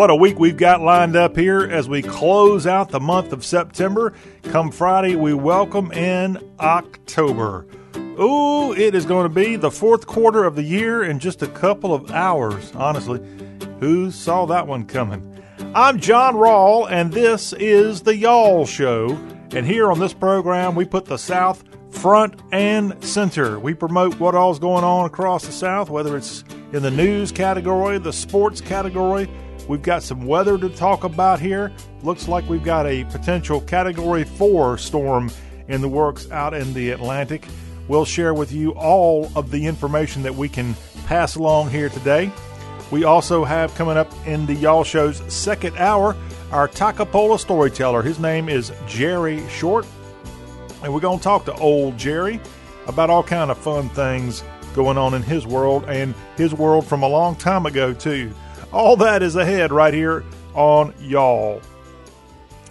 What a week we've got lined up here as we close out the month of September. Come Friday, we welcome in October. Ooh, it is going to be the fourth quarter of the year in just a couple of hours. Honestly, who saw that one coming? I'm John Rawl, and this is The Y'all Show. And here on this program, we put the South front and center. We promote what all's going on across the South, whether it's in the news category, the sports category, We've got some weather to talk about here. Looks like we've got a potential Category 4 storm in the works out in the Atlantic. We'll share with you all of the information that we can pass along here today. We also have coming up in the Y'all Show's second hour our Takapola storyteller. His name is Jerry Short. And we're going to talk to old Jerry about all kind of fun things going on in his world and his world from a long time ago, too. All that is ahead right here on Y'all.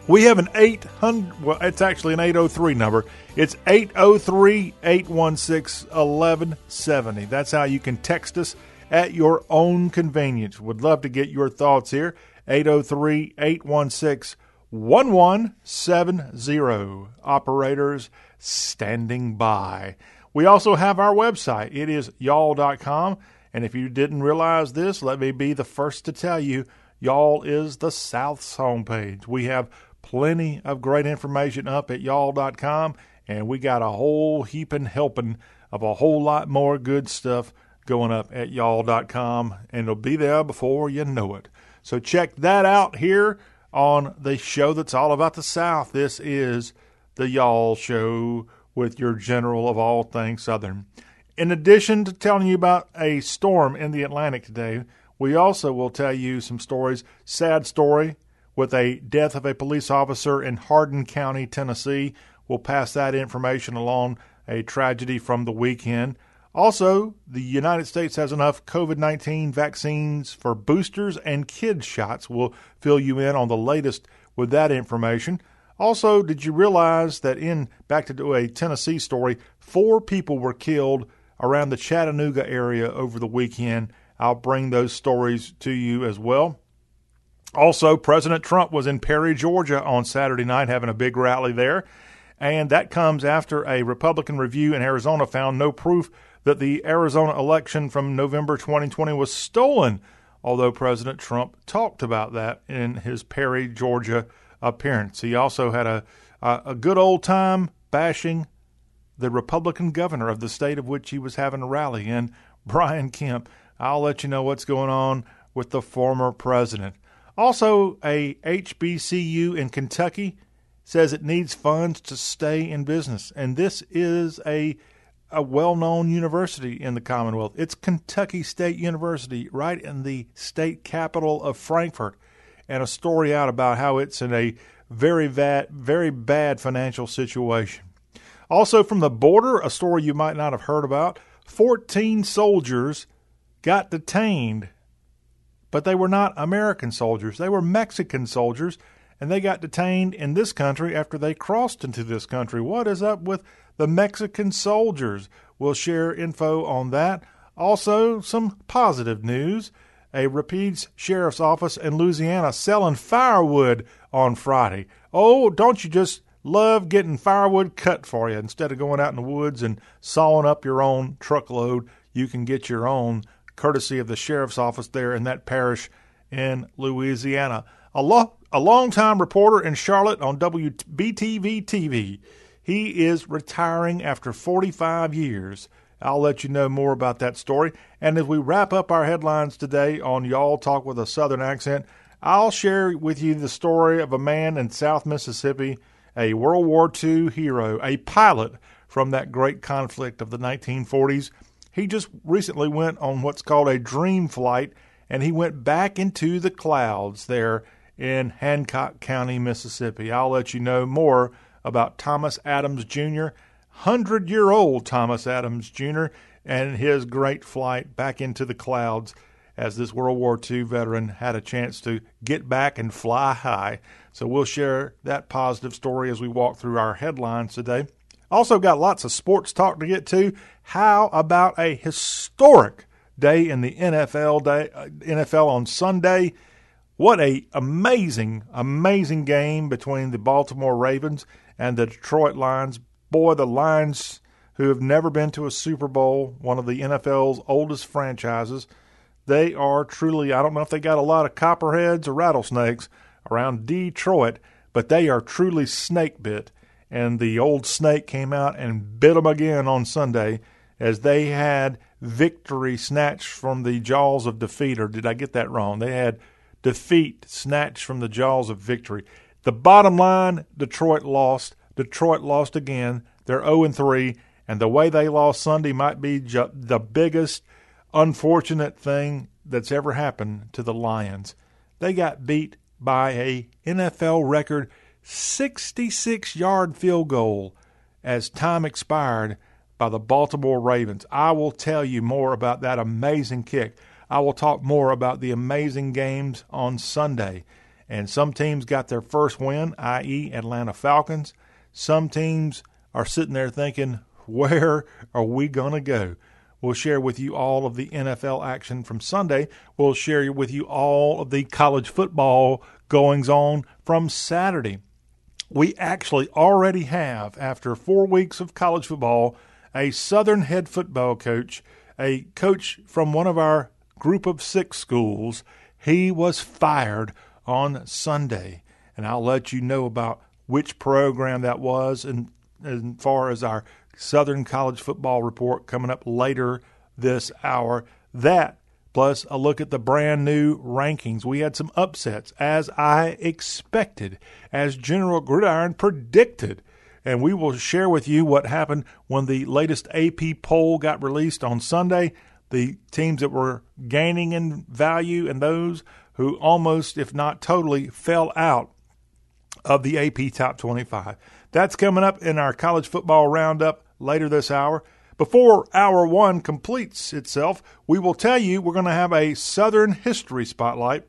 We have an 800, well, it's actually an 803 number. It's 803 816 1170. That's how you can text us at your own convenience. Would love to get your thoughts here. 803 816 1170. Operators standing by. We also have our website. It is y'all.com. And if you didn't realize this, let me be the first to tell you, y'all is the South's homepage. We have plenty of great information up at y'all.com, and we got a whole heaping helping of a whole lot more good stuff going up at y'all.com, and it'll be there before you know it. So check that out here on the show that's all about the South. This is the Y'all Show with your general of all things Southern. In addition to telling you about a storm in the Atlantic today, we also will tell you some stories. Sad story with a death of a police officer in Hardin County, Tennessee. We'll pass that information along. A tragedy from the weekend. Also, the United States has enough COVID 19 vaccines for boosters and kids shots. We'll fill you in on the latest with that information. Also, did you realize that in back to a Tennessee story, four people were killed around the Chattanooga area over the weekend. I'll bring those stories to you as well. Also, President Trump was in Perry, Georgia on Saturday night having a big rally there. And that comes after a Republican review in Arizona found no proof that the Arizona election from November 2020 was stolen, although President Trump talked about that in his Perry, Georgia appearance. He also had a, a, good old time bashing the Republican governor of the state of which he was having a rally in, Brian Kemp. I'll let you know what's going on with the former president. Also, a HBCU in Kentucky says it needs funds to stay in business, and this is a a well-known university in the Commonwealth. It's Kentucky State University, right in the state capital of Frankfort, and a story out about how it's in a very bad, very bad financial situation. Also, from the border, a story you might not have heard about 14 soldiers got detained, but they were not American soldiers. They were Mexican soldiers, and they got detained in this country after they crossed into this country. What is up with the Mexican soldiers? We'll share info on that. Also, some positive news. A Rapides Sheriff's Office in Louisiana selling firewood on Friday. Oh, don't you just love getting firewood cut for you. Instead of going out in the woods and sawing up your own truckload, you can get your own, courtesy of the sheriff's office there in that parish in Louisiana. A, lo- a longtime reporter in Charlotte on WBTV TV. He is retiring after 45 years. I'll let you know more about that story. And as we wrap up our headlines today on Y'all Talk with a Southern Accent, I'll share with you the story of a man in South Mississippi a World War II hero, a pilot from that great conflict of the 1940s. He just recently went on what's called a dream flight, and he went back into the clouds there in Hancock County, Mississippi. I'll let you know more about Thomas Adams Jr., 100 year old Thomas Adams Jr., and his great flight back into the clouds as this World War II veteran had a chance to get back and fly high. So we'll share that positive story as we walk through our headlines today. Also, got lots of sports talk to get to. How about a historic day in the NFL day, uh, NFL on Sunday? What a amazing, amazing game between the Baltimore Ravens and the Detroit Lions. Boy, the Lions, who have never been to a Super Bowl, one of the NFL's oldest franchises, they are truly, I don't know if they got a lot of copperheads or rattlesnakes around Detroit, but they are truly snake bit. And the old snake came out and bit them again on Sunday as they had victory snatched from the jaws of defeat. Or did I get that wrong? They had defeat snatched from the jaws of victory. The bottom line Detroit lost. Detroit lost again. They're 0 3, and the way they lost Sunday might be ju- the biggest unfortunate thing that's ever happened to the Lions. They got beat by a NFL record 66 yard field goal as time expired by the Baltimore Ravens. I will tell you more about that amazing kick. I will talk more about the amazing games on Sunday. And some teams got their first win, i.e., Atlanta Falcons. Some teams are sitting there thinking, where are we going to go? We'll share with you all of the NFL action from Sunday. We'll share with you all of the college football goings on from Saturday. We actually already have, after four weeks of college football, a Southern head football coach, a coach from one of our group of six schools. He was fired on Sunday. And I'll let you know about which program that was and as far as our Southern College Football Report coming up later this hour. That plus a look at the brand new rankings. We had some upsets, as I expected, as General Gridiron predicted. And we will share with you what happened when the latest AP poll got released on Sunday. The teams that were gaining in value and those who almost, if not totally, fell out of the AP Top 25. That's coming up in our college football roundup later this hour. Before hour one completes itself, we will tell you we're going to have a Southern history spotlight.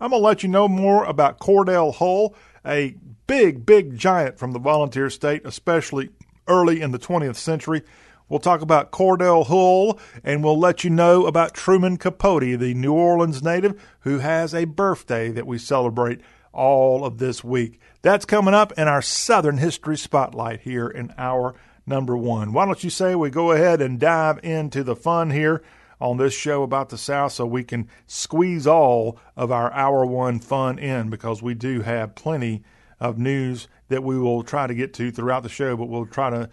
I'm going to let you know more about Cordell Hull, a big, big giant from the volunteer state, especially early in the 20th century. We'll talk about Cordell Hull, and we'll let you know about Truman Capote, the New Orleans native who has a birthday that we celebrate all of this week. That's coming up in our Southern History Spotlight here in hour number one. Why don't you say we go ahead and dive into the fun here on this show about the South so we can squeeze all of our hour one fun in because we do have plenty of news that we will try to get to throughout the show, but we'll try to,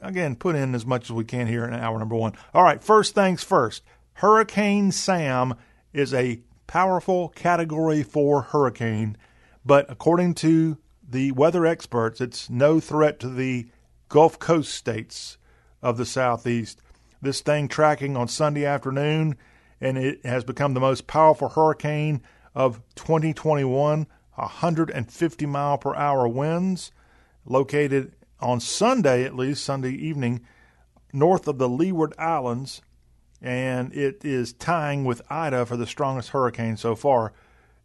again, put in as much as we can here in hour number one. All right, first things first Hurricane Sam is a powerful Category 4 hurricane, but according to the weather experts, it's no threat to the Gulf Coast states of the Southeast. This thing tracking on Sunday afternoon, and it has become the most powerful hurricane of 2021, 150 mile per hour winds, located on Sunday, at least Sunday evening, north of the Leeward Islands, and it is tying with Ida for the strongest hurricane so far.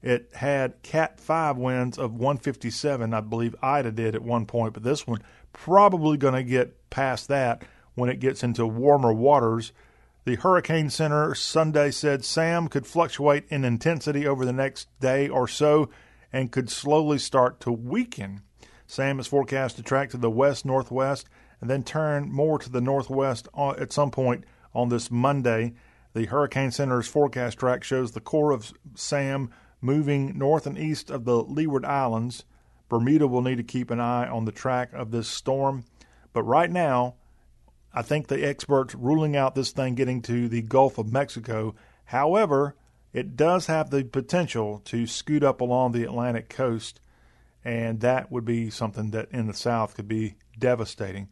It had Cat 5 winds of 157, I believe Ida did at one point, but this one probably going to get past that when it gets into warmer waters. The Hurricane Center Sunday said Sam could fluctuate in intensity over the next day or so and could slowly start to weaken. Sam is forecast to track to the west northwest and then turn more to the northwest uh, at some point on this Monday. The Hurricane Center's forecast track shows the core of Sam moving north and east of the Leeward Islands Bermuda will need to keep an eye on the track of this storm. But right now, I think the experts ruling out this thing getting to the Gulf of Mexico. However, it does have the potential to scoot up along the Atlantic coast, and that would be something that in the south could be devastating.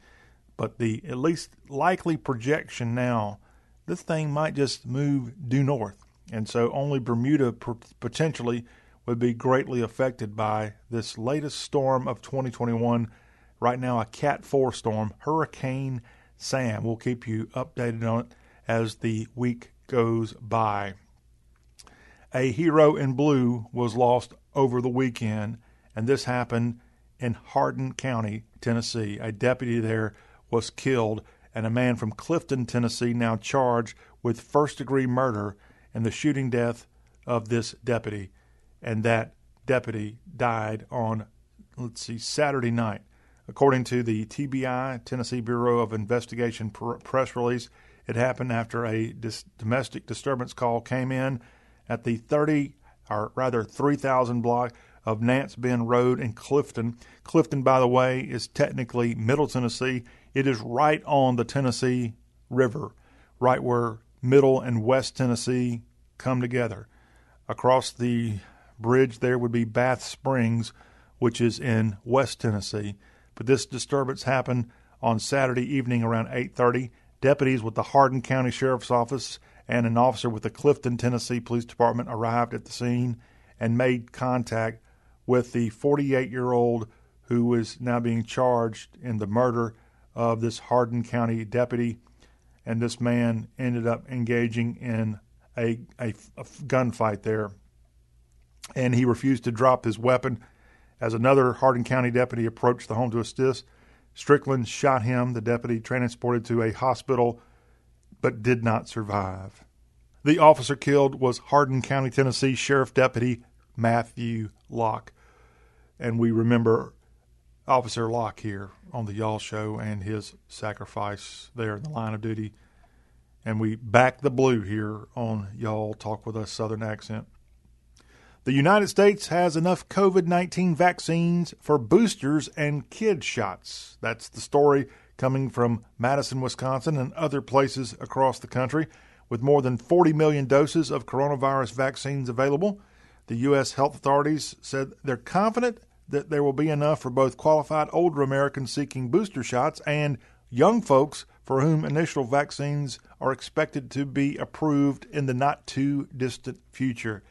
But the at least likely projection now, this thing might just move due north, and so only Bermuda potentially would be greatly affected by this latest storm of 2021. Right now, a Cat 4 storm, Hurricane Sam. We'll keep you updated on it as the week goes by. A hero in blue was lost over the weekend, and this happened in Hardin County, Tennessee. A deputy there was killed, and a man from Clifton, Tennessee, now charged with first degree murder in the shooting death of this deputy. And that deputy died on, let's see, Saturday night. According to the TBI, Tennessee Bureau of Investigation press release, it happened after a dis- domestic disturbance call came in at the 30, or rather 3000 block of Nance Bend Road in Clifton. Clifton, by the way, is technically Middle Tennessee. It is right on the Tennessee River, right where Middle and West Tennessee come together. Across the bridge there would be Bath Springs, which is in West Tennessee. But this disturbance happened on Saturday evening around 8:30. Deputies with the Hardin County Sheriff's Office and an officer with the Clifton, Tennessee Police Department arrived at the scene and made contact with the 48-year-old who is now being charged in the murder of this Hardin County deputy. And this man ended up engaging in a, a, a gunfight there. And he refused to drop his weapon. As another Hardin County deputy approached the home to assist, Strickland shot him. The deputy transported to a hospital but did not survive. The officer killed was Hardin County, Tennessee Sheriff Deputy Matthew Locke. And we remember Officer Locke here on the Y'all Show and his sacrifice there in the line of duty. And we back the blue here on Y'all Talk with Us Southern Accent. The United States has enough COVID 19 vaccines for boosters and kid shots. That's the story coming from Madison, Wisconsin, and other places across the country. With more than 40 million doses of coronavirus vaccines available, the U.S. health authorities said they're confident that there will be enough for both qualified older Americans seeking booster shots and young folks for whom initial vaccines are expected to be approved in the not too distant future.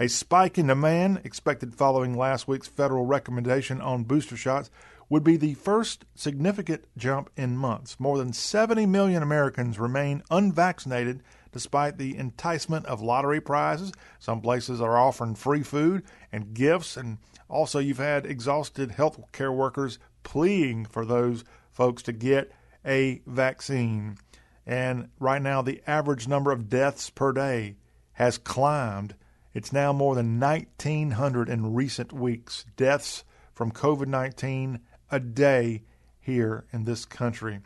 A spike in demand expected following last week's federal recommendation on booster shots would be the first significant jump in months. More than 70 million Americans remain unvaccinated despite the enticement of lottery prizes. Some places are offering free food and gifts, and also you've had exhausted health care workers pleading for those folks to get a vaccine. And right now, the average number of deaths per day has climbed it's now more than 1,900 in recent weeks deaths from COVID 19 a day here in this country.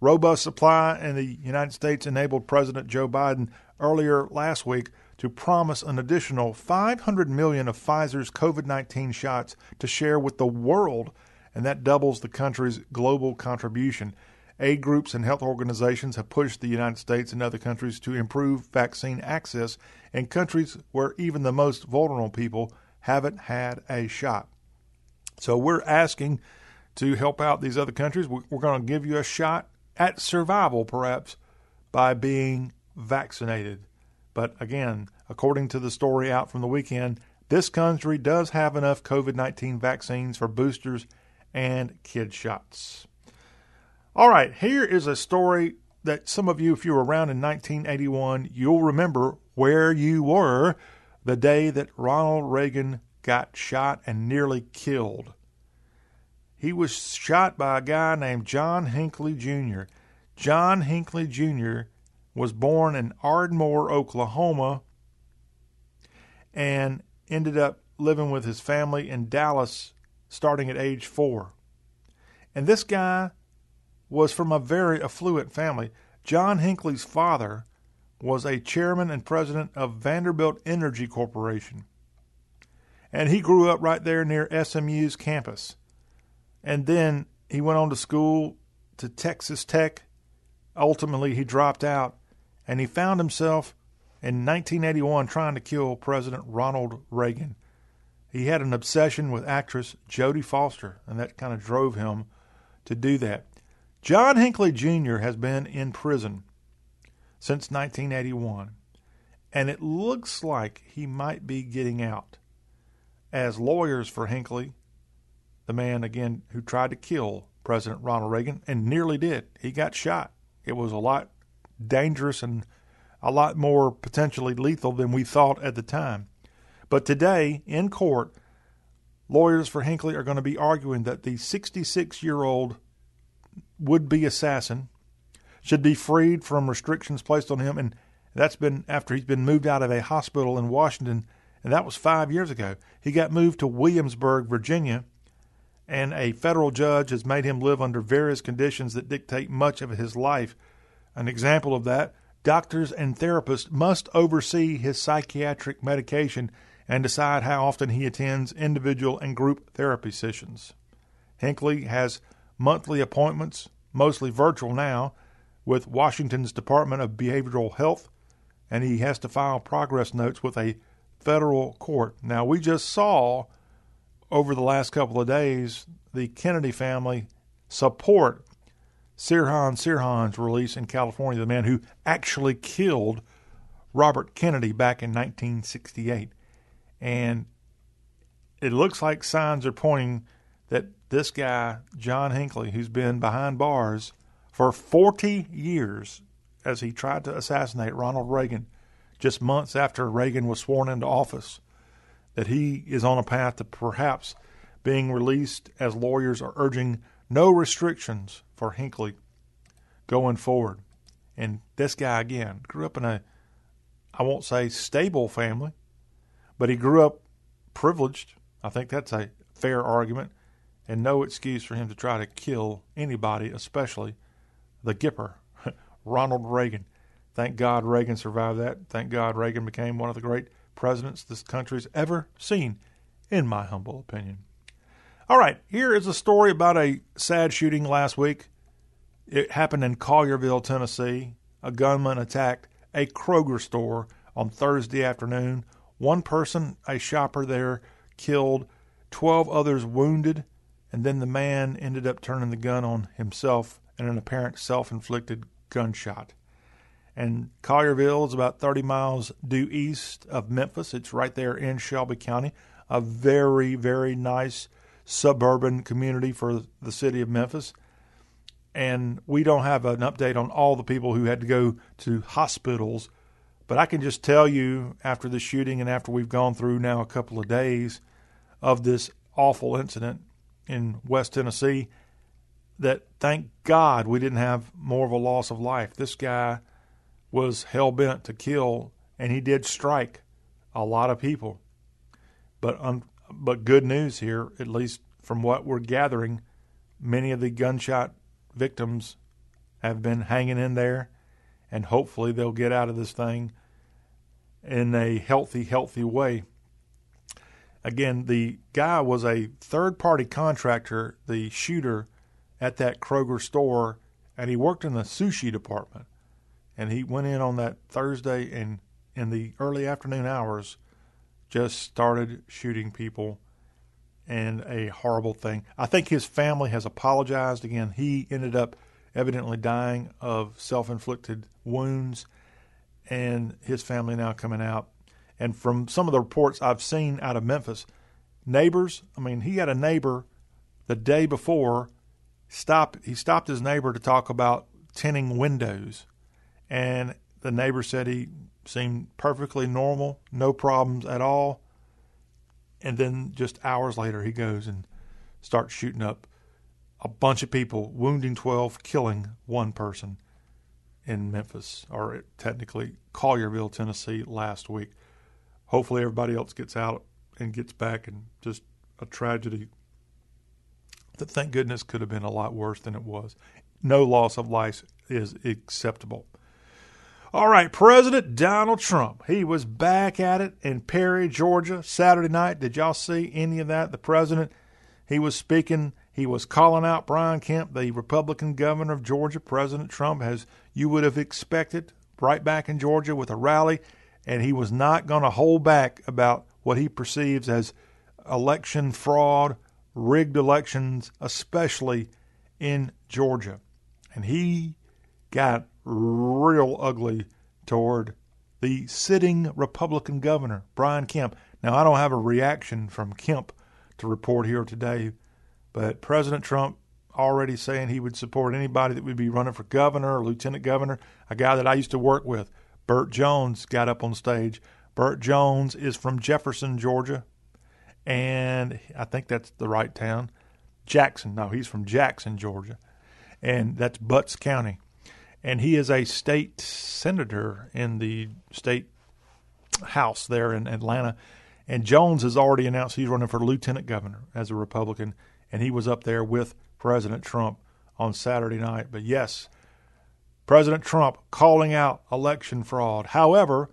Robust supply in the United States enabled President Joe Biden earlier last week to promise an additional 500 million of Pfizer's COVID-19 shots to share with the world, and that doubles the country's global contribution. Aid groups and health organizations have pushed the United States and other countries to improve vaccine access in countries where even the most vulnerable people haven't had a shot. So we're asking to help out these other countries. We're going to give you a shot at survival, perhaps, by being vaccinated. But again, according to the story out from the weekend, this country does have enough COVID 19 vaccines for boosters and kid shots. All right, here is a story that some of you, if you were around in 1981, you'll remember where you were the day that Ronald Reagan got shot and nearly killed. He was shot by a guy named John Hinckley Jr. John Hinckley Jr. was born in Ardmore, Oklahoma, and ended up living with his family in Dallas starting at age four. And this guy was from a very affluent family. John Hinckley's father was a chairman and president of Vanderbilt Energy Corporation. And he grew up right there near SMU's campus. And then he went on to school to Texas Tech. Ultimately, he dropped out and he found himself in 1981 trying to kill President Ronald Reagan. He had an obsession with actress Jodie Foster, and that kind of drove him to do that. John Hinckley Jr. has been in prison since 1981, and it looks like he might be getting out. As lawyers for Hinckley, the man again who tried to kill President Ronald Reagan and nearly did, he got shot. It was a lot dangerous and a lot more potentially lethal than we thought at the time. But today, in court, lawyers for Hinckley are going to be arguing that the 66 year old would be assassin should be freed from restrictions placed on him. And that's been after he's been moved out of a hospital in Washington and that was five years ago. He got moved to Williamsburg, Virginia, and a federal judge has made him live under various conditions that dictate much of his life. An example of that doctors and therapists must oversee his psychiatric medication and decide how often he attends individual and group therapy sessions. Hinckley has monthly appointments, mostly virtual now, with Washington's Department of Behavioral Health, and he has to file progress notes with a federal court. Now, we just saw over the last couple of days the Kennedy family support Sirhan Sirhan's release in California, the man who actually killed Robert Kennedy back in 1968. And it looks like signs are pointing this guy, John Hinckley, who's been behind bars for 40 years as he tried to assassinate Ronald Reagan just months after Reagan was sworn into office, that he is on a path to perhaps being released as lawyers are urging no restrictions for Hinckley going forward. And this guy, again, grew up in a, I won't say stable family, but he grew up privileged. I think that's a fair argument, and no excuse for him to try to kill anybody, especially the Gipper, Ronald Reagan. Thank God Reagan survived that. Thank God Reagan became one of the great presidents this country's ever seen, in my humble opinion. All right, here is a story about a sad shooting last week. It happened in Collierville, Tennessee. A gunman attacked a Kroger store on Thursday afternoon. One person, a shopper there, killed, 12 others wounded, and then the man ended up turning the gun on himself in an apparent self inflicted gunshot. And Collierville is about 30 miles due east of Memphis. It's right there in Shelby County. A very, very nice suburban community for the city of Memphis. And we don't have an update on all the people who had to go to hospitals, but I can just tell you after the shooting and after we've gone through now a couple of days of this awful incident in West Tennessee that thank God we didn't have more of a loss of life. This guy was hell bent to kill, and he did strike a lot of people. But but good news here, at least from what we're gathering, many of the gunshot victims have been hanging in there, and hopefully they'll get out of this thing in a healthy, healthy way. Again, the guy was a third party contractor, the shooter at that Kroger store, and he worked in the sushi department. And he went in on that Thursday and in the early afternoon hours just started shooting people and a horrible thing. I think his family has apologized. Again, he ended up evidently dying of self inflicted wounds, and his family now coming out. And from some of the reports I've seen out of Memphis, neighbors, I mean, he had a neighbor the day before stop he stopped his neighbor to talk about tinting windows and the neighbor said he seemed perfectly normal, no problems at all. And then just hours later, he goes and starts shooting up a bunch of people, wounding 12, killing one person in Memphis, or technically Collierville, Tennessee, last week. Hopefully, everybody else gets out and gets back, and just a tragedy that, thank goodness, could have been a lot worse than it was. No loss of life is acceptable. All right, President Donald Trump. He was back at it in Perry, Georgia, Saturday night. Did y'all see any of that? The president, he was speaking, he was calling out Brian Kemp, the Republican governor of Georgia. President Trump, as you would have expected, right back in Georgia with a rally, and he was not going to hold back about what he perceives as election fraud, rigged elections, especially in Georgia. And he got real ugly toward the sitting Republican governor, Brian Kemp. Now, I don't have a reaction from Kemp to report here today, but President Trump already saying he would support anybody that would be running for governor or lieutenant governor. A guy that I used to work with, Burt Jones, got up on stage. Burt Jones is from Jefferson, Georgia, and I think that's the right town. Jackson, no, he's from Jackson, Georgia, and that's Butts County and he is a state senator in the state house there in Atlanta. And Jones has already announced he's running for lieutenant governor as a Republican, and he was up there with President Trump on Saturday night. But yes, President Trump calling out election fraud. However,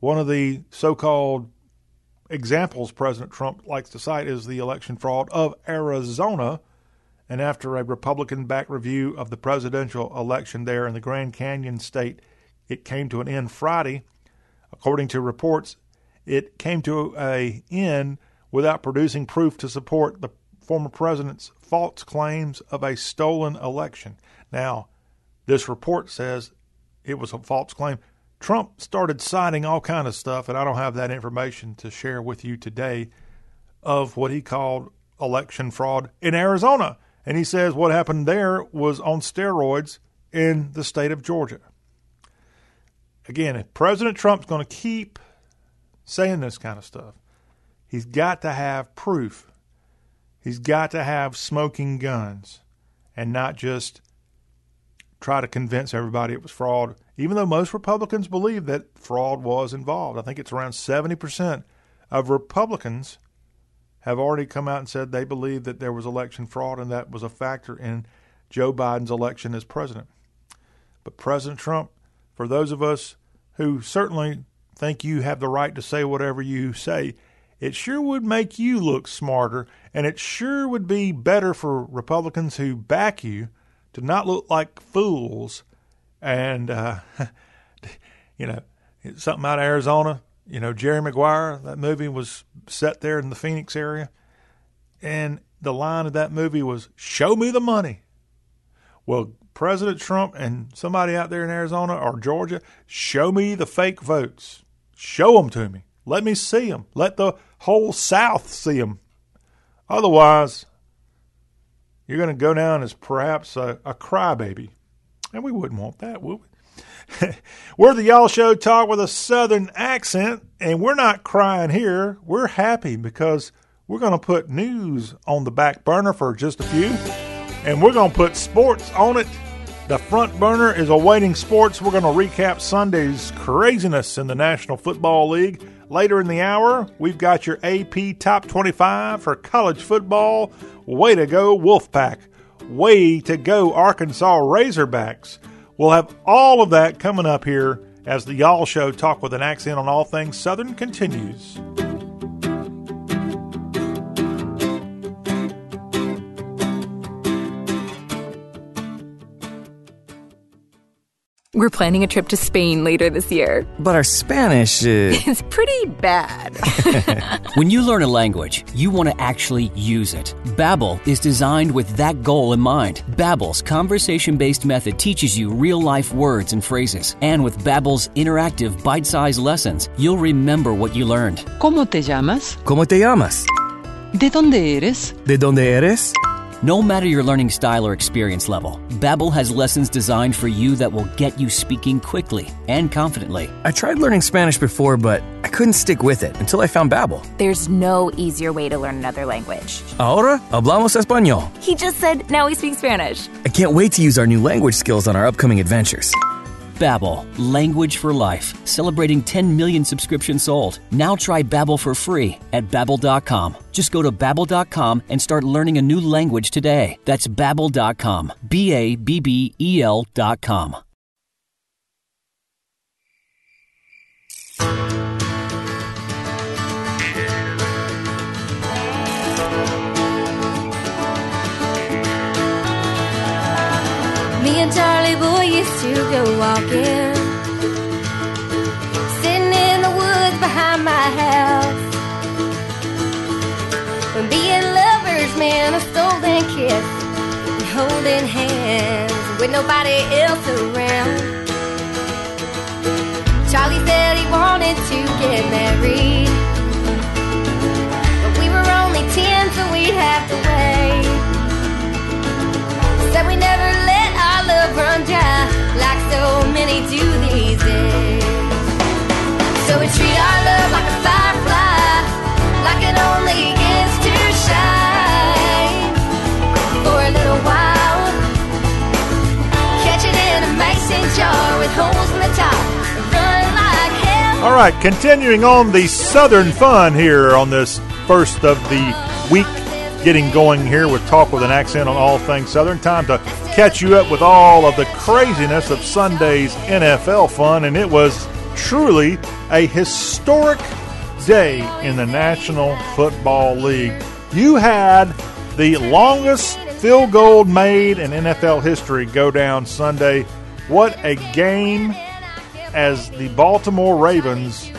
one of the so called examples President Trump likes to cite is the election fraud of Arizona. And after a Republican backed review of the presidential election there in the Grand Canyon state, it came to an end Friday. According to reports, it came to a end without producing proof to support the former president's false claims of a stolen election. Now, this report says it was a false claim. Trump started citing all kind of stuff, and I don't have that information to share with you today of what he called election fraud in Arizona. And he says what happened there was on steroids in the state of Georgia. Again, if President Trump's going to keep saying this kind of stuff, he's got to have proof. He's got to have smoking guns and not just try to convince everybody it was fraud, even though most Republicans believe that fraud was involved. I think it's around 70% of Republicans have already come out and said they believe that there was election fraud and that was a factor in Joe Biden's election as president. But President Trump, for those of us who certainly think you have the right to say whatever you say, it sure would make you look smarter, and it sure would be better for Republicans who back you to not look like fools. And, uh, you know, something out of Arizona, you know, Jerry Maguire, that movie was set there in the Phoenix area. And the line of that movie was, Show me the money. Well, President Trump and somebody out there in Arizona or Georgia, show me the fake votes. Show them to me. Let me see them. Let the whole South see them. Otherwise, you're going to go down as perhaps a, a crybaby. And we wouldn't want that, would we? we're the Y'all Show Talk with a Southern accent, and we're not crying here. We're happy because we're going to put news on the back burner for just a few, and we're going to put sports on it. The front burner is awaiting sports. We're going to recap Sunday's craziness in the National Football League. Later in the hour, we've got your AP Top 25 for college football. Way to go, Wolfpack. Way to go, Arkansas Razorbacks. We'll have all of that coming up here as the Y'all Show Talk with an Accent on All Things Southern continues. We're planning a trip to Spain later this year. But our Spanish is. It's pretty bad. when you learn a language, you want to actually use it. Babbel is designed with that goal in mind. Babbel's conversation-based method teaches you real-life words and phrases. And with Babbel's interactive bite-sized lessons, you'll remember what you learned. ¿Cómo te llamas? ¿Cómo te llamas? ¿De dónde eres? ¿De dónde eres? No matter your learning style or experience level, Babbel has lessons designed for you that will get you speaking quickly and confidently. I tried learning Spanish before, but I couldn't stick with it until I found Babbel. There's no easier way to learn another language. Ahora hablamos español. He just said now we speak Spanish. I can't wait to use our new language skills on our upcoming adventures. Babbel, language for life, celebrating 10 million subscriptions sold. Now try Babbel for free at babbel.com. Just go to babbel.com and start learning a new language today. That's babbel.com. B A B B E L.com. Charlie boy used to go walking, sitting in the woods behind my house. When being lovers meant a stolen kiss and holding hands with nobody else around. Charlie said he wanted to get married, but we were only ten, so we'd have to wait. Said we never dry like so many do these days. So we treat our love like a firefly, like it only to shine for a little while. Catch it in a mason jar with holes in the top, like All right, continuing on the Southern fun here on this first of the week, getting going here with Talk with an Accent on all things Southern. Time to catch you up with all of the craziness of Sunday's NFL fun, and it was truly a historic day in the National Football League. You had the longest field goal made in NFL history go down Sunday. What a game! as the Baltimore Ravens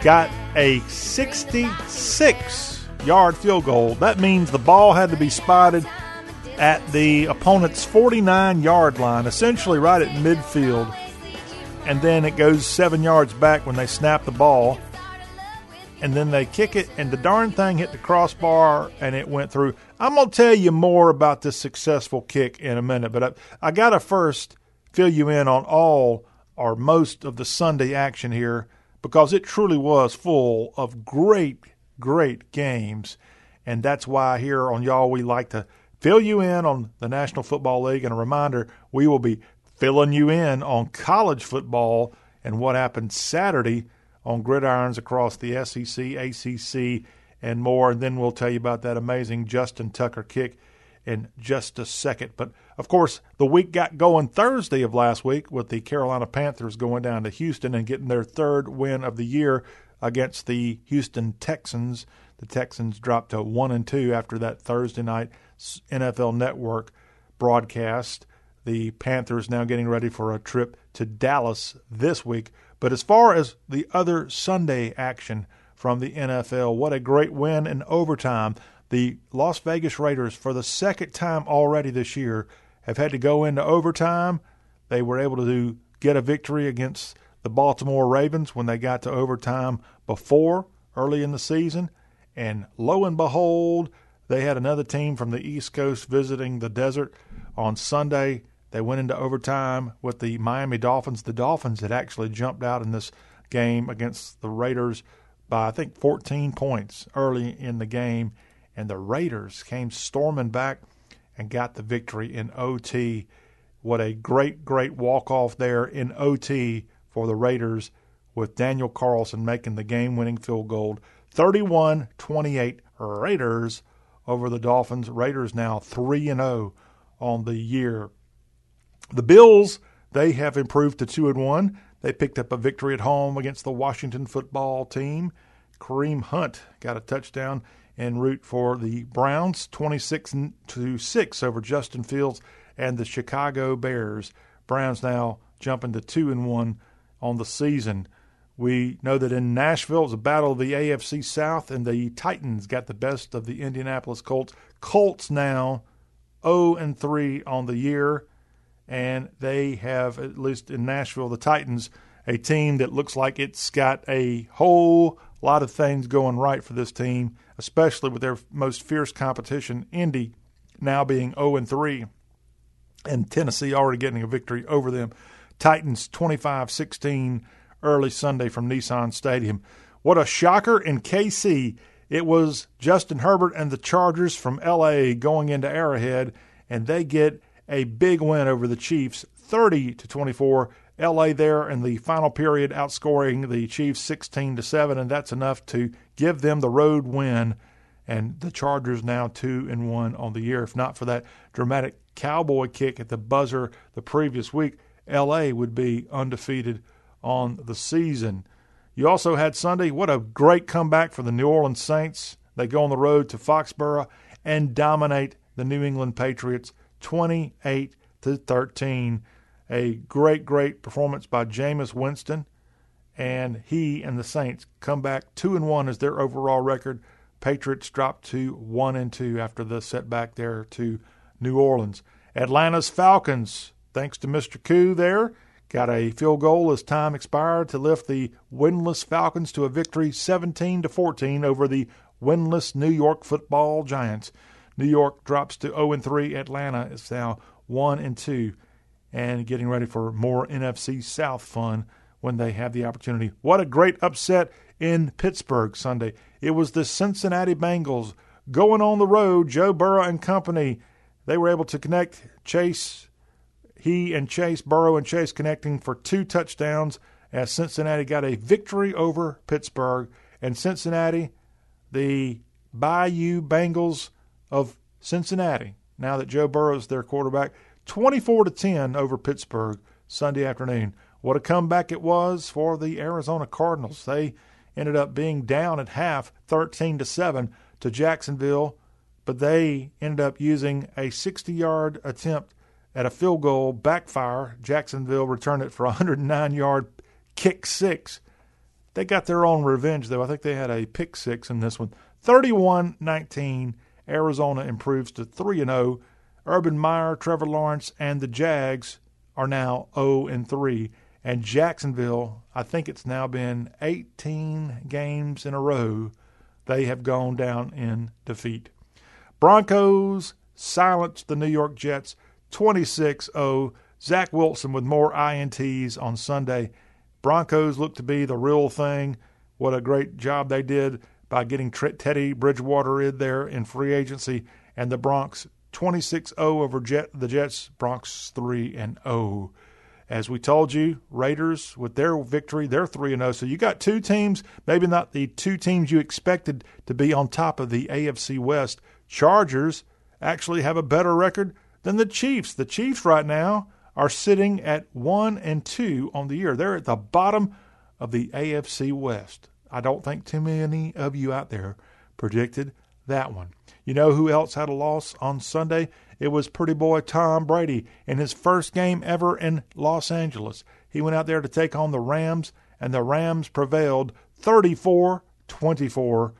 got a 66 yard field goal. That means the ball had to be spotted at the opponent's 49 yard line, essentially right at midfield. And then it goes seven yards back when they snap the ball. And then they kick it, and the darn thing hit the crossbar and it went through. I'm going to tell you more about this successful kick in a minute, but I, I got to first fill you in on all or most of the Sunday action here because it truly was full of great, great games. And that's why here on Y'all we like to fill you in on the National Football League. And a reminder, we will be filling you in on college football and what happened Saturday on gridirons across the SEC, ACC, and more. And then we'll tell you about that amazing Justin Tucker kick in just a second. But of course, the week got going Thursday of last week with the Carolina Panthers going down to Houston and getting their third win of the year against the Houston Texans. The Texans dropped to one and two after that Thursday night NFL Network broadcast. The Panthers now getting ready for a trip to Dallas this week. But as far as the other Sunday action from the NFL, what a great win in overtime. The Las Vegas Raiders, for the second time already this year, have had to go into overtime. They were able to get a victory against the Baltimore Ravens when they got to overtime before early in the season. And lo and behold, they had another team from the East Coast visiting the desert on Sunday. They went into overtime with the Miami Dolphins. The Dolphins had actually jumped out in this game against the Raiders by, I think, 14 points early in the game. And the Raiders came storming back and got the victory in OT. What a great, great walk off there in OT for the Raiders with Daniel Carlson making the game winning field goal. 31 28 Raiders over the Dolphins. Raiders now 3 and 0 on the year. The Bills, they have improved to 2 and 1. They picked up a victory at home against the Washington football team. Kareem Hunt got a touchdown en route for the Browns, 26 to 6 over Justin Fields and the Chicago Bears. Browns now jumping to 2 and 1 on the season. We know that in Nashville it was a battle of the AFC South, and the Titans got the best of the Indianapolis Colts. Colts now 0 and 3 on the year, and they have at least in Nashville the Titans a team that looks like it's got a whole lot of things going right for this team especially with their most fierce competition, Indy, now being 0 and 3, and Tennessee already getting a victory over them. Titans 25 16 early Sunday from Nissan Stadium. What a shocker in KC. It was Justin Herbert and the Chargers from LA going into Arrowhead, and they get a big win over the Chiefs 30 to 24. LA there in the final period outscoring the Chiefs 16 to 7 and that's enough to give them the road win and the Chargers now 2 and 1 on the year if not for that dramatic cowboy kick at the buzzer the previous week LA would be undefeated on the season. You also had Sunday what a great comeback for the New Orleans Saints. They go on the road to Foxborough and dominate the New England Patriots 28 to 13 a great, great performance by Jameis Winston, and he and the Saints come back two and one as their overall record. Patriots drop to one and two after the setback there to New Orleans. Atlanta's Falcons, thanks to Mr. Koo there, got a field goal as time expired to lift the winless Falcons to a victory 17 to 14 over the winless New York Football Giants. New York drops to 0 and 3. Atlanta is now 1 and 2 and getting ready for more NFC South fun when they have the opportunity. What a great upset in Pittsburgh Sunday. It was the Cincinnati Bengals going on the road, Joe Burrow and company. They were able to connect Chase, he and Chase, Burrow and Chase connecting for two touchdowns, as Cincinnati got a victory over Pittsburgh. And Cincinnati, the Bayou Bengals of Cincinnati, now that Joe Burrow Burrow's their quarterback, 24 to 10 over Pittsburgh Sunday afternoon. What a comeback it was for the Arizona Cardinals. They ended up being down at half 13 to 7 to Jacksonville, but they ended up using a 60-yard attempt at a field goal backfire. Jacksonville returned it for a 109-yard kick six. They got their own revenge, though. I think they had a pick six in this one. 31 19. Arizona improves to 3 0. Urban Meyer, Trevor Lawrence, and the Jags are now 0 and 3. And Jacksonville, I think it's now been 18 games in a row they have gone down in defeat. Broncos silenced the New York Jets 26 0. Zach Wilson with more INTs on Sunday. Broncos look to be the real thing. What a great job they did by getting Teddy Bridgewater in there in free agency. And the Bronx 26 0 over Jet, the Jets. Bronx 3 and 0. As we told you, Raiders with their victory, they're 3 0. So you got two teams, maybe not the two teams you expected to be on top of the AFC West. Chargers actually have a better record than the Chiefs. The Chiefs right now are sitting at 1 and 2 on the year. They're at the bottom of the AFC West. I don't think too many of you out there predicted that one. You know who else had a loss on Sunday? It was pretty boy Tom Brady in his first game ever in Los Angeles. He went out there to take on the Rams, and the Rams prevailed 34 24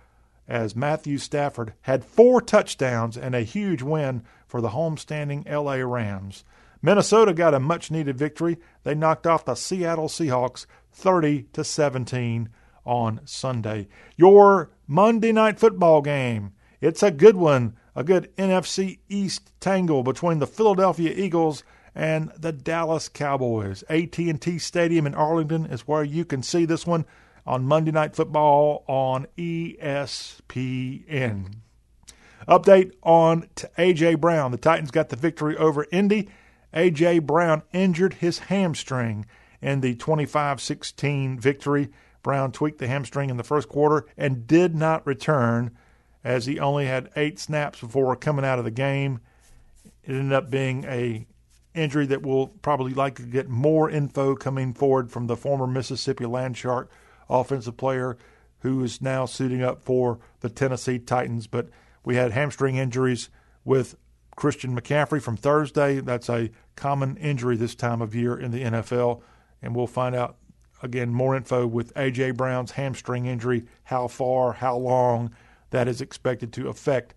as Matthew Stafford had four touchdowns and a huge win for the homestanding LA Rams. Minnesota got a much needed victory. They knocked off the Seattle Seahawks 30 to 17 on Sunday. Your Monday night football game. It's a good one, a good NFC East tangle between the Philadelphia Eagles and the Dallas Cowboys. AT&T Stadium in Arlington is where you can see this one on Monday Night Football on ESPN. Update on AJ Brown. The Titans got the victory over Indy A.J. Brown injured his hamstring in the 25 16 victory. Brown tweaked the hamstring in the first quarter and did not return as he only had eight snaps before coming out of the game. It ended up being a injury that we'll probably likely get more info coming forward from the former Mississippi Landshark offensive player who is now suiting up for the Tennessee Titans. But we had hamstring injuries with Christian McCaffrey from Thursday. That's a common injury this time of year in the NFL. And we'll find out again more info with A.J. Brown's hamstring injury, how far, how long that is expected to affect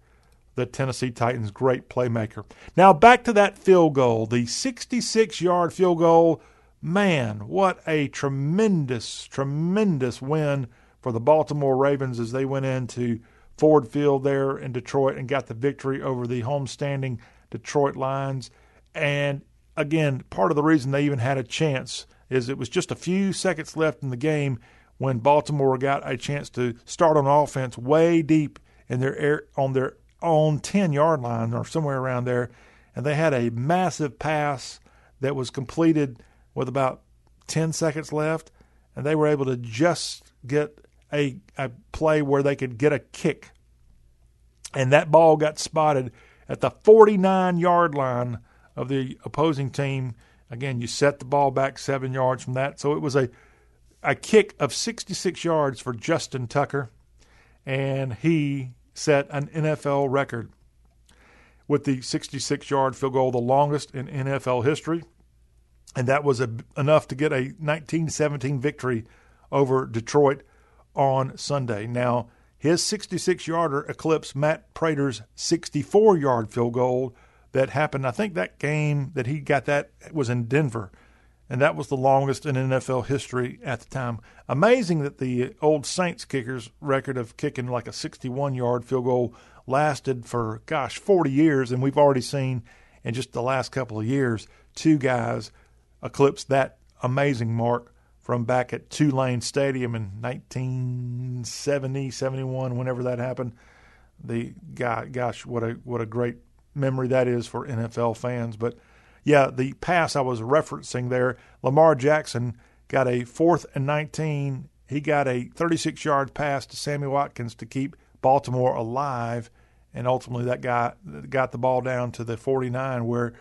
the Tennessee Titans' great playmaker. Now back to that field goal, the 66 yard field goal. Man, what a tremendous, tremendous win for the Baltimore Ravens as they went into Ford Field there in Detroit and got the victory over the homestanding Detroit Lions. And again, part of the reason they even had a chance is it was just a few seconds left in the game when Baltimore got a chance to start on offense way deep in their air, on their own 10 yard line or somewhere around there. And they had a massive pass that was completed with about 10 seconds left. And they were able to just get a, a play where they could get a kick. And that ball got spotted at the 49 yard line of the opposing team. Again, you set the ball back seven yards from that. So it was a, a kick of 66 yards for Justin Tucker. And he set an NFL record with the 66 yard field goal, the longest in NFL history. And that was a, enough to get a 1917 victory over Detroit on Sunday. Now, his 66 yarder eclipsed Matt Prater's 64 yard field goal that happened. I think that game that he got that was in Denver, and that was the longest in NFL history at the time. Amazing that the old Saints kickers record of kicking like a 61 yard field goal lasted for, gosh, 40 years, and we've already seen in just the last couple of years two guys eclipse that amazing mark from back at Tulane Stadium in 1970, 71, whenever that happened. The guy, gosh, what a what a great memory that is for NFL fans. But yeah, the pass I was referencing there, Lamar Jackson got a fourth and 19. He got a 36 yard pass to Sammy Watkins to keep Baltimore alive, and ultimately that guy got the ball down to the 49 where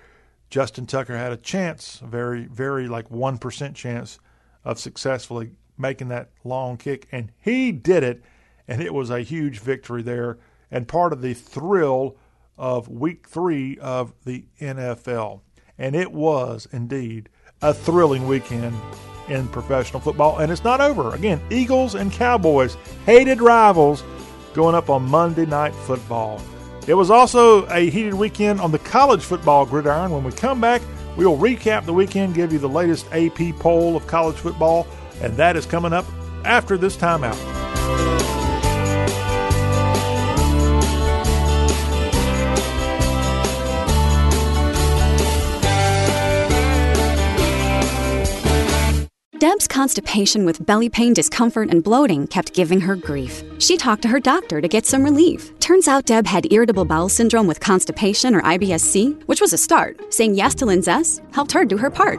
Justin Tucker had a chance, very, very like 1% chance of successfully making that long kick, and he did it, and it was a huge victory there, and part of the thrill of week three of the NFL. And it was indeed a thrilling weekend in professional football, and it's not over. Again, Eagles and Cowboys, hated rivals, going up on Monday Night Football. It was also a heated weekend on the college football gridiron. When we come back, we'll recap the weekend, give you the latest AP poll of college football, and that is coming up after this timeout. Deb's constipation with belly pain, discomfort, and bloating kept giving her grief. She talked to her doctor to get some relief. Turns out Deb had irritable bowel syndrome with constipation or IBS-C, which was a start. Saying yes to Linzess helped her do her part.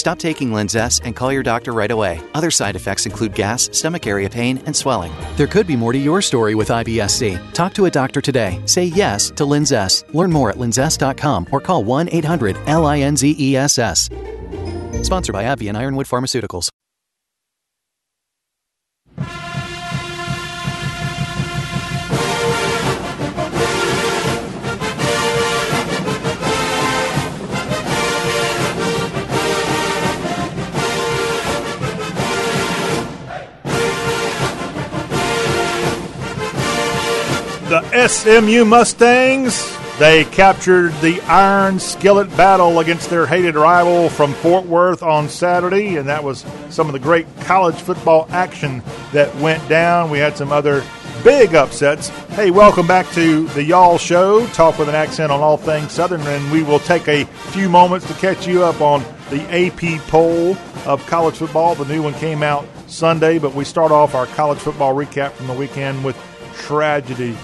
stop taking Linzess and call your doctor right away. Other side effects include gas, stomach area pain, and swelling. There could be more to your story with IBS-C. Talk to a doctor today. Say yes to Linzess. Learn more at linzess.com or call 1-800-LINZESS. Sponsored by AbbVie and Ironwood Pharmaceuticals. The SMU Mustangs, they captured the Iron Skillet Battle against their hated rival from Fort Worth on Saturday, and that was some of the great college football action that went down. We had some other big upsets. Hey, welcome back to the Y'all Show, talk with an accent on all things Southern, and we will take a few moments to catch you up on the AP poll of college football. The new one came out Sunday, but we start off our college football recap from the weekend with tragedy.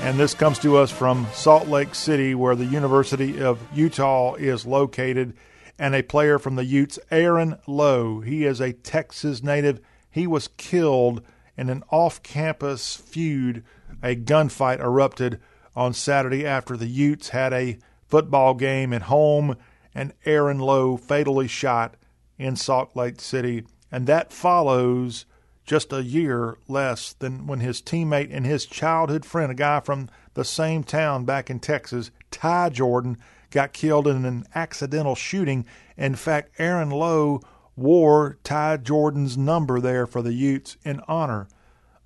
And this comes to us from Salt Lake City, where the University of Utah is located. And a player from the Utes, Aaron Lowe, he is a Texas native. He was killed in an off campus feud. A gunfight erupted on Saturday after the Utes had a football game at home, and Aaron Lowe fatally shot in Salt Lake City. And that follows just a year less than when his teammate and his childhood friend, a guy from the same town back in Texas, Ty Jordan, got killed in an accidental shooting. In fact, Aaron Lowe wore Ty Jordan's number there for the Utes in honor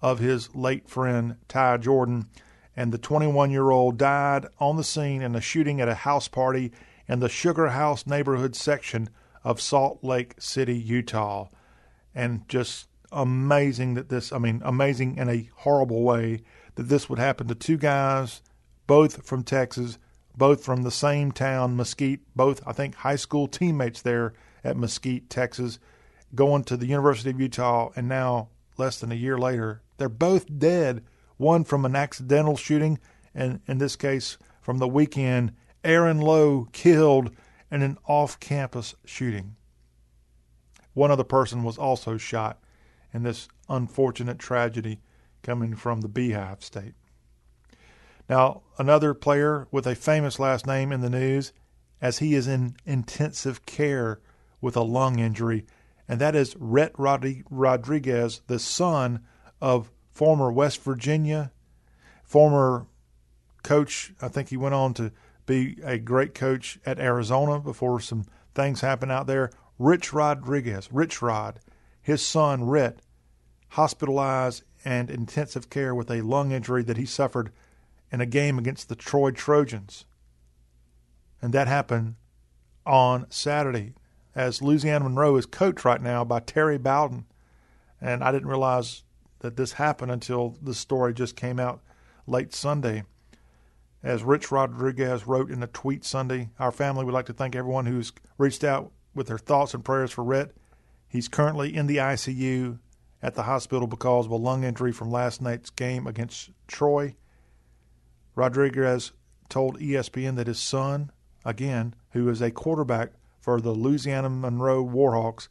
of his late friend, Ty Jordan. And the 21 year old died on the scene in a shooting at a house party in the Sugar House neighborhood section of Salt Lake City, Utah. And just amazing that this, I mean, amazing in a horrible way that this would happen to two guys, both from Texas, both from the same town, Mesquite, both, I think, high school teammates there at Mesquite, Texas, going to the University of Utah, and now, less than a year later, they're both dead. One from an accidental shooting, and in this case, from the weekend, Aaron Lowe killed in an off campus shooting. One other person was also shot in this unfortunate tragedy coming from the Beehive State. Now, another player with a famous last name in the news, as he is in intensive care with a lung injury, and that is Rhett Rodriguez, the son of former West Virginia, former coach. I think he went on to be a great coach at Arizona before some things happened out there. Rich Rodriguez, Rich Rod, his son Rhett, hospitalized and intensive care with a lung injury that he suffered in a game against the Troy Trojans. And that happened on Saturday. as Louisiana Monroe is coached right now by Terry Bowden. And I didn't realize that this happened until the story just came out late Sunday. As Rich Rodriguez wrote in a tweet Sunday, our family would like to thank everyone who's reached out with their thoughts and prayers for Rhett. He's currently in the ICU at the hospital because of a lung injury from last night's game against Troy. Rodriguez told ESPN that his son, again, who is a quarterback for the Louisiana Monroe Warhawks,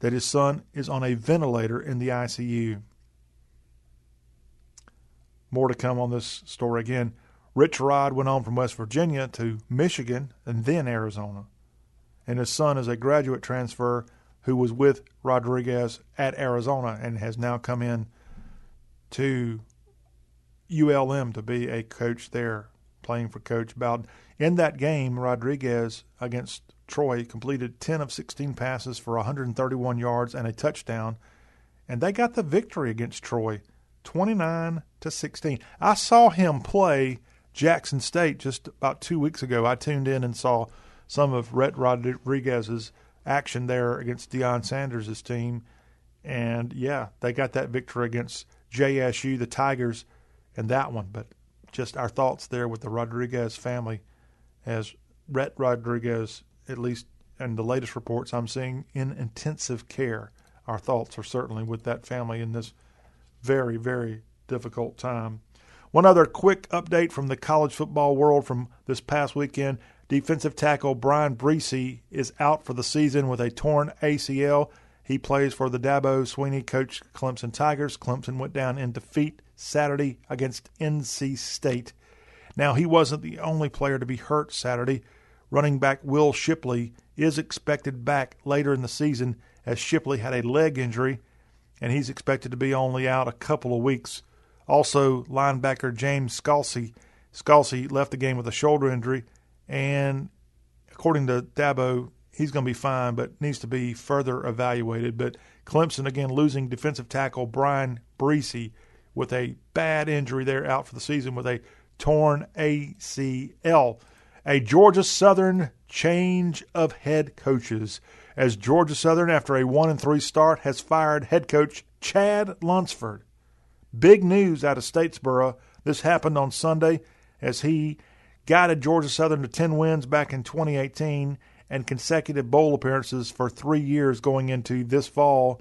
that his son is on a ventilator in the ICU. More to come on this story again. Rich Rod went on from West Virginia to Michigan and then Arizona. And his son is a graduate transfer who was with Rodriguez at Arizona and has now come in to ULM to be a coach there, playing for Coach Bowden. In that game, Rodriguez against Troy completed 10 of 16 passes for 131 yards and a touchdown, and they got the victory against Troy, 29 to 16. I saw him play Jackson State just about two weeks ago. I tuned in and saw some of Rhett Rodriguez's action there against Deion Sanders' team, and yeah, they got that victory against JSU, the Tigers, and that one. But just our thoughts there with the Rodriguez family, as Rhett Rodriguez, at least in the latest reports I'm seeing, in intensive care. Our thoughts are certainly with that family in this very, very difficult time. One other quick update from the college football world from this past weekend. Defensive tackle Bryan Bresee is out for the season with a torn ACL. He plays for the Dabo Swinney coach Clemson Tigers. Clemson went down in defeat Saturday against NC State. Now, he wasn't the only player to be hurt Saturday. Running back Will Shipley is expected back later in the season as Shipley had a leg injury and he's expected to be only out a couple of weeks. Also, linebacker James Skalski. Skalski left the game with a shoulder injury, and according to Dabo, he's going to be fine, but needs to be further evaluated. But Clemson again losing defensive tackle Bryan Bresee with a bad injury there, out for the season with a torn ACL. A Georgia Southern change of head coaches as Georgia Southern, after a one and three start, has fired head coach Chad Lunsford. Big news out of Statesboro. This happened on Sunday as he guided Georgia Southern to 10 wins back in 2018 and consecutive bowl appearances for three years going into this fall.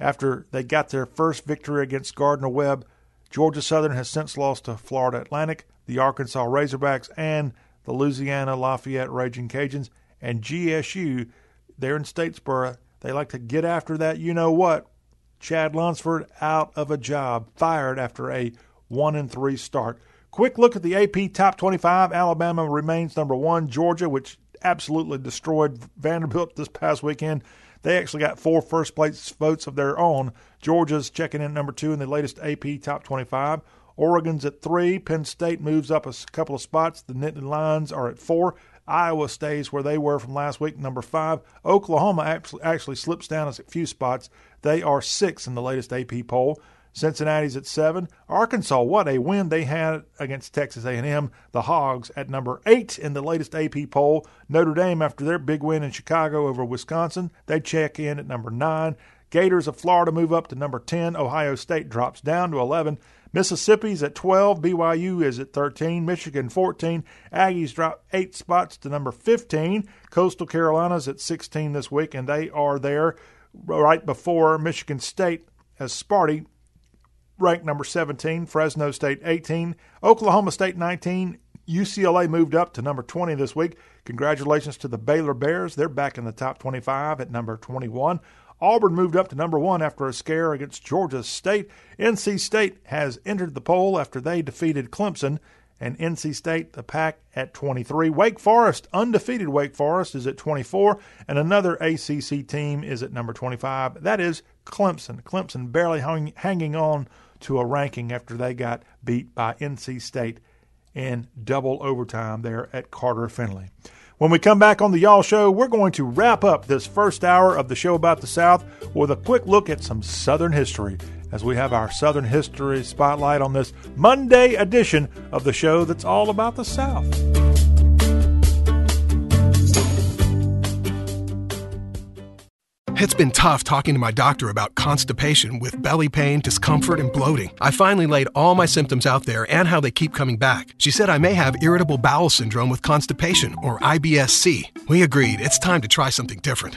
After they got their first victory against Gardner Webb, Georgia Southern has since lost to Florida Atlantic, the Arkansas Razorbacks, and the Louisiana Lafayette Raging Cajuns. And GSU there in Statesboro, they like to get after that you know what. Chad Lunsford out of a job, fired after a 1 and 3 start. Quick look at the AP Top 25. Alabama remains number one. Georgia, which absolutely destroyed Vanderbilt this past weekend, they actually got four first place votes of their own. Georgia's checking in number two in the latest AP Top 25. Oregon's at three. Penn State moves up a couple of spots. The Nittany Lions are at four. Iowa stays where they were from last week, number five. Oklahoma actually, actually slips down a few spots. They are six in the latest AP poll. Cincinnati's at seven. Arkansas, what a win they had against Texas A&M. The Hogs at number eight in the latest AP poll. Notre Dame, after their big win in Chicago over Wisconsin, they check in at number nine. Gators of Florida move up to number 10. Ohio State drops down to 11. Mississippi's at 12. BYU is at 13. Michigan 14. Aggies drop eight spots to number 15. Coastal Carolina's at 16 this week, and they are there right before Michigan State as Sparty ranked number 17. Fresno State 18. Oklahoma State 19. UCLA moved up to number 20 this week. Congratulations to the Baylor Bears. They're back in the top 25 at number 21. Auburn moved up to number one after a scare against Georgia State. NC State has entered the poll after they defeated Clemson. And NC State, the pack at 23. Wake Forest, undefeated Wake Forest, is at 24. And another ACC team is at number 25. That is Clemson. Clemson barely hung, hanging on to a ranking after they got beat by NC State in double overtime there at Carter Finley. When we come back on the Y'all Show, we're going to wrap up this first hour of the show about the South with a quick look at some Southern history as we have our Southern History Spotlight on this Monday edition of the show that's all about the South. It's been tough talking to my doctor about constipation with belly pain, discomfort, and bloating. I finally laid all my symptoms out there and how they keep coming back. She said I may have irritable bowel syndrome with constipation, or IBS-C. We agreed it's time to try something different.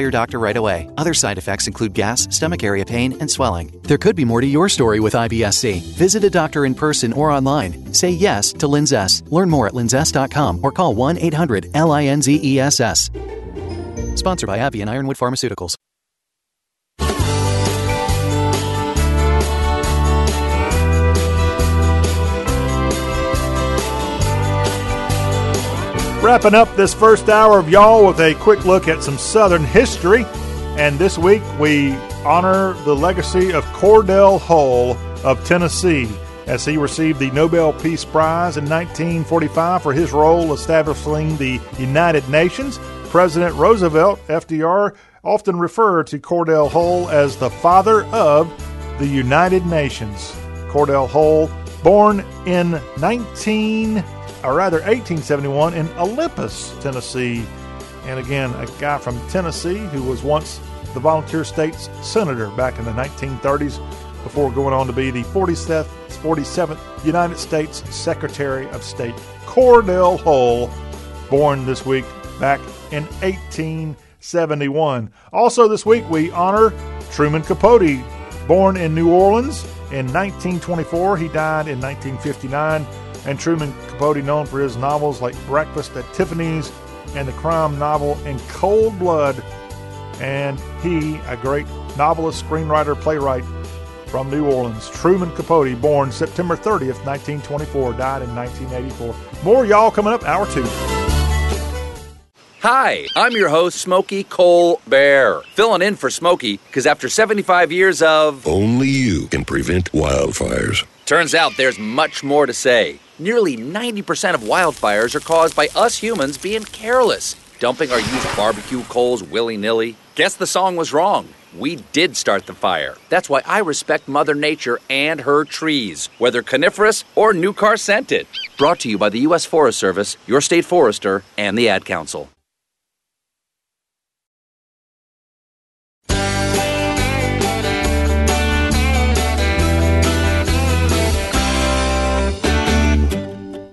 your doctor right away. Other side effects include gas, stomach area pain, and swelling. There could be more to your story with IBS-C. Visit a doctor in person or online. Say yes to Linzess. Learn more at linzess.com or call 1-800-LINZESS. Sponsored by AbbVie and Ironwood Pharmaceuticals. Wrapping up this first hour of y'all with a quick look at some Southern history. And this week we honor the legacy of Cordell Hull of Tennessee as he received the Nobel Peace Prize in 1945 for his role establishing the United Nations. President Roosevelt, FDR, often referred to Cordell Hull as the father of the United Nations. Cordell Hull, born in 19 or rather 1871 in Olympus, Tennessee. And again, a guy from Tennessee who was once the volunteer state's senator back in the 1930s before going on to be the 47th, 47th United States Secretary of State. Cordell Hull, born this week back in 1871. Also, this week we honor Truman Capote, born in New Orleans in 1924. He died in 1959 and Truman Capote, known for his novels like Breakfast at Tiffany's and the crime novel In Cold Blood. And he, a great novelist, screenwriter, playwright from New Orleans, Truman Capote, born September 30th, 1924, died in 1984. More y'all coming up, hour two. Hi, I'm your host, Smokey Cole Bear, filling in for Smokey because after 75 years of. Only you can prevent wildfires. Turns out there's much more to say. Nearly 90% of wildfires are caused by us humans being careless, dumping our used barbecue coals willy nilly. Guess the song was wrong. We did start the fire. That's why I respect Mother Nature and her trees, whether coniferous or new car scented. Brought to you by the U.S. Forest Service, your state forester, and the Ad Council.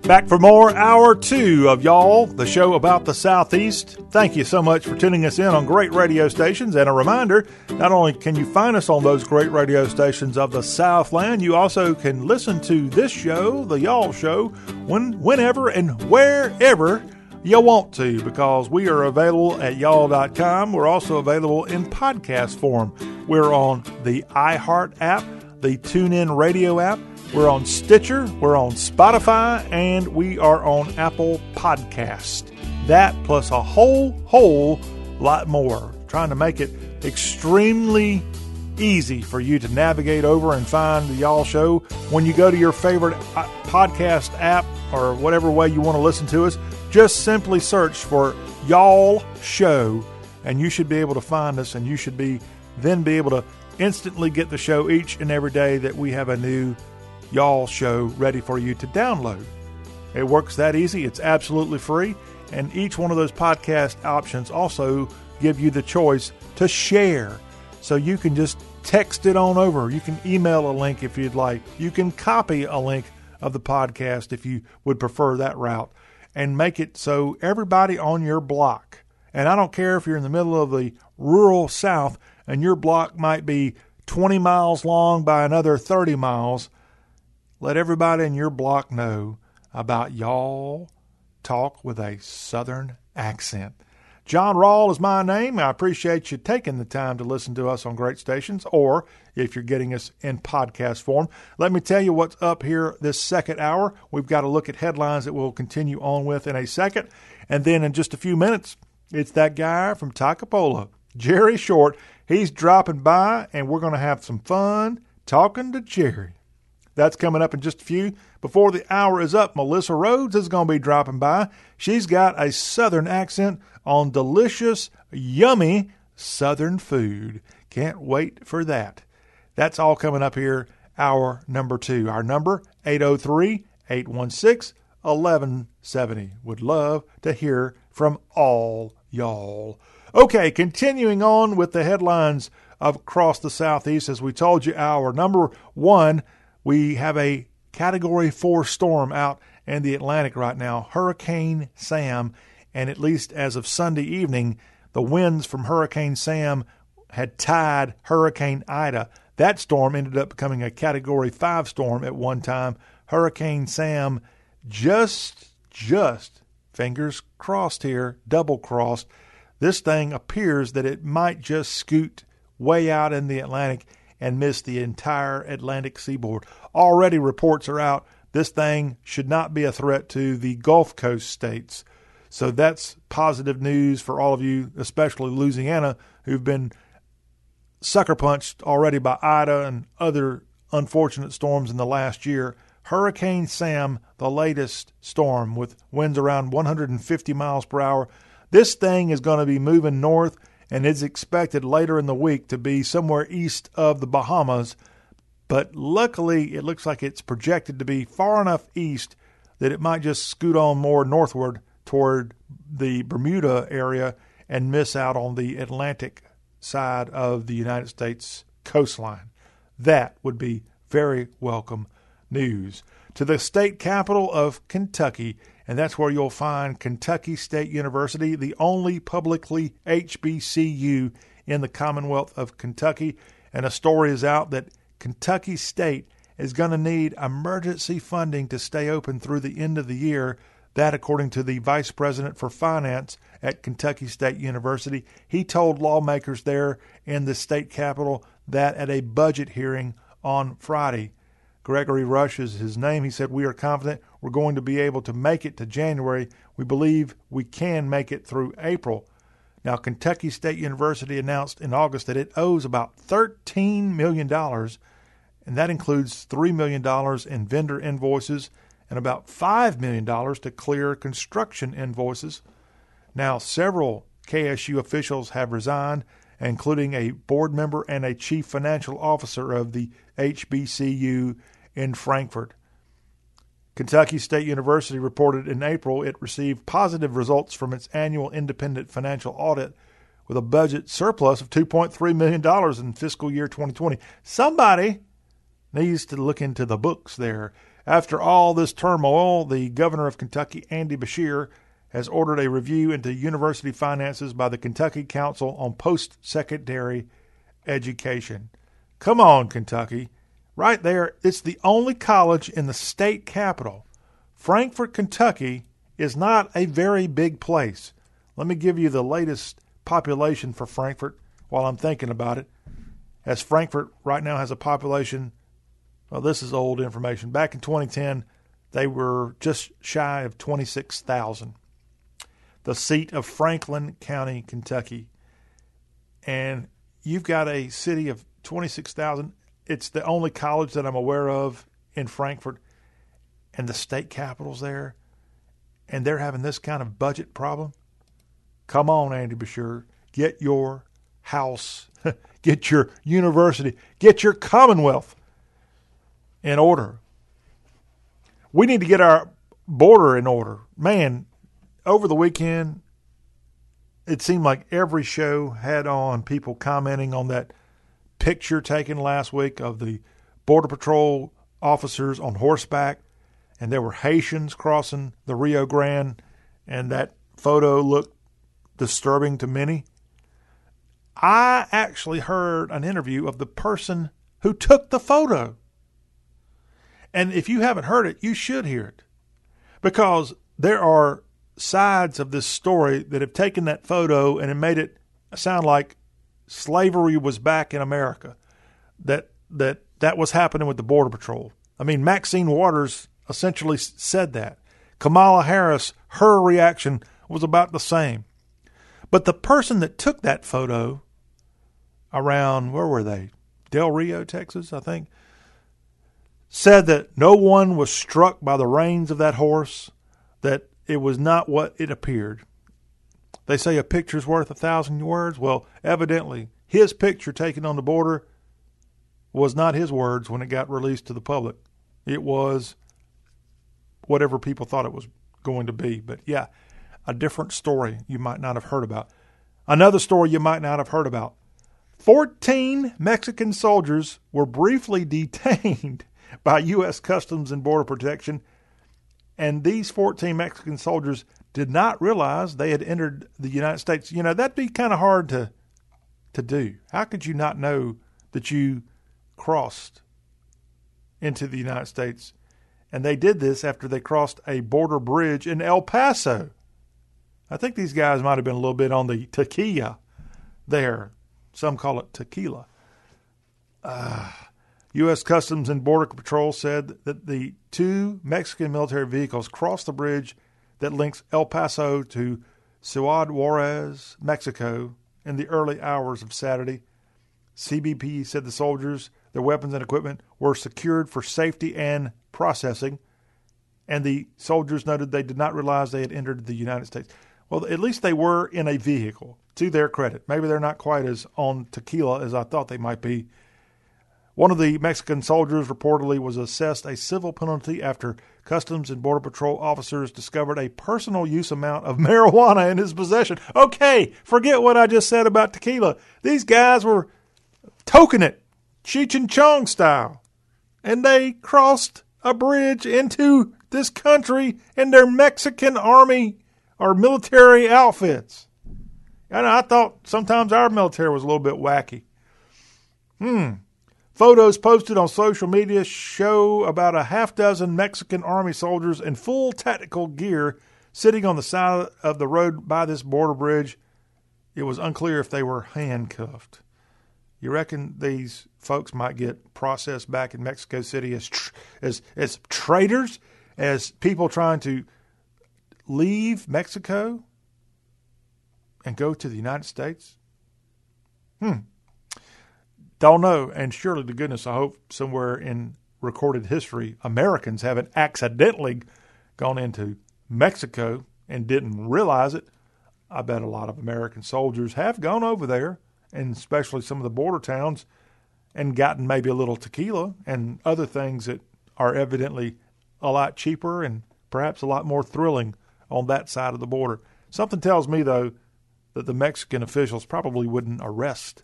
Back for more hour two of y'all, the show about the Southeast. Thank you so much for tuning us in on great radio stations. And a reminder not only can you find us on those great radio stations of the Southland, you also can listen to this show, the Y'all Show, when, whenever and wherever you want to, because we are available at y'all.com. We're also available in podcast form. We're on the iHeart app, the TuneIn Radio app. We're on Stitcher, we're on Spotify, and we are on Apple Podcast. That plus a whole, whole lot more. Trying to make it extremely easy for you to navigate over and find the Y'all Show. When you go to your favorite uh, podcast app or whatever way you want to listen to us, just simply search for Y'all Show, and you should be able to find us, and you should be then be able to instantly get the show each and every day that we have a new Y'all Show ready for you to download. It works that easy, it's absolutely free, and each one of those podcast options also give you the choice to share. So you can just text it on over. You can email a link if you'd like. You can copy a link of the podcast if you would prefer that route and make it so everybody on your block, and I don't care if you're in the middle of the rural South and your block might be 20 miles long by another 30 miles, let everybody in your block know about y'all talk with a Southern accent. John Rawl is my name. I appreciate you taking the time to listen to us on great stations, or if you're getting us in podcast form. Let me tell you what's up here this second hour. We've got to look at headlines that we'll continue on with in a second. And then in just a few minutes, it's that guy from Toccopola, Jerry Short. He's dropping by, and we're going to have some fun talking to Jerry. That's coming up in just a few. Before the hour is up, Melissa Rhodes is going to be dropping by. She's got a southern accent on delicious, yummy southern food. Can't wait for that. That's all coming up here, hour number two. Our number, 803 816 1170. Would love to hear from all y'all. Okay, continuing on with the headlines of across the southeast. As we told you, our number one, we have a category four storm out in the Atlantic right now, Hurricane Sam. And at least as of Sunday evening, the winds from Hurricane Sam had tied Hurricane Ida. That storm ended up becoming a category five storm at one time. Hurricane Sam just, just, fingers crossed here, double crossed. This thing appears that it might just scoot way out in the Atlantic and miss the entire Atlantic seaboard. Already reports are out this thing should not be a threat to the Gulf Coast states. So that's positive news for all of you, especially Louisiana, who've been sucker punched already by Ida and other unfortunate storms in the last year. Hurricane Sam, the latest storm with winds around 150 miles per hour. This thing is going to be moving north and is expected later in the week to be somewhere east of the Bahamas. But luckily, it looks like it's projected to be far enough east that it might just scoot on more northward toward the Bermuda area and miss out on the Atlantic side of the United States coastline. That would be very welcome news. To the state capital of Kentucky, and that's where you'll find Kentucky State University, the only publicly HBCU in the Commonwealth of Kentucky. And a story is out that Kentucky State is going to need emergency funding to stay open through the end of the year. That, according to the Vice President for Finance at Kentucky State University, he told lawmakers there in the state capitol that at a budget hearing on Friday. Gregory Rush is his name. He said, We are confident we're going to be able to make it to January. We believe we can make it through April. Now, Kentucky State University announced in August that it owes about $13 million, and that includes $3 million in vendor invoices and about $5 million to clear construction invoices. Now, several KSU officials have resigned, including a board member and a chief financial officer of the HBCU in Frankfort. Kentucky State University reported in April it received positive results from its annual independent financial audit with a budget surplus of $2.3 million in fiscal year 2020. Somebody needs to look into the books there. After all this turmoil, the governor of Kentucky, Andy Beshear, has ordered a review into university finances by the Kentucky Council on Post Secondary Education. Come on, Kentucky. Right there, it's the only college in the state capital. Frankfort, Kentucky is not a very big place. Let me give you the latest population for Frankfort while I'm thinking about it. As Frankfort right now has a population, well, this is old information. Back in 2010, they were just shy of 26,000. The seat of Franklin County, Kentucky. And you've got a city of 26,000 it's the only college that I'm aware of in Frankfort, and the state capital's there, and they're having this kind of budget problem. Come on, Andy Beshear, get your house, get your university, get your commonwealth in order. We need to get our border in order. Man, over the weekend, it seemed like every show had on people commenting on that picture taken last week of the Border Patrol officers on horseback, and there were Haitians crossing the Rio Grande, and that photo looked disturbing to many. I actually heard an interview of the person who took the photo. And if you haven't heard it, you should hear it. Because there are sides of this story that have taken that photo and have made it sound like slavery was back in America, that that that was happening with the Border Patrol. I mean, Maxine Waters essentially said that. Kamala Harris, her reaction was about the same. But the person that took that photo around, where were they? Del Rio, Texas, I think, said that no one was struck by the reins of that horse, that it was not what it appeared. They say a picture's worth a thousand words. Well, evidently, his picture taken on the border was not his words when it got released to the public. It was whatever people thought it was going to be. But yeah, a different story you might not have heard about. Another story you might not have heard about. 14 Mexican soldiers were briefly detained by U.S. Customs and Border Protection, and these 14 Mexican soldiers did not realize they had entered the United States. You know, that'd be kind of hard to to do. How could you not know that you crossed into the United States? And they did this after they crossed a border bridge in El Paso. I think these guys might have been a little bit on the tequila there. Some call it tequila. Uh, U.S. Customs and Border Patrol said that the two Mexican military vehicles crossed the bridge that links El Paso to Ciudad Juarez, Mexico, in the early hours of Saturday. CBP said the soldiers, their weapons and equipment were secured for safety and processing, and the soldiers noted they did not realize they had entered the United States. Well, at least they were in a vehicle, to their credit. Maybe they're not quite as on tequila as I thought they might be. One of the Mexican soldiers reportedly was assessed a civil penalty after Customs and Border Patrol officers discovered a personal use amount of marijuana in his possession. Okay, forget what I just said about tequila. These guys were toking it, Cheech and Chong style. And they crossed a bridge into this country in their Mexican army or military outfits. And I thought sometimes our military was a little bit wacky. Hmm. Photos posted on social media show about a half dozen Mexican army soldiers in full tactical gear sitting on the side of the road by this border bridge. It was unclear if they were handcuffed. You reckon these folks might get processed back in Mexico City as tr- as as traitors, as people trying to leave Mexico and go to the United States? Hmm. Don't know. And surely to goodness, I hope somewhere in recorded history, Americans haven't accidentally gone into Mexico and didn't realize it. I bet a lot of American soldiers have gone over there, and especially some of the border towns, and gotten maybe a little tequila and other things that are evidently a lot cheaper and perhaps a lot more thrilling on that side of the border. Something tells me, though, that the Mexican officials probably wouldn't arrest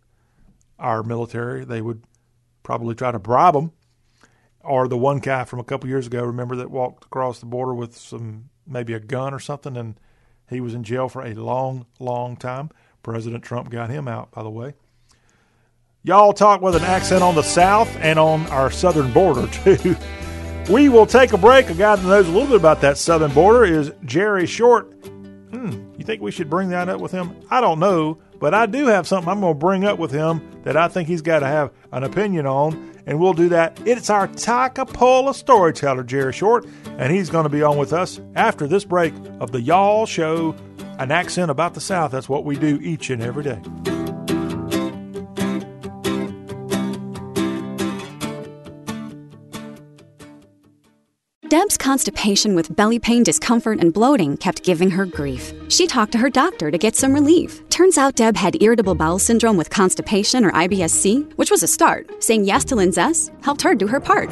our military. They would probably try to bribe them. Or the one guy from a couple years ago, remember that walked across the border with some maybe a gun or something, and he was in jail for a long, long time. President Trump got him out, by the way. Y'all talk with an accent on the South and on our southern border, too. We will take a break. A guy that knows a little bit about that southern border is Jerry Short. Hmm, you think we should bring that up with him? I don't know, but I do have something I'm going to bring up with him that I think he's got to have an opinion on, and we'll do that. It's our Toccopola storyteller, Jerry Short, and he's going to be on with us after this break of the Y'all Show, an accent about the South. That's what we do each and every day. Deb's constipation with belly pain, discomfort, and bloating kept giving her grief. She talked to her doctor to get some relief. Turns out Deb had irritable bowel syndrome with constipation or IBS-C, which was a start. Saying yes to Linzess helped her do her part.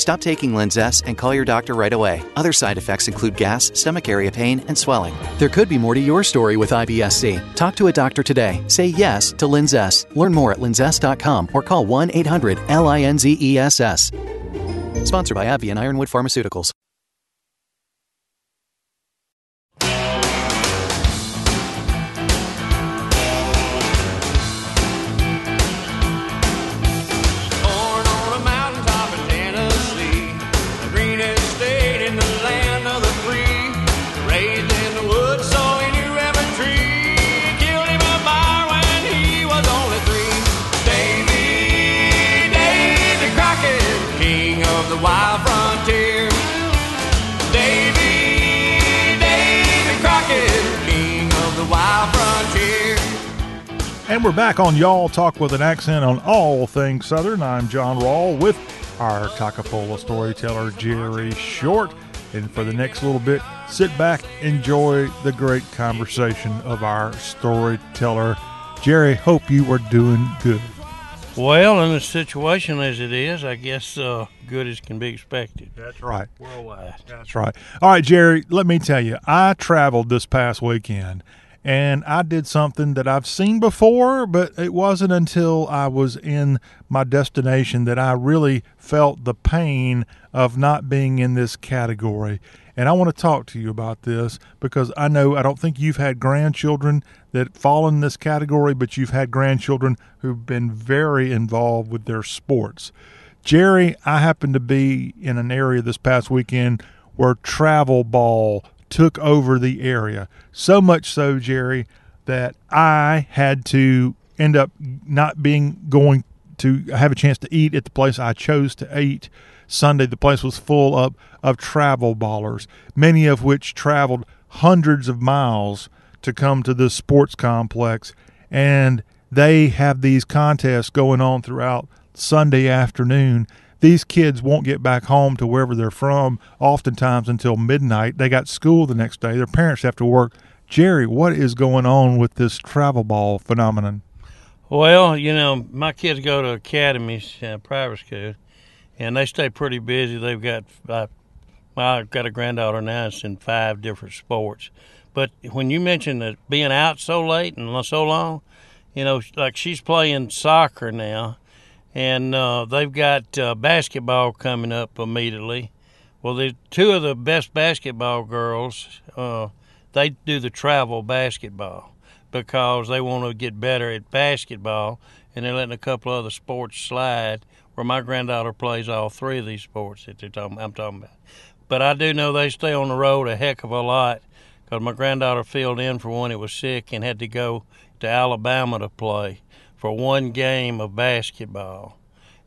stop taking Linzess and call your doctor right away. Other side effects include gas, stomach area pain, and swelling. There could be more to your story with IBS-C. Talk to a doctor today. Say yes to Linzess. Learn more at linzess.com or call 1-800-LINZESS. Sponsored by AbbVie and Ironwood Pharmaceuticals. And we're back on Y'all Talk with an Accent on all things Southern. I'm John Rawl with our Toccopola storyteller, Jerry Short. And for the next little bit, sit back, enjoy the great conversation of our storyteller. Jerry, hope you are doing good. Well, in the situation as it is, I guess uh, good as can be expected. That's right. Worldwide. That's right. All right, Jerry, let me tell you, I traveled this past weekend and I did something that I've seen before, but it wasn't until I was in my destination that I really felt the pain of not being in this category. And I want to talk to you about this because I know I don't think you've had grandchildren that fall in this category, but you've had grandchildren who've been very involved with their sports. Jerry, I happened to be in an area this past weekend where travel ball took over the area. So much so, Jerry, that I had to end up not being going to have a chance to eat at the place I chose to eat. Sunday, the place was full of, of travel ballers, many of which traveled hundreds of miles to come to this sports complex. And they have these contests going on throughout Sunday afternoon these kids won't get back home to wherever they're from oftentimes until midnight. They got school the next day. Their parents have to work. Jerry, what is going on with this travel ball phenomenon? Well, you know, my kids go to academies, uh, private school, and they stay pretty busy. They've got, uh, I've got a granddaughter now that's in five different sports. But when you mentioned that being out so late and so long, you know, like she's playing soccer now, and uh, they've got uh, basketball coming up immediately. Well, the two of the best basketball girls, uh, they do the travel basketball because they want to get better at basketball, and they're letting a couple other sports slide. Where my granddaughter plays all three of these sports that they're talking, I'm talking about. But I do know they stay on the road a heck of a lot because my granddaughter filled in for one that was sick and had to go to Alabama to play for one game of basketball,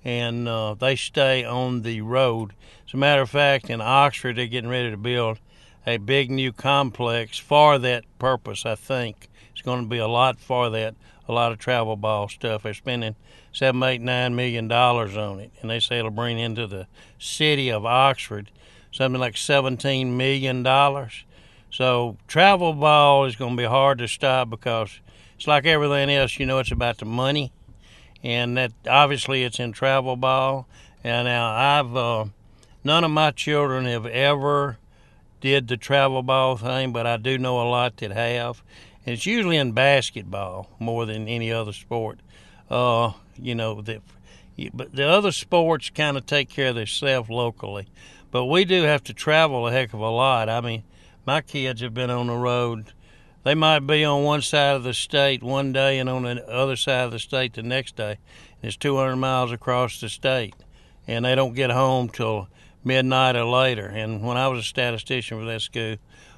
and uh, they stay on the road. As a matter of fact, in Oxford, they're getting ready to build a big new complex for that purpose. I think it's going to be a lot for that. A lot of travel ball stuff. They're spending seven, eight, nine million dollars on it, and they say it'll bring into the city of Oxford something like seventeen million dollars. So travel ball is going to be hard to stop because it's like everything else, you know, it's about the money, and that obviously it's in travel ball. And now I've uh, none of my children have ever did the travel ball thing, but I do know a lot that have, and it's usually in basketball more than any other sport. Uh, you know, that, but the other sports kind of take care of themselves locally, but we do have to travel a heck of a lot. I mean, my kids have been on the road they might be on one side of the state one day and on the other side of the state the next day. It's 200 miles across the state, and they don't get home till midnight or later. And when I was a statistician for that school,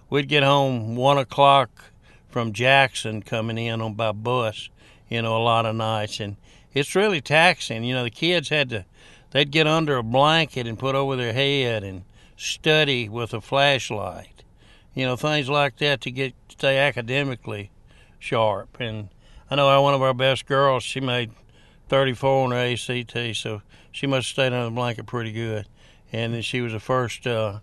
we'd get home one o'clock from Jackson coming in on by bus, you know, a lot of nights, and it's really taxing. You know, the kids had to, they'd get under a blanket and put over their head and study with a flashlight, you know, things like that to get stay academically sharp. And I know one of our best girls, she made 34 on her ACT, so she must have stayed under the blanket pretty good. And then she was the first, uh,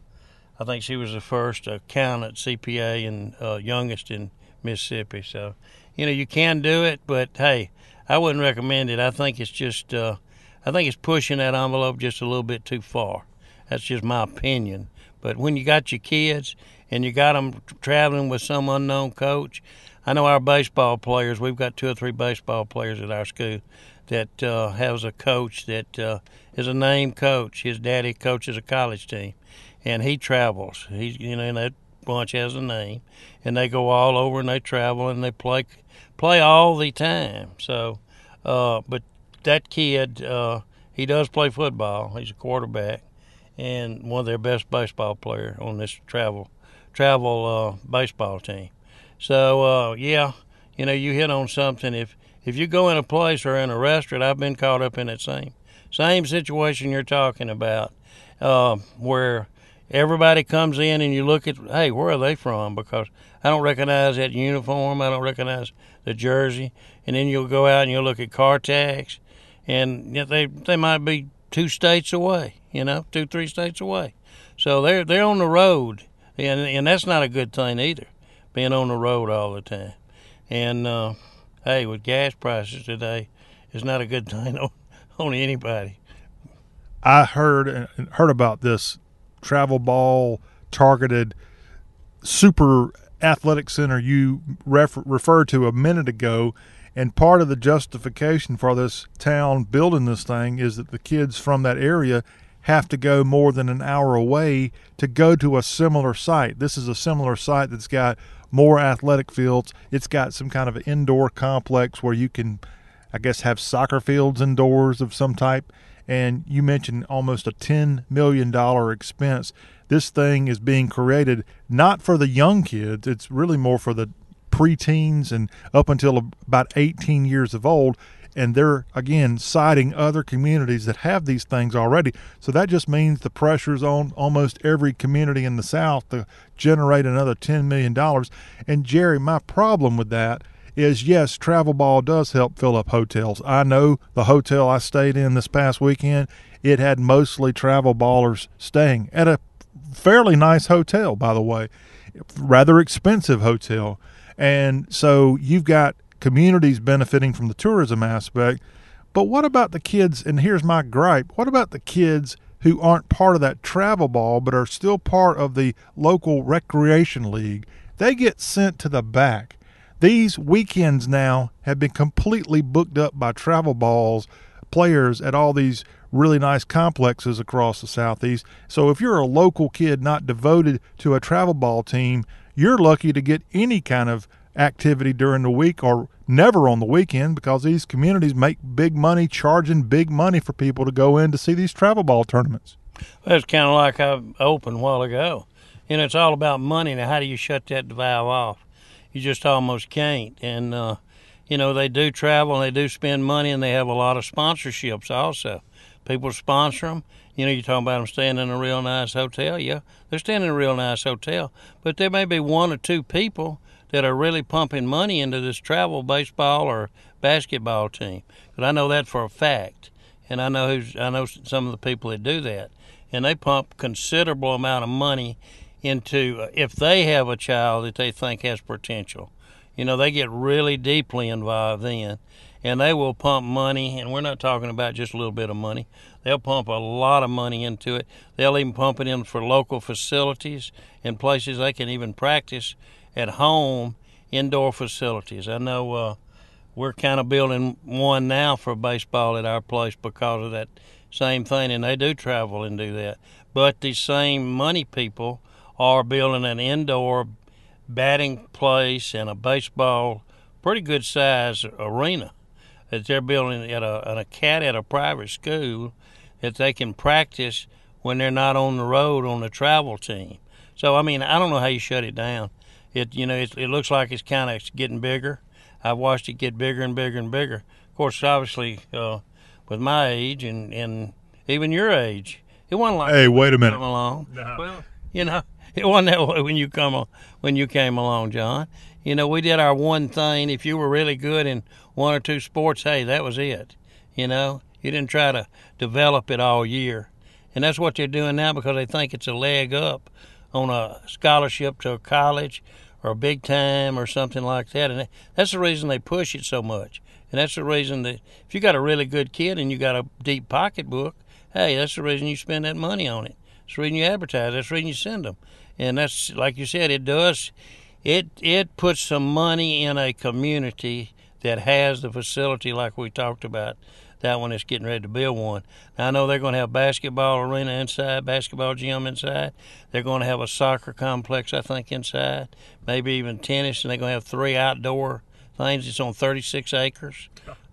I think she was the first accountant, CPA, and uh, youngest in Mississippi. So, you know, you can do it, but hey, I wouldn't recommend it. I think it's just, uh, I think it's pushing that envelope just a little bit too far. That's just my opinion. But when you got your kids and you got them traveling with some unknown coach. I know our baseball players. We've got two or three baseball players at our school that uh, has a coach that uh, is a name coach. His daddy coaches a college team, and he travels. He's you know that bunch has a name, and they go all over and they travel and they play play all the time. So, uh, but that kid, uh, he does play football. He's a quarterback and one of their best baseball player on this travel travel uh, baseball team. So uh, yeah, you know, you hit on something. If if you go in a place or in a restaurant, I've been caught up in that same same situation you're talking about, uh, where everybody comes in and you look at, hey, where are they from? Because I don't recognize that uniform. I don't recognize the jersey. and then you'll go out and you'll look at car tax, and they they might be two states away, you know, two three states away. So they're they're on the road, and and that's not a good thing either, being on the road all the time. And uh, hey, with gas prices today, it's not a good thing on, on anybody. I heard heard about this travel ball targeted super athletic center you refer, referred to a minute ago. And part of the justification for this town building this thing is that the kids from that area have to go more than an hour away to go to a similar site. This is a similar site that's got more athletic fields. It's got some kind of an indoor complex where you can, I guess, have soccer fields indoors of some type. And you mentioned almost a $10 million expense. This thing is being created not for the young kids, it's really more for the preteens and up until about 18 years of old and they're again citing other communities that have these things already. So that just means the pressure's on almost every community in the South to generate another $10 million. And Jerry, my problem with that is yes, travel ball does help fill up hotels. I know the hotel I stayed in this past weekend, it had mostly travel ballers staying at a fairly nice hotel, by the way, rather expensive hotel. And so you've got communities benefiting from the tourism aspect. But what about the kids? And here's my gripe what about the kids who aren't part of that travel ball but are still part of the local recreation league? They get sent to the back. These weekends now have been completely booked up by travel balls players at all these really nice complexes across the southeast. So if you're a local kid not devoted to a travel ball team, you're lucky to get any kind of activity during the week or never on the weekend because these communities make big money charging big money for people to go in to see these travel ball tournaments. That's kind of like I opened a while ago. You know, it's all about money. Now, how do you shut that valve off? You just almost can't. And, uh, you know, they do travel and they do spend money and they have a lot of sponsorships also. People sponsor them. You know, you're talking about them staying in a real nice hotel. Yeah, they're staying in a real nice hotel. But there may be one or two people that are really pumping money into this travel baseball or basketball team. But I know that for a fact, and I know who's I know some of the people that do that, and they pump considerable amount of money into uh, if they have a child that they think has potential. You know, they get really deeply involved then, and they will pump money. And we're not talking about just a little bit of money. They'll pump a lot of money into it. They'll even pump it in for local facilities and places they can even practice at home indoor facilities. I know uh, we're kind of building one now for baseball at our place because of that same thing, and they do travel and do that. But the same money people are building an indoor batting place and a baseball, pretty good size arena that they're building at a, at a cat at a private school that they can practice when they're not on the road on the travel team. So I mean, I don't know how you shut it down it you know it, it looks like it's kind of getting bigger. I've watched it get bigger and bigger and bigger. Of course, obviously, uh, with my age and and even your age, it wasn't like hey, wait a minute, come along. No. Well, you know, it wasn't that way when you come when you came along, John. You know, we did our one thing. If you were really good in one or two sports, hey, that was it. You know, you didn't try to develop it all year, and that's what they're doing now because they think it's a leg up on a scholarship to a college or big time or something like that. And that's the reason they push it so much. And that's the reason that if you got a really good kid and you got a deep pocketbook, hey, that's the reason you spend that money on it. That's the reason you advertise. That's the reason you send them. And that's like you said, it does. It it puts some money in a community that has the facility like we talked about that one is getting ready to build one. Now, I know they're going to have basketball arena inside, basketball gym inside. They're going to have a soccer complex, I think, inside. Maybe even tennis, and they're going to have three outdoor things. It's on 36 acres,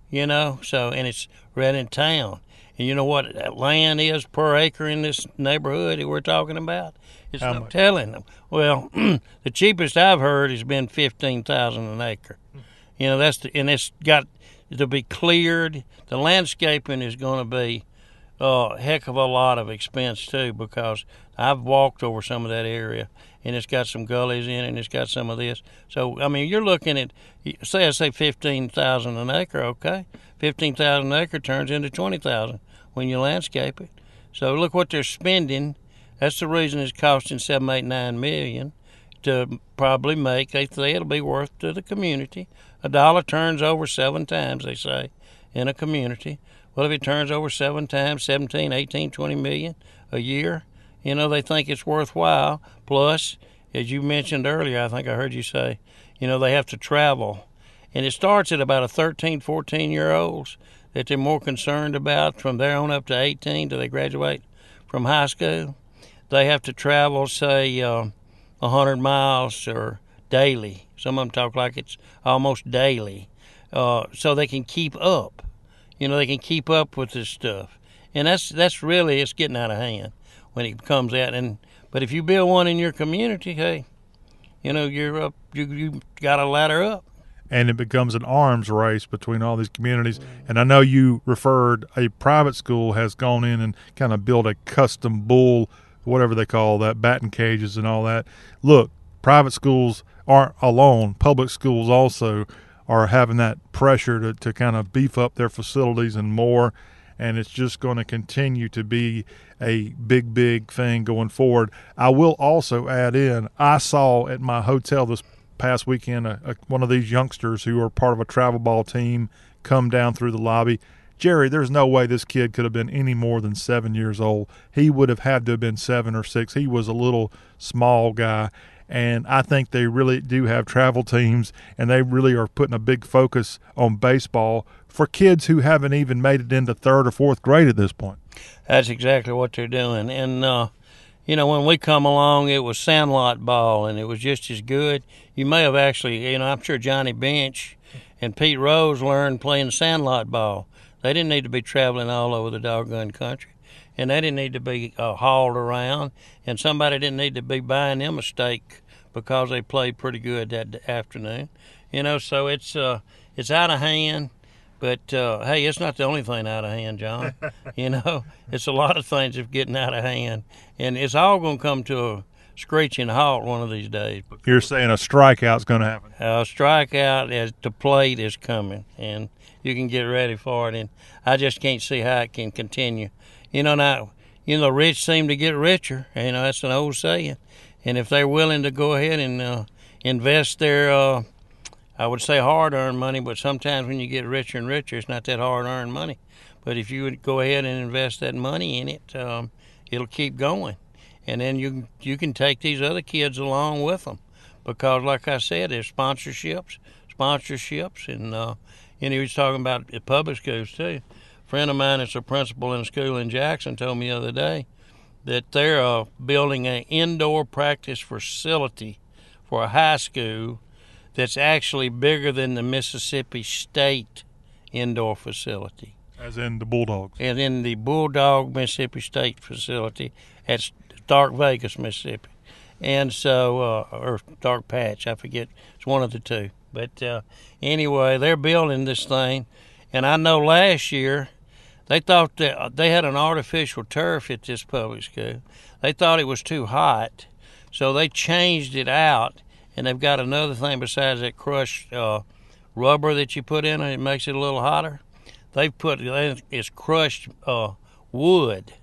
you know. So, and it's right in town. And you know what that land is per acre in this neighborhood that we're talking about? It's How no much? telling them. Well, the cheapest I've heard has been fifteen thousand an acre. You know that's the, and it's got to be cleared. The landscaping is going to be a heck of a lot of expense too because I've walked over some of that area and it's got some gullies in it, and it's got some of this. So I mean, you're looking at say I say fifteen thousand an acre, okay? Fifteen thousand an acre turns into twenty thousand when you landscape it. So look what they're spending. That's the reason it's costing seven, eight, nine million to probably make. They say it'll be worth to the community. A dollar turns over seven times, they say, in a community. Well, if it turns over seven times, 17, 18, 20 million a year, you know, they think it's worthwhile. Plus, as you mentioned earlier, I think I heard you say, you know, they have to travel. And it starts at about a 13, 14 year olds that they're more concerned about from there on up to 18 till they graduate from high school. They have to travel, say, uh, 100 miles or daily. Some of them talk like it's almost daily. Uh, so they can keep up. You know, they can keep up with this stuff. And that's that's really it's getting out of hand when it comes out. And but if you build one in your community, hey, you know you're up. You you got a ladder up. And it becomes an arms race between all these communities. And I know you referred a private school has gone in and kind of built a custom bull, whatever they call that, batting cages and all that. Look, private schools aren't alone. Public schools also are having that pressure to, to kind of beef up their facilities and more and it's just going to continue to be a big, big thing going forward. I will also add in, I saw at my hotel this past weekend a, a, one of these youngsters who are part of a travel ball team come down through the lobby. Jerry, there's no way this kid could have been any more than seven years old. He would have had to have been seven or six. He was a little small guy. And I think they really do have travel teams, and they really are putting a big focus on baseball for kids who haven't even made it into third or fourth grade at this point. That's exactly what they're doing. And, uh, you know, when we come along, it was sandlot ball, and it was just as good. You may have actually, you know, I'm sure Johnny Bench and Pete Rose learned playing sandlot ball. They didn't need to be traveling all over the doggone country, and they didn't need to be uh, hauled around, and somebody didn't need to be buying them a steak because they played pretty good that afternoon. You know, so it's uh, it's out of hand. But uh, hey, it's not the only thing out of hand, John. you know, it's a lot of things that's getting out of hand, and it's all going to come to a screeching halt one of these days. You're saying a strikeout's going to happen? A strikeout as the plate is coming, and you can get ready for it. And I just can't see how it can continue. You know, now you know the rich seem to get richer. You know that's an old saying, and if they're willing to go ahead and uh, invest their uh, I would say hard earned money, but sometimes when you get richer and richer, it's not that hard earned money. But if you would go ahead and invest that money in it, um, it'll keep going, and then you you can take these other kids along with them, because like I said, there's sponsorships, sponsorships, and uh, know he was talking about the public schools too. A friend of mine that's a principal in a school in Jackson told me the other day that they're uh, building an indoor practice facility for a high school that's actually bigger than the Mississippi State indoor facility. As in the Bulldogs. And in the Bulldog Mississippi State facility at Stark Vegas, Mississippi. And so, uh, or Stark Patch, I forget. It's one of the two. But uh, anyway, they're building this thing. And I know last year they thought that they had an artificial turf at this public school. They thought it was too hot. So they changed it out and they've got another thing besides that crushed uh, rubber that you put in it. It makes it a little hotter. They've put it's crushed uh, wood,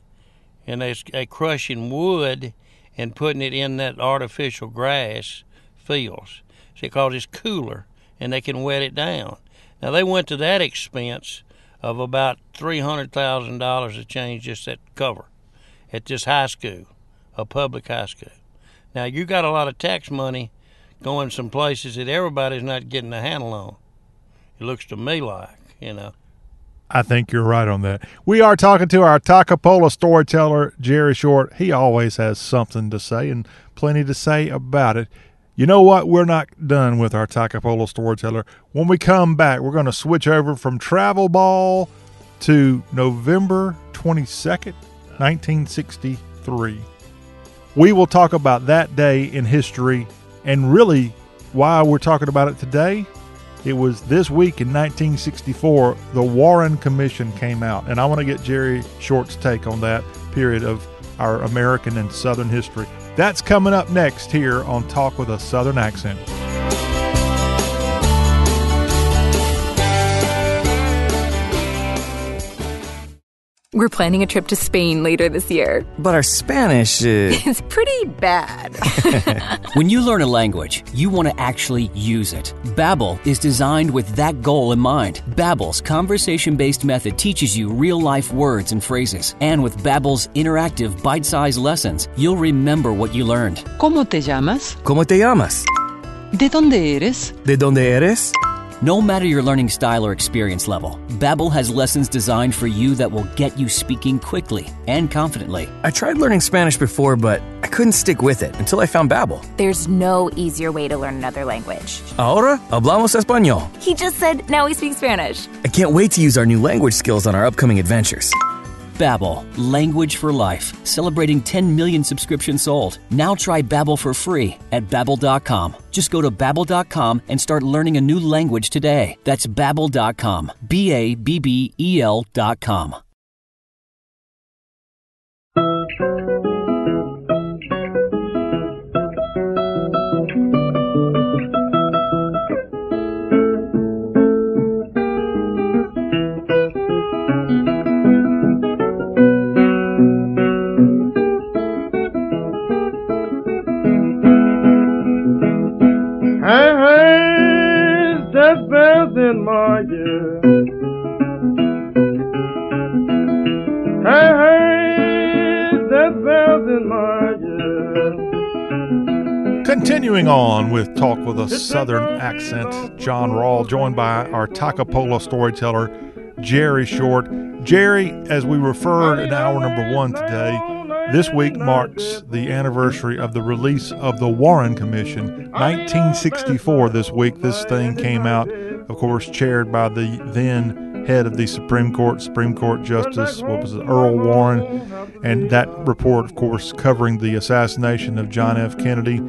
and they they crushing wood and putting it in that artificial grass fields because it's cooler and they can wet it down. Now they went to that expense of about three hundred thousand dollars to change just that cover at this high school, a public high school. Now you got a lot of tax money going some places that everybody's not getting a handle on. It looks to me like, you know. I think you're right on that. We are talking to our Toccopola storyteller, Jerry Short. He always has something to say and plenty to say about it. You know what? We're not done with our Toccopola storyteller. When we come back, we're going to switch over from travel ball to November 22nd, 1963. We will talk about that day in history and really, why we're talking about it today, it was this week in 1964, the Warren Commission came out. And I want to get Jerry Short's take on that period of our American and Southern history. That's coming up next here on Talk with a Southern Accent. We're planning a trip to Spain later this year. But our Spanish is. It's pretty bad. when you learn a language, you want to actually use it. Babbel is designed with that goal in mind. Babbel's conversation-based method teaches you real-life words and phrases, and with Babbel's interactive bite-sized lessons, you'll remember what you learned. ¿Cómo te llamas? ¿Cómo te llamas? ¿De dónde eres? ¿De dónde eres? No matter your learning style or experience level, Babbel has lessons designed for you that will get you speaking quickly and confidently. I tried learning Spanish before, but I couldn't stick with it until I found Babbel. There's no easier way to learn another language. Ahora hablamos español. He just said, now we speak Spanish. I can't wait to use our new language skills on our upcoming adventures. Babbel, language for life, celebrating 10 million subscriptions sold. Now try Babbel for free at babbel.com. Just go to babbel.com and start learning a new language today. That's babbel.com. B A B B E L.com. in my ear. Hey, hey, that bells in my ear. Continuing on with Talk with a Southern Accent, John Rawl, joined by our Toccopola storyteller, Jerry Short. Jerry, as we referred in hour number one today, this week marks the anniversary of the release of the Warren Commission. 1964, this week, this thing came out, of course, chaired by the then head of the Supreme Court, Supreme Court Justice, what was it, Earl Warren. And that report, of course, covering the assassination of John F. Kennedy.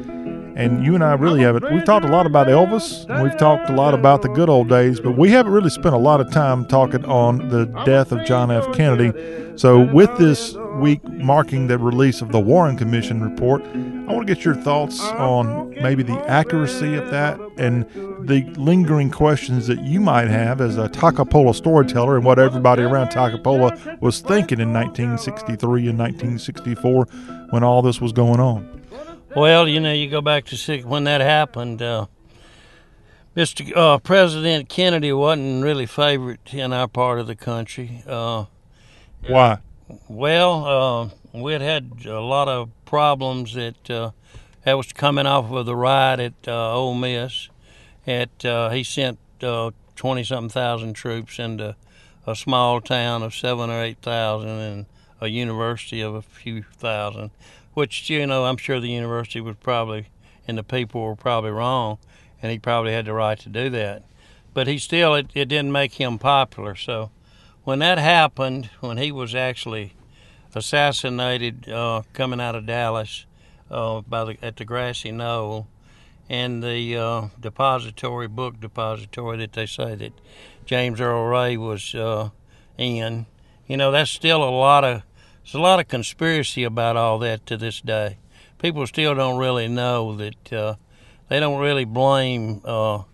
And you and I really haven't, we've talked a lot about Elvis, and we've talked a lot about the good old days, but we haven't really spent a lot of time talking on the death of John F. Kennedy. So, with this week marking the release of the Warren Commission report, I want to get your thoughts on maybe the accuracy of that and the lingering questions that you might have as a Toccopola storyteller and what everybody around Toccopola was thinking in 1963 and 1964 when all this was going on. Well, you know, you go back to six, when that happened. Uh, Mr. Uh, President Kennedy wasn't really favored in our part of the country. Uh, Why? Well, uh, we had had a lot of problems that uh, that was coming off of the riot at uh, Ole Miss. At uh, he sent twenty something thousand troops into a small town of seven or eight thousand and a university of a few thousand, which you know I'm sure the university was probably and the people were probably wrong, and he probably had the right to do that. But he still it, it didn't make him popular. So when that happened, when he was actually assassinated uh, coming out of Dallas uh, by the, at the Grassy Knoll, and the uh, depository, book depository that they say that James Earl Ray was uh, in, you know, that's still a lot of there's a lot of conspiracy about all that to this day. People still don't really know that uh, they don't really blame uh,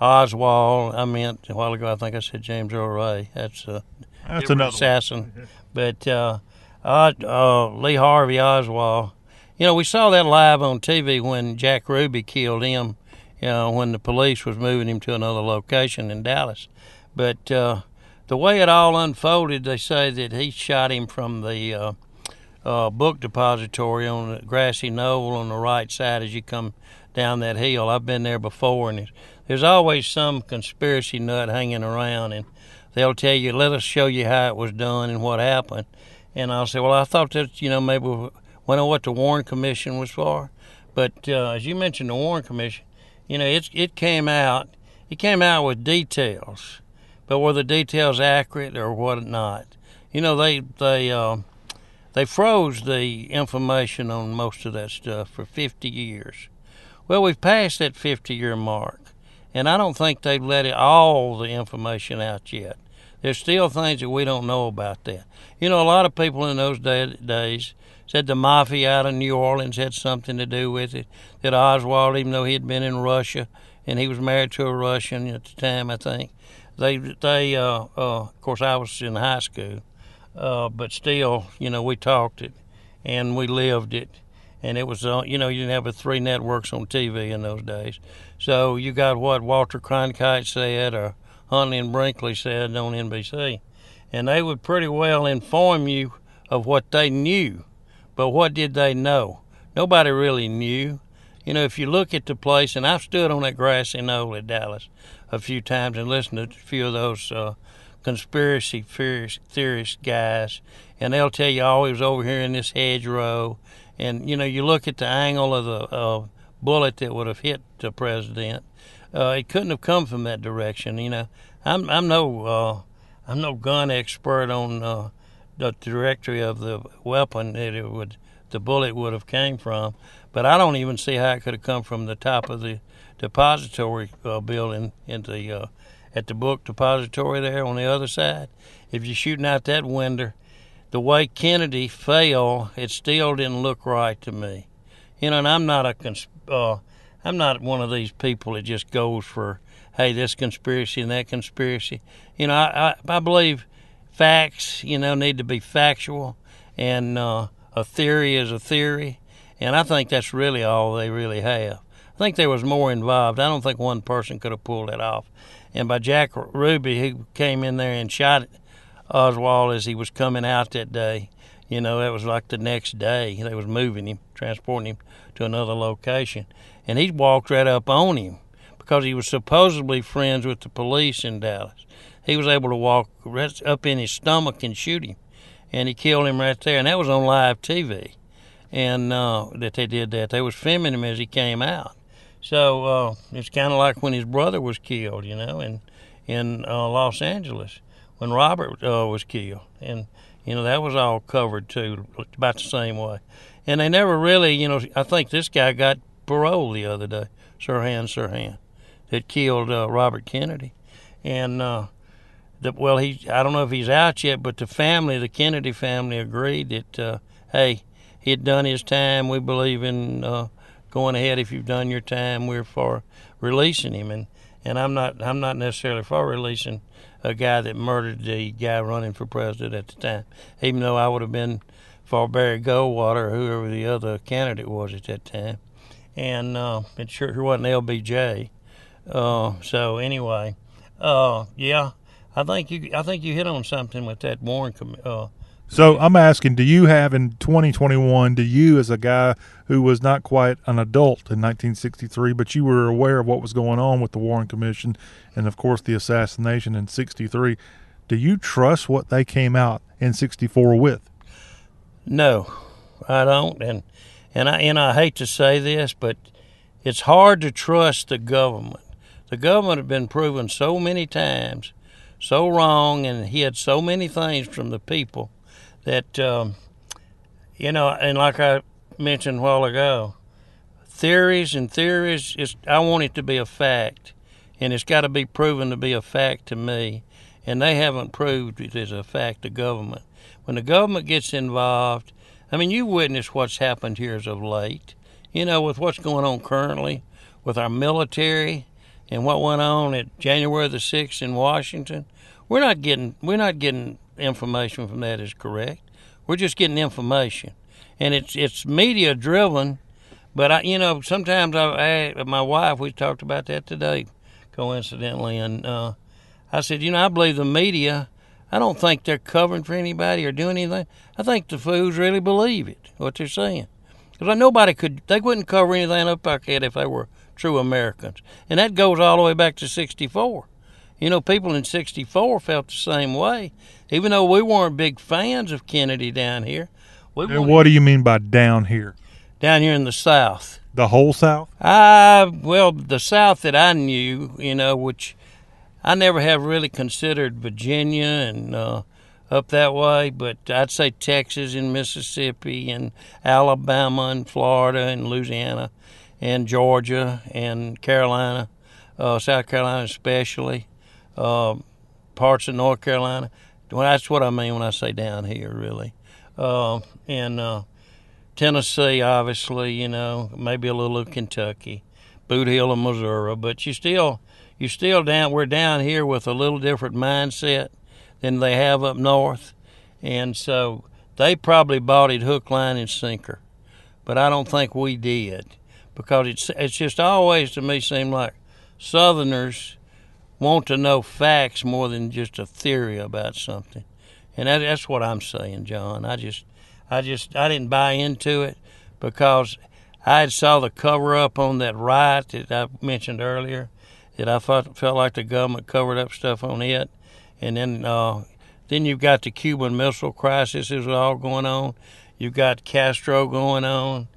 Oswald. I meant a while ago. I think I said James Earl Ray. That's a That's another one. assassin. But uh, uh, uh, Lee Harvey Oswald. You know, we saw that live on TV when Jack Ruby killed him. You know, when the police was moving him to another location in Dallas. But uh, the way it all unfolded, they say that he shot him from the uh, uh, book depository on the grassy knoll on the right side as you come down that hill. I've been there before, and there's, always some conspiracy nut hanging around, and they'll tell you, "Let us show you how it was done and what happened." And I'll say, "Well, I thought that you know maybe we know what the Warren Commission was for." But uh, as you mentioned, the Warren Commission, you know, it's it came out, it came out with details, but were the details accurate or what not? You know, they they uh, they froze the information on most of that stuff for 50 years. Well, we've passed that 50 year mark, and I don't think they've let it, all the information out yet. There's still things that we don't know about that. You know, a lot of people in those day, days said the mafia out of New Orleans had something to do with it. That Oswald, even though he had been in Russia and he was married to a Russian at the time, I think they they uh, uh, of course I was in high school, uh, but still, you know, we talked it and we lived it. And it was, uh, you know, you didn't have a three networks on TV in those days. So you got what Walter Cronkite said or Huntley and Brinkley said on NBC. And they would pretty well inform you of what they knew. But what did they know? Nobody really knew. You know, if you look at the place, and I've stood on that grassy knoll at Dallas a few times and listened to a few of those uh, conspiracy theorist guys, and they'll tell you, oh, he was over here in this hedgerow. And, you know, you look at the angle of the uh, bullet that would have hit the president. Uh, it couldn't have come from that direction. You know, I'm I'm no uh, I'm no gun expert on uh, the trajectory of the weapon that it would the bullet would have came from, but I don't even see how it could have come from the top of the depository uh, building in the uh, at the book depository there on the other side. If you're shooting out that window, the way Kennedy fell, it still didn't look right to me. You know, and I'm not a cons- uh, I'm not one of these people that just goes for hey this conspiracy and that conspiracy. You know, I I, I believe facts you know need to be factual, and uh, a theory is a theory, and I think that's really all they really have. I think there was more involved. I don't think one person could have pulled it off. And by Jack Ruby, he came in there and shot Oswald as he was coming out that day. You know, it was like the next day. They was moving him, transporting him to another location. And he walked right up on him because he was supposedly friends with the police in Dallas. He was able to walk right up in his stomach and shoot him. And he killed him right there. And that was on live TV. And uh, that they did that. They was filming him as he came out. So uh, it's kind of like when his brother was killed, you know, in in uh, Los Angeles when Robert uh, was killed, and you know that was all covered too, about the same way. And they never really, you know, I think this guy got parole the other day, Sirhan Sirhan, that killed uh, Robert Kennedy, and uh, the, well, he I don't know if he's out yet, but the family, the Kennedy family, agreed that uh, hey, he had done his time. We believe in uh, going ahead if you've done your time. We're for releasing him, and and I'm not I'm not necessarily for releasing a guy that murdered the guy running for president at the time, even though I would have been for Barry Goldwater or whoever the other candidate was at that time, and uh, it sure wasn't LBJ. Uh, so anyway, uh, yeah, I think you I think you hit on something with that Warren. Uh, so I'm asking, do you have in 2021, do you as a guy who was not quite an adult in 1963, but you were aware of what was going on with the Warren Commission and of course the assassination in 63, do you trust what they came out in 64 with? No, I don't. And, and I, and I hate to say this, but it's hard to trust the government. The government has been proven so many times so wrong and he had so many things from the people that um, you know, and like I mentioned a while ago, theories and theories. Is I want it to be a fact, and it's got to be proven to be a fact to me, and they haven't proved it as a fact to government. When the government gets involved, I mean, you witness what's happened here as of late. You know, with what's going on currently with our military and what went on at January the sixth in Washington. We're not getting we're not getting information from that is correct. We're just getting information, and it's it's media driven. But I, you know, sometimes I, I my wife we talked about that today, coincidentally, and uh, I said, you know, I believe the media. I don't think they're covering for anybody or doing anything. I think the fools really believe it what they're saying, because nobody could they wouldn't cover anything up like that if they were true Americans, and that goes all the way back to '64. You know, people in 64 felt the same way. Even though we weren't big fans of Kennedy down here. We and what do you mean by down here? Down here in the South. The whole South? Uh, well, the South that I knew, you know, which I never have really considered Virginia and uh, up that way, but I'd say Texas and Mississippi and Alabama and Florida and Louisiana and Georgia and Carolina, uh, South Carolina especially. Uh, parts of North Carolina. Well, that's what I mean when I say down here, really. Uh, and uh, Tennessee, obviously, you know, maybe a little of Kentucky, Bootheel of Missouri, but you still, you still down. We're down here with a little different mindset than they have up north, and so they probably bought it hook, line, and sinker, but I don't think we did because it's it's just always to me seemed like Southerners want to know facts more than just a theory about something, and that, that's what I'm saying, John. I just I just I didn't buy into it because I had saw the cover up on that riot that I mentioned earlier. That I felt felt like the government covered up stuff on it, and then uh, then you've got the Cuban Missile Crisis is all going on. You've got Castro going on.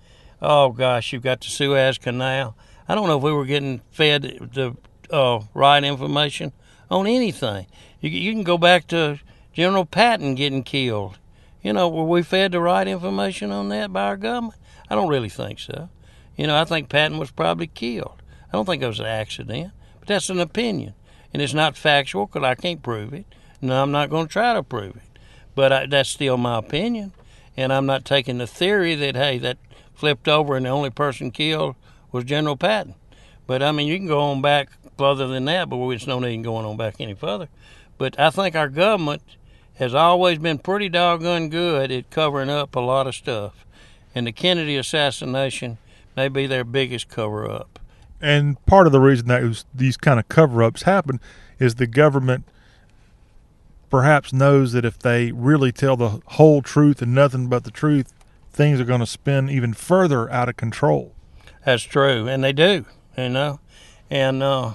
Oh gosh, you've got the Suez Canal. I don't know if we were getting fed the uh, right information on anything. You, you can go back to General Patton getting killed. You know, were we fed the right information on that by our government? I don't really think so. You know, I think Patton was probably killed. I don't think it was an accident, but that's an opinion, and it's not factual because I can't prove it. No, I'm not going to try to prove it, but I, that's still my opinion, and I'm not taking the theory that hey that flipped over and the only person killed was General Patton. But I mean, you can go on back further than that, but there's no need going on back any further. But I think our government has always been pretty doggone good at covering up a lot of stuff, and the Kennedy assassination may be their biggest cover up. And part of the reason that was, these kind of cover ups happen is the government perhaps knows that if they really tell the whole truth and nothing but the truth, things are going to spin even further out of control. That's true, and they do, you know. And uh,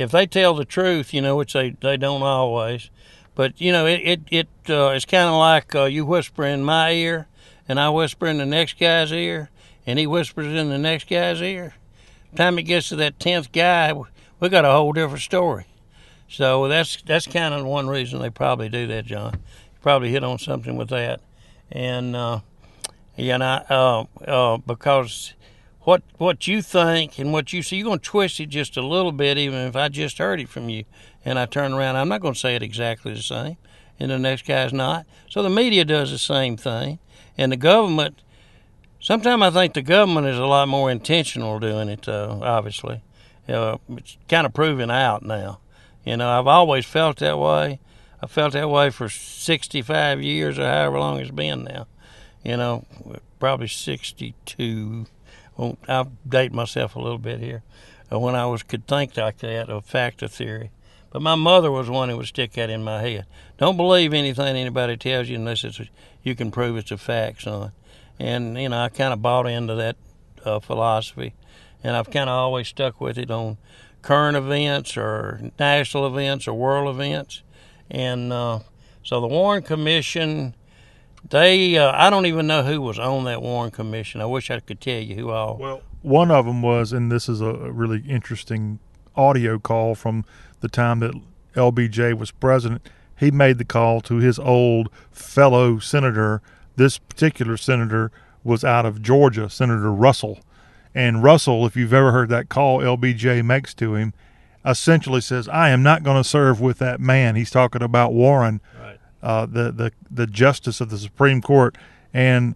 if they tell the truth, you know, which they, they don't always, but you know, it it, it uh, it's kind of like uh, you whisper in my ear, and I whisper in the next guy's ear, and he whispers in the next guy's ear. time it gets to that tenth guy, we got a whole different story. So that's that's kind of one reason they probably do that, John. You probably hit on something with that, and uh, know, uh, uh, because what what you think and what you see, you're going to twist it just a little bit, even if I just heard it from you, and I turn around. I'm not going to say it exactly the same, and the next guy's not. So the media does the same thing, and the government. Sometimes I think the government is a lot more intentional doing it. Uh, obviously, uh, it's kind of proven out now. You know, I've always felt that way. I felt that way for 65 years or however long it's been now. You know, probably 62. Well, I'll date myself a little bit here. Uh, when I was could think like that of factor theory. But my mother was one who would stick that in my head. Don't believe anything anybody tells you unless it's you can prove it's a fact, son. And you know, I kind of bought into that uh, philosophy, and I've kind of always stuck with it on current events or national events or world events. And uh, so the Warren Commission, they, uh, I don't even know who was on that Warren Commission. I wish I could tell you who all. Well, one of them was, and this is a really interesting audio call from the time that LBJ was president. He made the call to his old fellow senator. This particular senator was out of Georgia, Senator Russell and Russell, if you've ever heard that call LBJ makes to him, essentially says, "I am not going to serve with that man." He's talking about Warren, right. Uh, the the the justice of the Supreme Court, and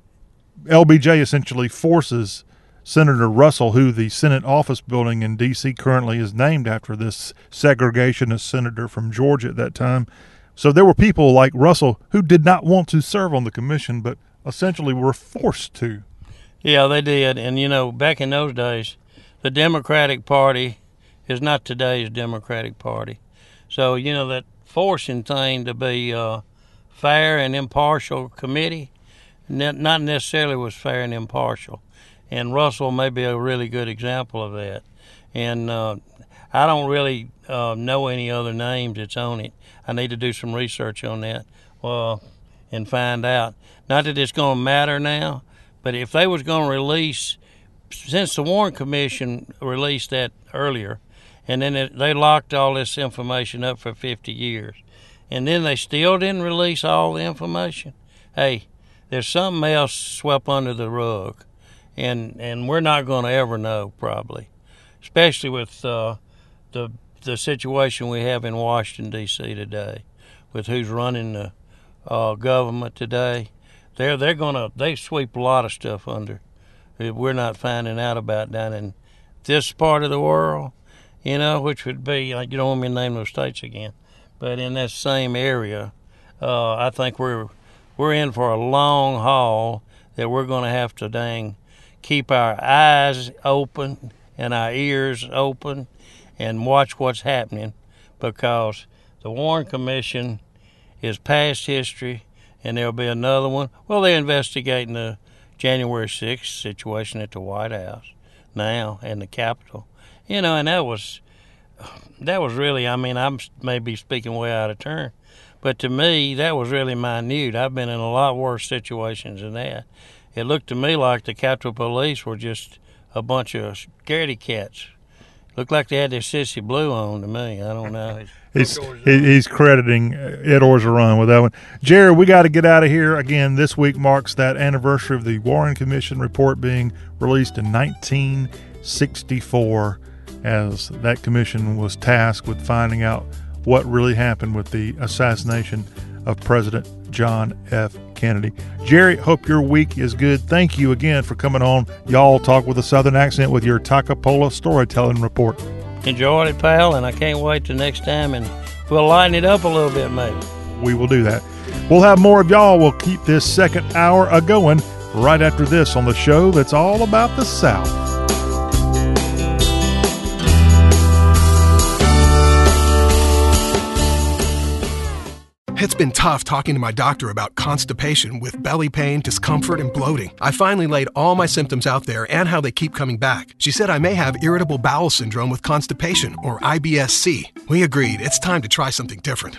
LBJ essentially forces Senator Russell, who the Senate office building in D.C. currently is named after this segregationist senator from Georgia at that time. So there were people like Russell who did not want to serve on the commission, but essentially were forced to. Yeah, they did. And, you know, back in those days, the Democratic Party is not today's Democratic Party. So, you know, that forcing thing to be a fair and impartial committee not necessarily was fair and impartial. And Russell may be a really good example of that. And uh, I don't really uh, know any other names that's on it. I need to do some research on that uh, and find out. Not that it's going to matter now, but if they was going to release, since the Warren Commission released that earlier, and then it, they locked all this information up for 50 years, and then they still didn't release all the information, hey, there's something else swept under the rug, and and we're not going to ever know probably, especially with uh, the the situation we have in Washington D.C. today, with who's running the uh, government today, they're they're gonna they sweep a lot of stuff under we're not finding out about down in this part of the world, you know, which would be you don't want me to name those states again, but in that same area, uh, I think we're we're in for a long haul that we're going to have to dang keep our eyes open and our ears open and watch what's happening because the Warren Commission is past history and there'll be another one. Well, they're investigating the January 6th situation at the White House now and the Capitol. You know, and that was that was really I mean, I'm maybe speaking way out of turn, but to me that was really minute. I've been in a lot worse situations than that. It looked to me like the Capitol Police were just a bunch of scaredy cats. Looked like they had their sissy blue on to me. I don't know. He's he's crediting uh, Ed Orgeron with that one. Jerry, we got to get out of here again. This week marks that anniversary of the Warren Commission report being released in 1964, as that commission was tasked with finding out what really happened with the assassination of President John F. Kennedy. Jerry, hope your week is good. Thank you again for coming on. Y'all talk with a Southern accent with your Toccopola storytelling report. Enjoyed it, pal, and I can't wait till next time and we'll lighten it up a little bit, maybe. we will do that. We'll have more of y'all. We'll keep this second hour a going right after this on the show that's all about the South. It's been tough talking to my doctor about constipation with belly pain, discomfort, and bloating. I finally laid all my symptoms out there and how they keep coming back. She said I may have irritable bowel syndrome with constipation, or IBS-C. We agreed it's time to try something different.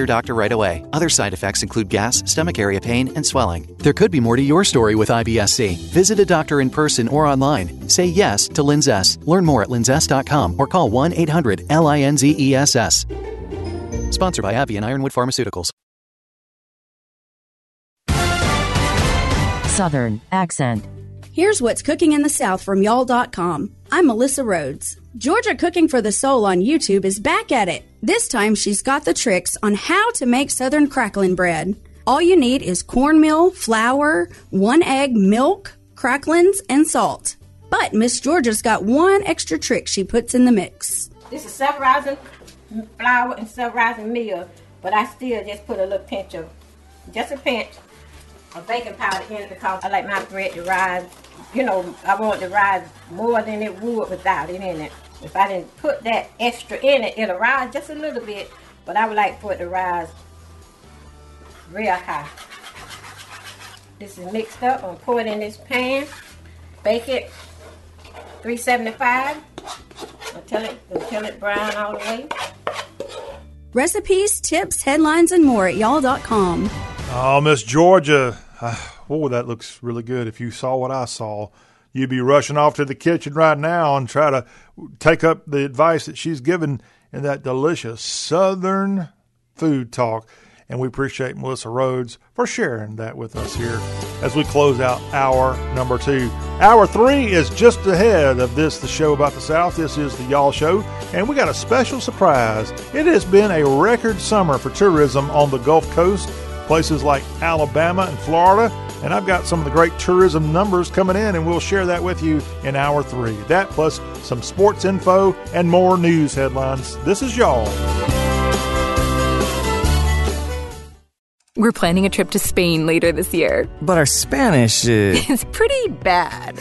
doctor right away. Other side effects include gas, stomach area pain, and swelling. There could be more to your story with IBS-C. Visit a doctor in person or online. Say yes to Linzess. Learn more at linzess.com or call 1-800-LINZESS. Sponsored by AbbVie and Ironwood Pharmaceuticals. Southern accent. Here's what's cooking in the South from y'all.com. I'm Melissa Rhodes. Georgia Cooking for the Soul on YouTube is back at it. This time she's got the tricks on how to make Southern crackling bread. All you need is cornmeal, flour, one egg, milk, cracklings, and salt. But Miss Georgia's got one extra trick she puts in the mix. This is self-rising flour and self-rising meal, but I still just put a little pinch of, just a pinch of baking powder in because I like my bread to rise. You know, I want it to rise more than it would without it in it. If I didn't put that extra in it, it'll rise just a little bit, but I would like for it to rise real high. This is mixed up. I'm gonna pour it in this pan, bake it 375 until it until it brown all the way. Recipes, tips, headlines, and more at y'all.com. Oh, Miss Georgia. Oh, that looks really good. If you saw what I saw, you'd be rushing off to the kitchen right now and try to take up the advice that she's given in that delicious Southern food talk. And we appreciate Melissa Rhodes for sharing that with us here as we close out hour number two. Hour three is just ahead of this, the show about the South. This is the Y'all Show, and we got a special surprise. It has been a record summer for tourism on the Gulf Coast, places like Alabama and Florida. And I've got some of the great tourism numbers coming in, and we'll share that with you in hour three. That plus some sports info and more news headlines. This is Y'all. We're planning a trip to Spain later this year. But our Spanish is. It's pretty bad.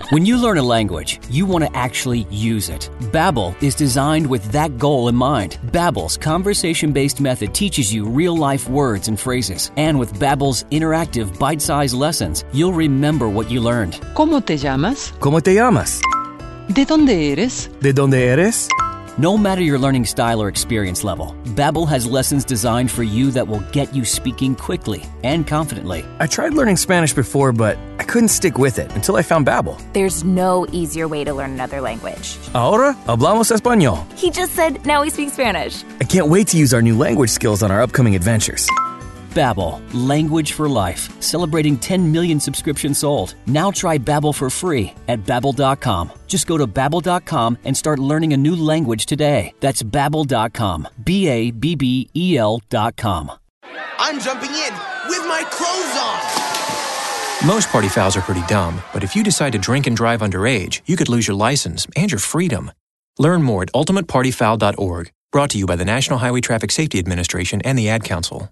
When you learn a language, you want to actually use it. Babbel is designed with that goal in mind. Babbel's conversation-based method teaches you real-life words and phrases, and with Babbel's interactive bite-sized lessons, you'll remember what you learned. ¿Cómo te llamas? ¿Cómo te llamas? ¿De dónde eres? ¿De dónde eres? No matter your learning style or experience level, Babbel has lessons designed for you that will get you speaking quickly and confidently. I tried learning Spanish before, but I couldn't stick with it until I found Babbel. There's no easier way to learn another language. Ahora hablamos español. He just said now we speak Spanish. I can't wait to use our new language skills on our upcoming adventures. Babbel, language for life, celebrating 10 million subscriptions sold. Now try Babbel for free at babbel.com. Just go to babbel.com and start learning a new language today. That's babbel.com. B A B B E L.com. I'm jumping in with my clothes on. Most party fouls are pretty dumb, but if you decide to drink and drive underage, you could lose your license and your freedom. Learn more at ultimatepartyfoul.org. Brought to you by the National Highway Traffic Safety Administration and the Ad Council.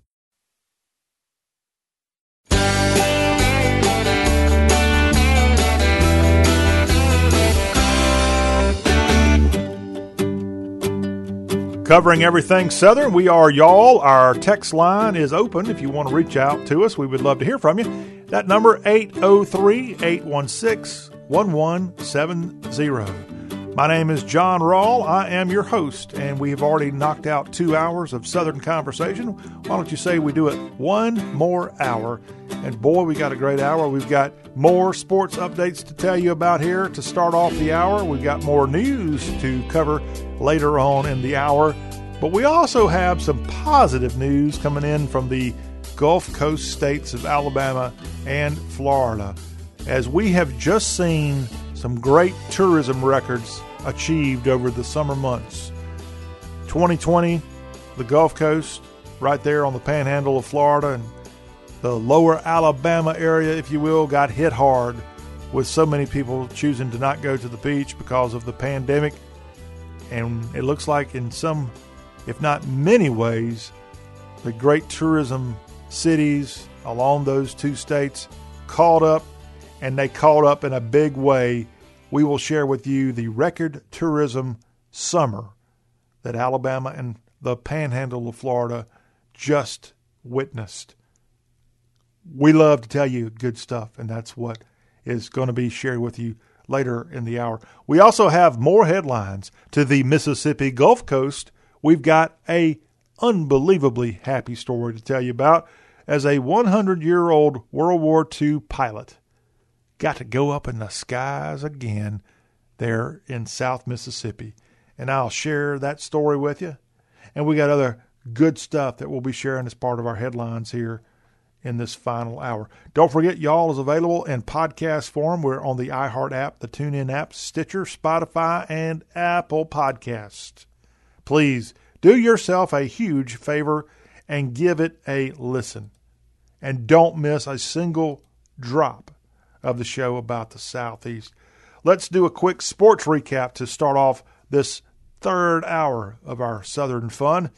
Covering everything Southern, we are y'all. Our text line is open if you want to reach out to us. We would love to hear from you. That number 803-816-1170. My name is John Rawl. I am your host, and we have already knocked out two hours of Southern conversation. Why don't you say we do it one more hour? And boy, we got a great hour. We've got more sports updates to tell you about here to start off the hour. We've got more news to cover later on in the hour. But we also have some positive news coming in from the Gulf Coast states of Alabama and Florida. As we have just seen some great tourism records achieved over the summer months. 2020, the Gulf Coast, right there on the panhandle of Florida and the lower Alabama area, if you will, got hit hard with so many people choosing to not go to the beach because of the pandemic. And it looks like, in some, if not many ways, the great tourism cities along those two states caught up, and they caught up in a big way. We will share with you the record tourism summer that Alabama and the panhandle of Florida just witnessed we love to tell you good stuff, and that's what is going to be shared with you later in the hour. We also have more headlines to the Mississippi Gulf Coast. We've got a unbelievably happy story to tell you about as a 100-year-old World War II pilot got to go up in the skies again there in South Mississippi. And I'll share that story with you. And we got other good stuff that we'll be sharing as part of our headlines here in this final hour. Don't forget, y'all is available in podcast form. We're on the iHeart app, the TuneIn app, Stitcher, Spotify, and Apple Podcast. Please do yourself a huge favor and give it a listen. And don't miss a single drop of the show about the Southeast. Let's do a quick sports recap to start off this third hour of our Southern fun.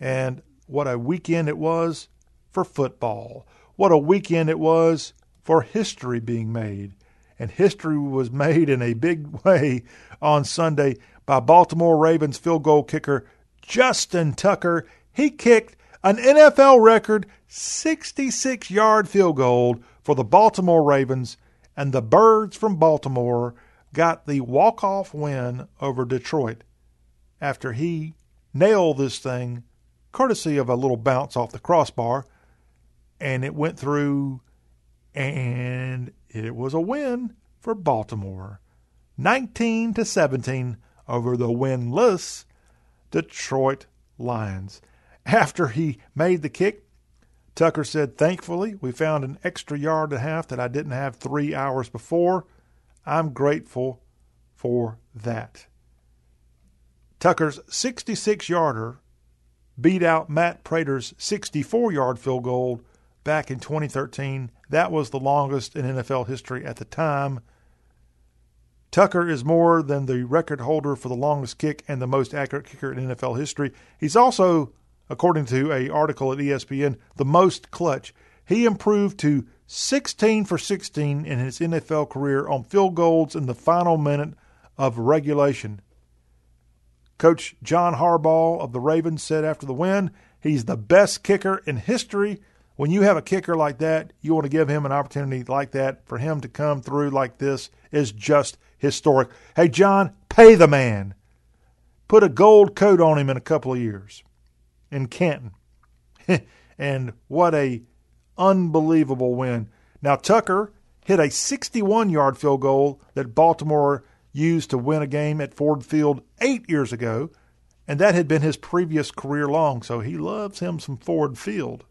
And what a weekend it was for football. What a weekend it was for history being made. And history was made in a big way on Sunday by Baltimore Ravens field goal kicker Justin Tucker. He kicked an NFL record 66 yard field goal for the Baltimore Ravens, and the Birds from Baltimore got the walk off win over Detroit after he nailed this thing courtesy of a little bounce off the crossbar and it went through, and it was a win for Baltimore, 19 to 17 over the winless Detroit Lions. After he made the kick, Tucker said, Thankfully, we found an extra yard and a half that I didn't have three hours before. I'm grateful for that. Tucker's 66 yarder beat out Matt Prater's 64 yard field goal back in 2013. That was the longest in NFL history at the time. Tucker is more than the record holder for the longest kick and the most accurate kicker in NFL history. He's also, according to a article at ESPN, the most clutch. He improved to 16 for 16 in his NFL career on field goals in the final minute of regulation. Coach John Harbaugh of the Ravens said after the win, he's the best kicker in history when you have a kicker like that, you want to give him an opportunity like that. For him to come through like this is just historic. Hey, John, pay the man. put a gold coat on him in a couple of years in Canton. and what a unbelievable win. Now Tucker hit a 61-yard field goal that Baltimore used to win a game at Ford Field 8 years ago, and that had been his previous career long, so he loves him some Ford Field.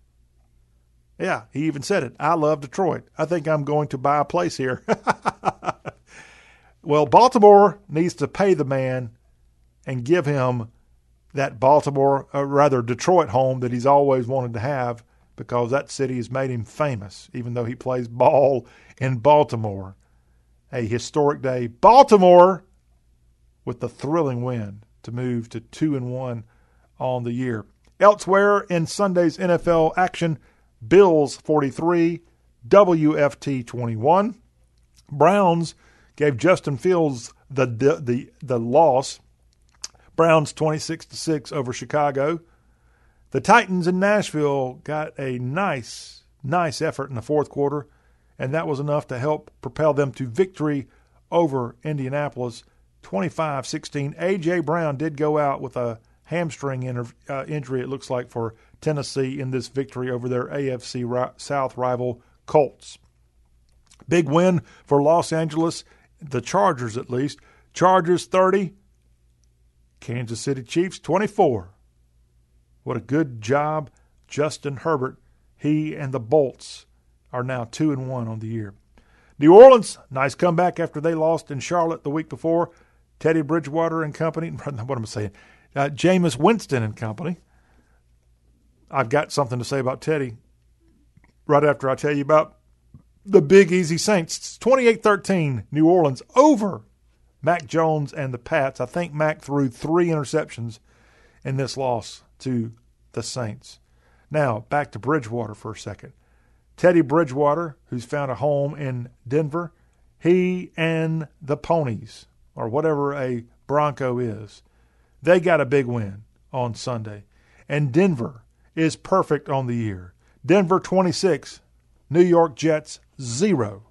Yeah, he even said it. I love Detroit. I think I'm going to buy a place here. well, Baltimore needs to pay the man and give him that Baltimore, or rather Detroit home that he's always wanted to have because that city has made him famous, even though he plays ball in Baltimore. A historic day. Baltimore with the thrilling win to move to two and one on the year. Elsewhere in Sunday's NFL action, Bills 43, WFT 21. Browns gave Justin Fields the the the, the loss. Browns 26 to 6 over Chicago. The Titans in Nashville got a nice nice effort in the fourth quarter and that was enough to help propel them to victory over Indianapolis 25-16. AJ Brown did go out with a hamstring inter- uh, injury it looks like for Tennessee in this victory over their AFC ri- South rival Colts. Big win for Los Angeles, the Chargers at least. Chargers 30, Kansas City Chiefs 24. What a good job, Justin Herbert. He and the Bolts are now 2 and 1 on the year. New Orleans, nice comeback after they lost in Charlotte the week before. Teddy Bridgewater and company, what am I saying? Uh, Jameis Winston and company I've got something to say about Teddy right after I tell you about the Big Easy Saints. 28 13, New Orleans over Mac Jones and the Pats. I think Mac threw three interceptions in this loss to the Saints. Now, back to Bridgewater for a second. Teddy Bridgewater, who's found a home in Denver, he and the Ponies, or whatever a Bronco is, they got a big win on Sunday. And Denver is perfect on the year. Denver 26, New York Jets 0.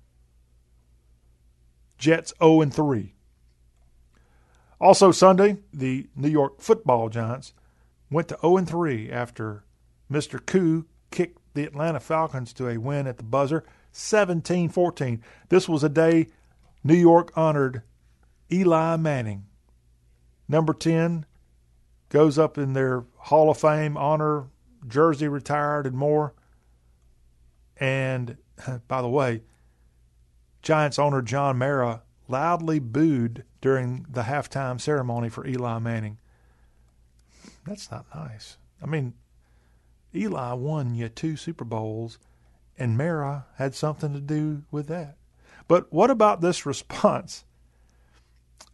Jets 0 and 3. Also Sunday, the New York Football Giants went to 0 3 after Mr. Koo kicked the Atlanta Falcons to a win at the buzzer 17-14. This was a day New York honored Eli Manning. Number 10 goes up in their Hall of Fame honor jersey retired and more. And by the way, Giants owner John Mara loudly booed during the halftime ceremony for Eli Manning. That's not nice. I mean, Eli won you two Super Bowls, and Mara had something to do with that. But what about this response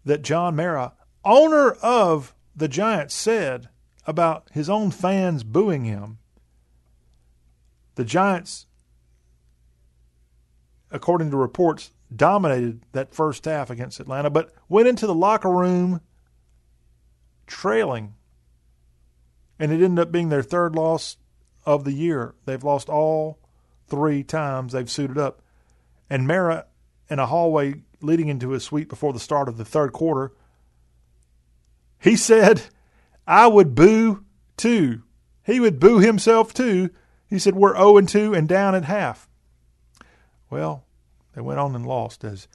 that John Mara, owner of the Giants, said about his own fans booing him. The Giants, according to reports, dominated that first half against Atlanta, but went into the locker room trailing. And it ended up being their third loss of the year. They've lost all three times they've suited up. And Mara, in a hallway leading into his suite before the start of the third quarter, he said I would boo too. He would boo himself too. He said, We're 0 2 and down at half. Well, they went on and lost as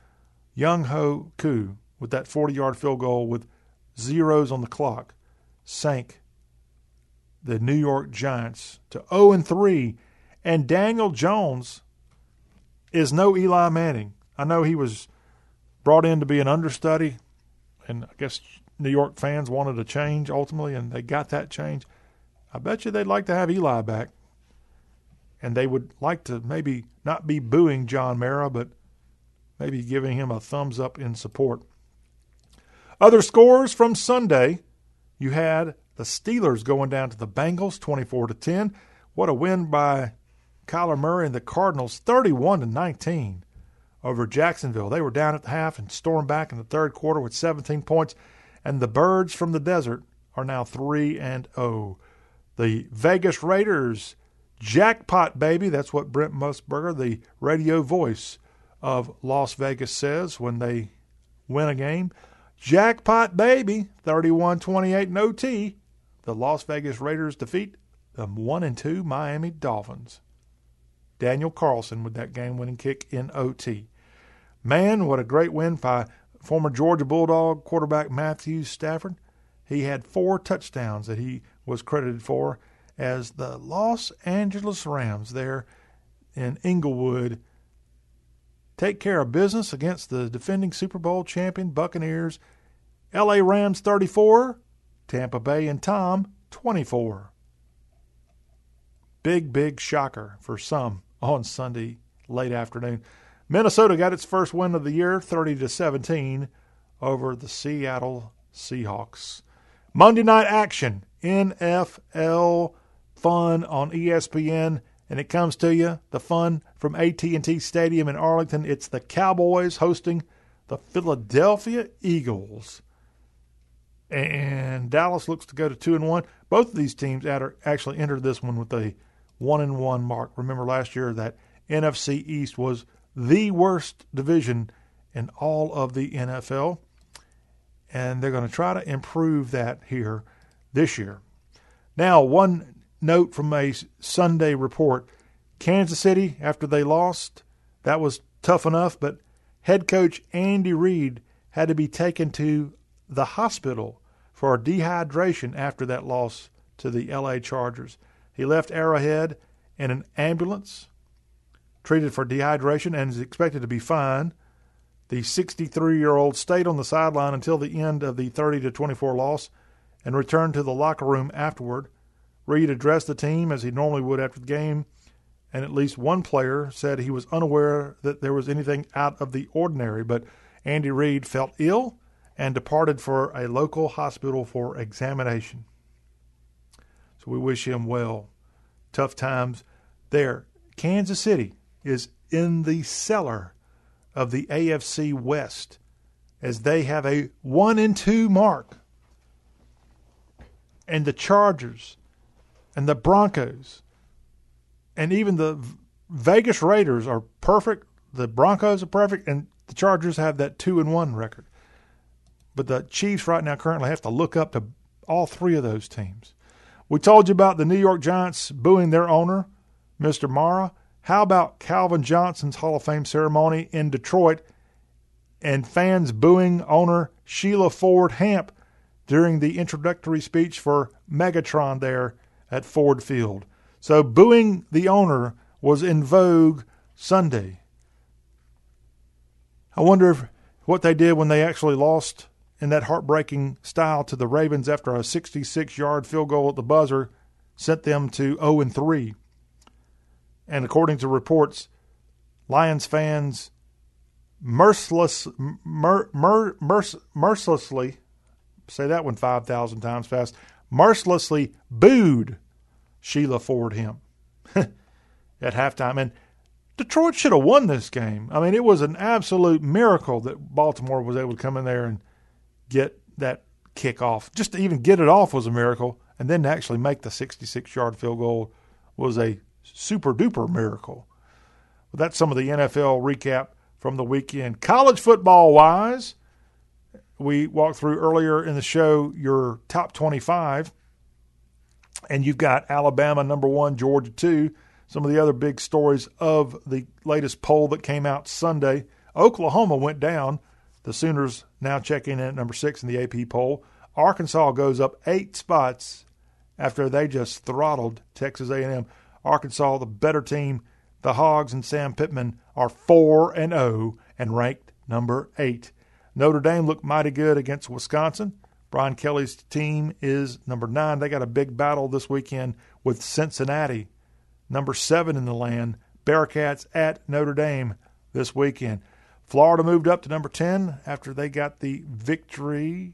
Younghoe Koo, with that 40 yard field goal with zeros on the clock, sank the New York Giants to 0 3. And Daniel Jones is no Eli Manning. I know he was brought in to be an understudy, and I guess New York fans wanted a change ultimately, and they got that change. I bet you they'd like to have Eli back. And they would like to maybe not be booing John Mara, but maybe giving him a thumbs up in support. Other scores from Sunday, you had the Steelers going down to the Bengals 24 to 10. What a win by Kyler Murray and the Cardinals 31 to 19 over Jacksonville. They were down at the half and stormed back in the third quarter with 17 points and the birds from the desert are now 3 and 0. The Vegas Raiders jackpot baby, that's what Brent Musburger, the radio voice of Las Vegas says when they win a game. Jackpot baby, 31-28 in OT. The Las Vegas Raiders defeat the 1 and 2 Miami Dolphins. Daniel Carlson with that game-winning kick in OT. Man, what a great win by former Georgia Bulldog quarterback Matthew Stafford. He had four touchdowns that he was credited for as the Los Angeles Rams there in Inglewood take care of business against the defending Super Bowl champion Buccaneers. LA Rams 34, Tampa Bay and Tom 24. Big, big shocker for some on Sunday late afternoon. Minnesota got its first win of the year, 30 to 17, over the Seattle Seahawks. Monday night action, NFL fun on ESPN, and it comes to you the fun from AT&T Stadium in Arlington. It's the Cowboys hosting the Philadelphia Eagles, and Dallas looks to go to two and one. Both of these teams actually entered this one with a one and one mark. Remember last year that NFC East was the worst division in all of the NFL. And they're going to try to improve that here this year. Now, one note from a Sunday report Kansas City, after they lost, that was tough enough, but head coach Andy Reid had to be taken to the hospital for dehydration after that loss to the LA Chargers. He left Arrowhead in an ambulance treated for dehydration and is expected to be fine. The 63 year old stayed on the sideline until the end of the 30 to 24 loss and returned to the locker room afterward. Reid addressed the team as he normally would after the game, and at least one player said he was unaware that there was anything out of the ordinary. But Andy Reid felt ill and departed for a local hospital for examination. So we wish him well. Tough times there. Kansas City is in the cellar of the AFC West as they have a 1 and 2 mark. And the Chargers and the Broncos and even the Vegas Raiders are perfect. The Broncos are perfect and the Chargers have that 2 and 1 record. But the Chiefs right now currently have to look up to all three of those teams. We told you about the New York Giants booing their owner, Mr. Mara. How about Calvin Johnson's Hall of Fame ceremony in Detroit and fans booing owner Sheila Ford Hamp during the introductory speech for Megatron there at Ford Field? So booing the owner was in vogue Sunday. I wonder if, what they did when they actually lost in that heartbreaking style to the Ravens after a 66 yard field goal at the buzzer sent them to 0 and 3. And according to reports, Lions fans merciless, mer, mer, merc, mercilessly, say that one 5,000 times fast, mercilessly booed Sheila Ford him at halftime. And Detroit should have won this game. I mean, it was an absolute miracle that Baltimore was able to come in there and get that kick off. Just to even get it off was a miracle. And then to actually make the 66 yard field goal was a super duper miracle. Well, that's some of the NFL recap from the weekend. College football wise, we walked through earlier in the show your top 25, and you've got Alabama number one, Georgia two. Some of the other big stories of the latest poll that came out Sunday. Oklahoma went down. The Sooners now checking in at number six in the AP poll. Arkansas goes up eight spots after they just throttled Texas A&M. Arkansas, the better team. The Hogs and Sam Pittman are 4 and 0 and ranked number 8. Notre Dame looked mighty good against Wisconsin. Brian Kelly's team is number 9. They got a big battle this weekend with Cincinnati, number 7 in the land. Bearcats at Notre Dame this weekend. Florida moved up to number 10 after they got the victory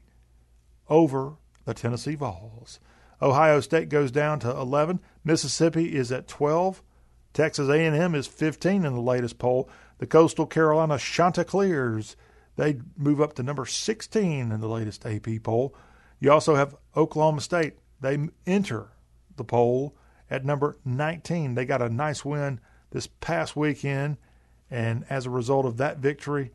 over the Tennessee Vols. Ohio State goes down to 11. Mississippi is at 12. Texas A&M is 15 in the latest poll. The Coastal Carolina Chanticleers they move up to number 16 in the latest AP poll. You also have Oklahoma State. They enter the poll at number 19. They got a nice win this past weekend, and as a result of that victory,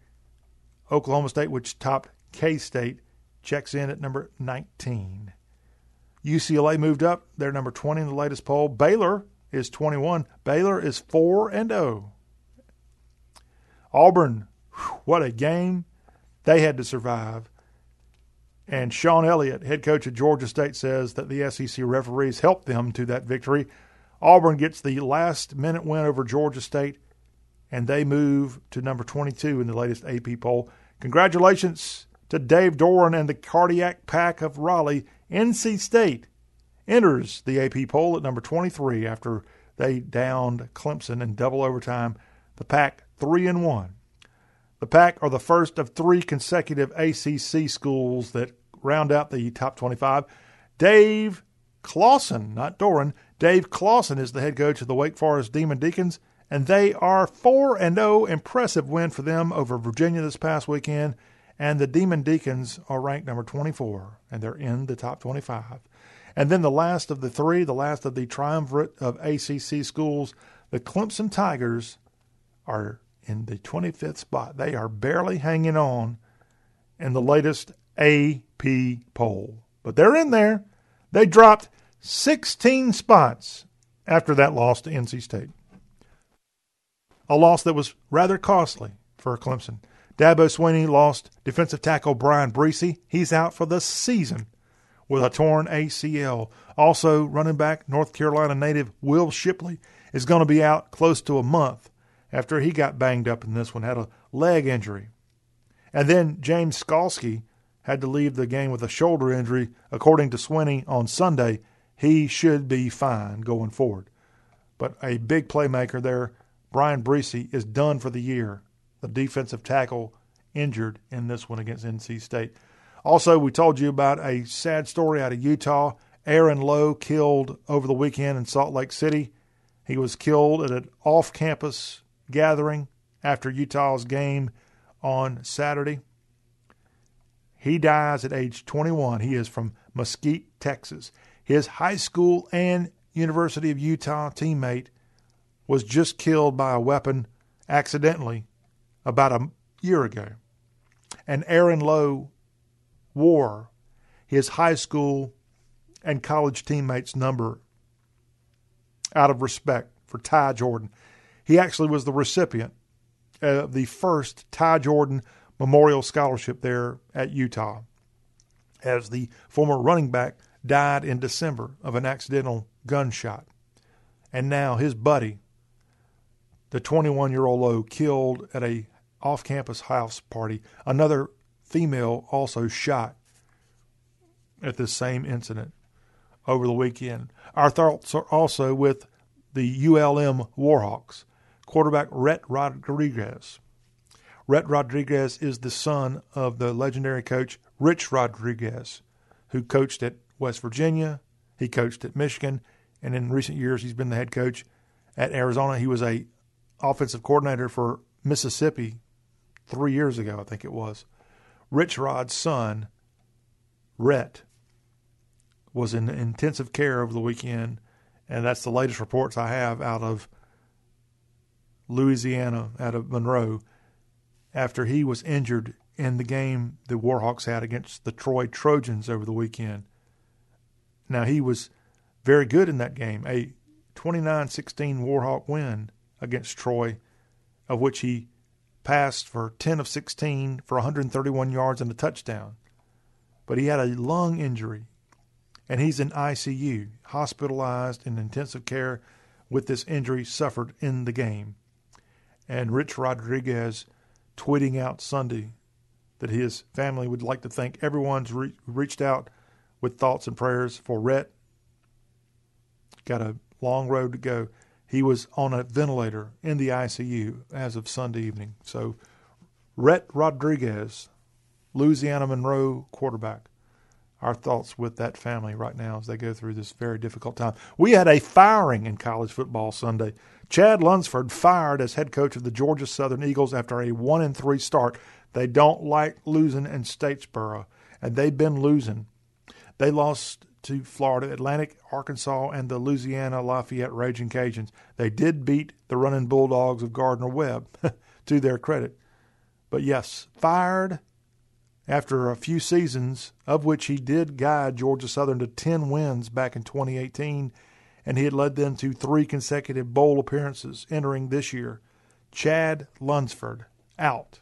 Oklahoma State, which topped K State, checks in at number 19. UCLA moved up. They're number 20 in the latest poll. Baylor is 21. Baylor is 4 and 0. Auburn, what a game they had to survive. And Shawn Elliott, head coach at Georgia State, says that the SEC referees helped them to that victory. Auburn gets the last minute win over Georgia State, and they move to number 22 in the latest AP poll. Congratulations to Dave Doeren and the Cardiac Pack of Raleigh. NC State enters the AP poll at number 23 after they downed Clemson in double overtime. The Pack 3 and 1. The Pack are the first of three consecutive ACC schools that round out the top 25. Dave Clawson, not Doeren, Dave Clawson is the head coach of the Wake Forest Demon Deacons, and they are 4 and 0. Impressive win for them over Virginia this past weekend. And the Demon Deacons are ranked number 24, and they're in the top 25. And then the last of the three, the last of the triumvirate of ACC schools, the Clemson Tigers are in the 25th spot. They are barely hanging on in the latest AP poll, but they're in there. They dropped 16 spots after that loss to NC State. A loss that was rather costly for Clemson. Dabo Swinney lost defensive tackle Bryan Bresee. He's out for the season with a torn ACL. Also, running back North Carolina native Will Shipley is going to be out close to a month after he got banged up in this one, had a leg injury. And then James Skalski had to leave the game with a shoulder injury. According to Swinney on Sunday, he should be fine going forward. But a big playmaker there, Bryan Bresee, is done for the year the defensive tackle injured in this one against NC State. Also, we told you about a sad story out of Utah. Aaron Lowe killed over the weekend in Salt Lake City. He was killed at an off campus gathering after Utah's game on Saturday. He dies at age 21. He is from Mesquite, Texas. His high school and University of Utah teammate was just killed by a weapon accidentally about a year ago. And Aaron Lowe wore his high school and college teammates' number out of respect for Ty Jordan. He actually was the recipient of the first Ty Jordan Memorial Scholarship there at Utah, as the former running back died in December of an accidental gunshot. And now his buddy, the 21 year old Lowe, killed at a off campus house party. Another female also shot at this same incident over the weekend. Our thoughts are also with the ULM Warhawks, quarterback Rhett Rodriguez. Rhett Rodriguez is the son of the legendary coach Rich Rodriguez, who coached at West Virginia, he coached at Michigan, and in recent years he's been the head coach at Arizona. He was a offensive coordinator for Mississippi three years ago, I think it was. Rich Rod's son, Rhett, was in intensive care over the weekend, and that's the latest reports I have out of Louisiana, out of Monroe, after he was injured in the game the Warhawks had against the Troy Trojans over the weekend. Now, he was very good in that game, a 29 16 Warhawk win against Troy, of which he passed for 10 of 16 for 131 yards and a touchdown. But he had a lung injury, and he's in ICU, hospitalized in intensive care with this injury suffered in the game. And Rich Rodriguez tweeting out Sunday that his family would like to thank everyone's re- reached out with thoughts and prayers for Rhett. Got a long road to go he was on a ventilator in the ICU as of Sunday evening. So, Rhett Rodriguez, Louisiana Monroe quarterback. Our thoughts with that family right now as they go through this very difficult time. We had a firing in college football Sunday. Chad Lunsford fired as head coach of the Georgia Southern Eagles after a one and three start. They don't like losing in Statesboro, and they've been losing. They lost to Florida Atlantic, Arkansas, and the Louisiana Lafayette Raging Cajuns. They did beat the running Bulldogs of Gardner Webb, to their credit. But yes, fired after a few seasons, of which he did guide Georgia Southern to 10 wins back in 2018, and he had led them to three consecutive bowl appearances entering this year. Chad Lunsford out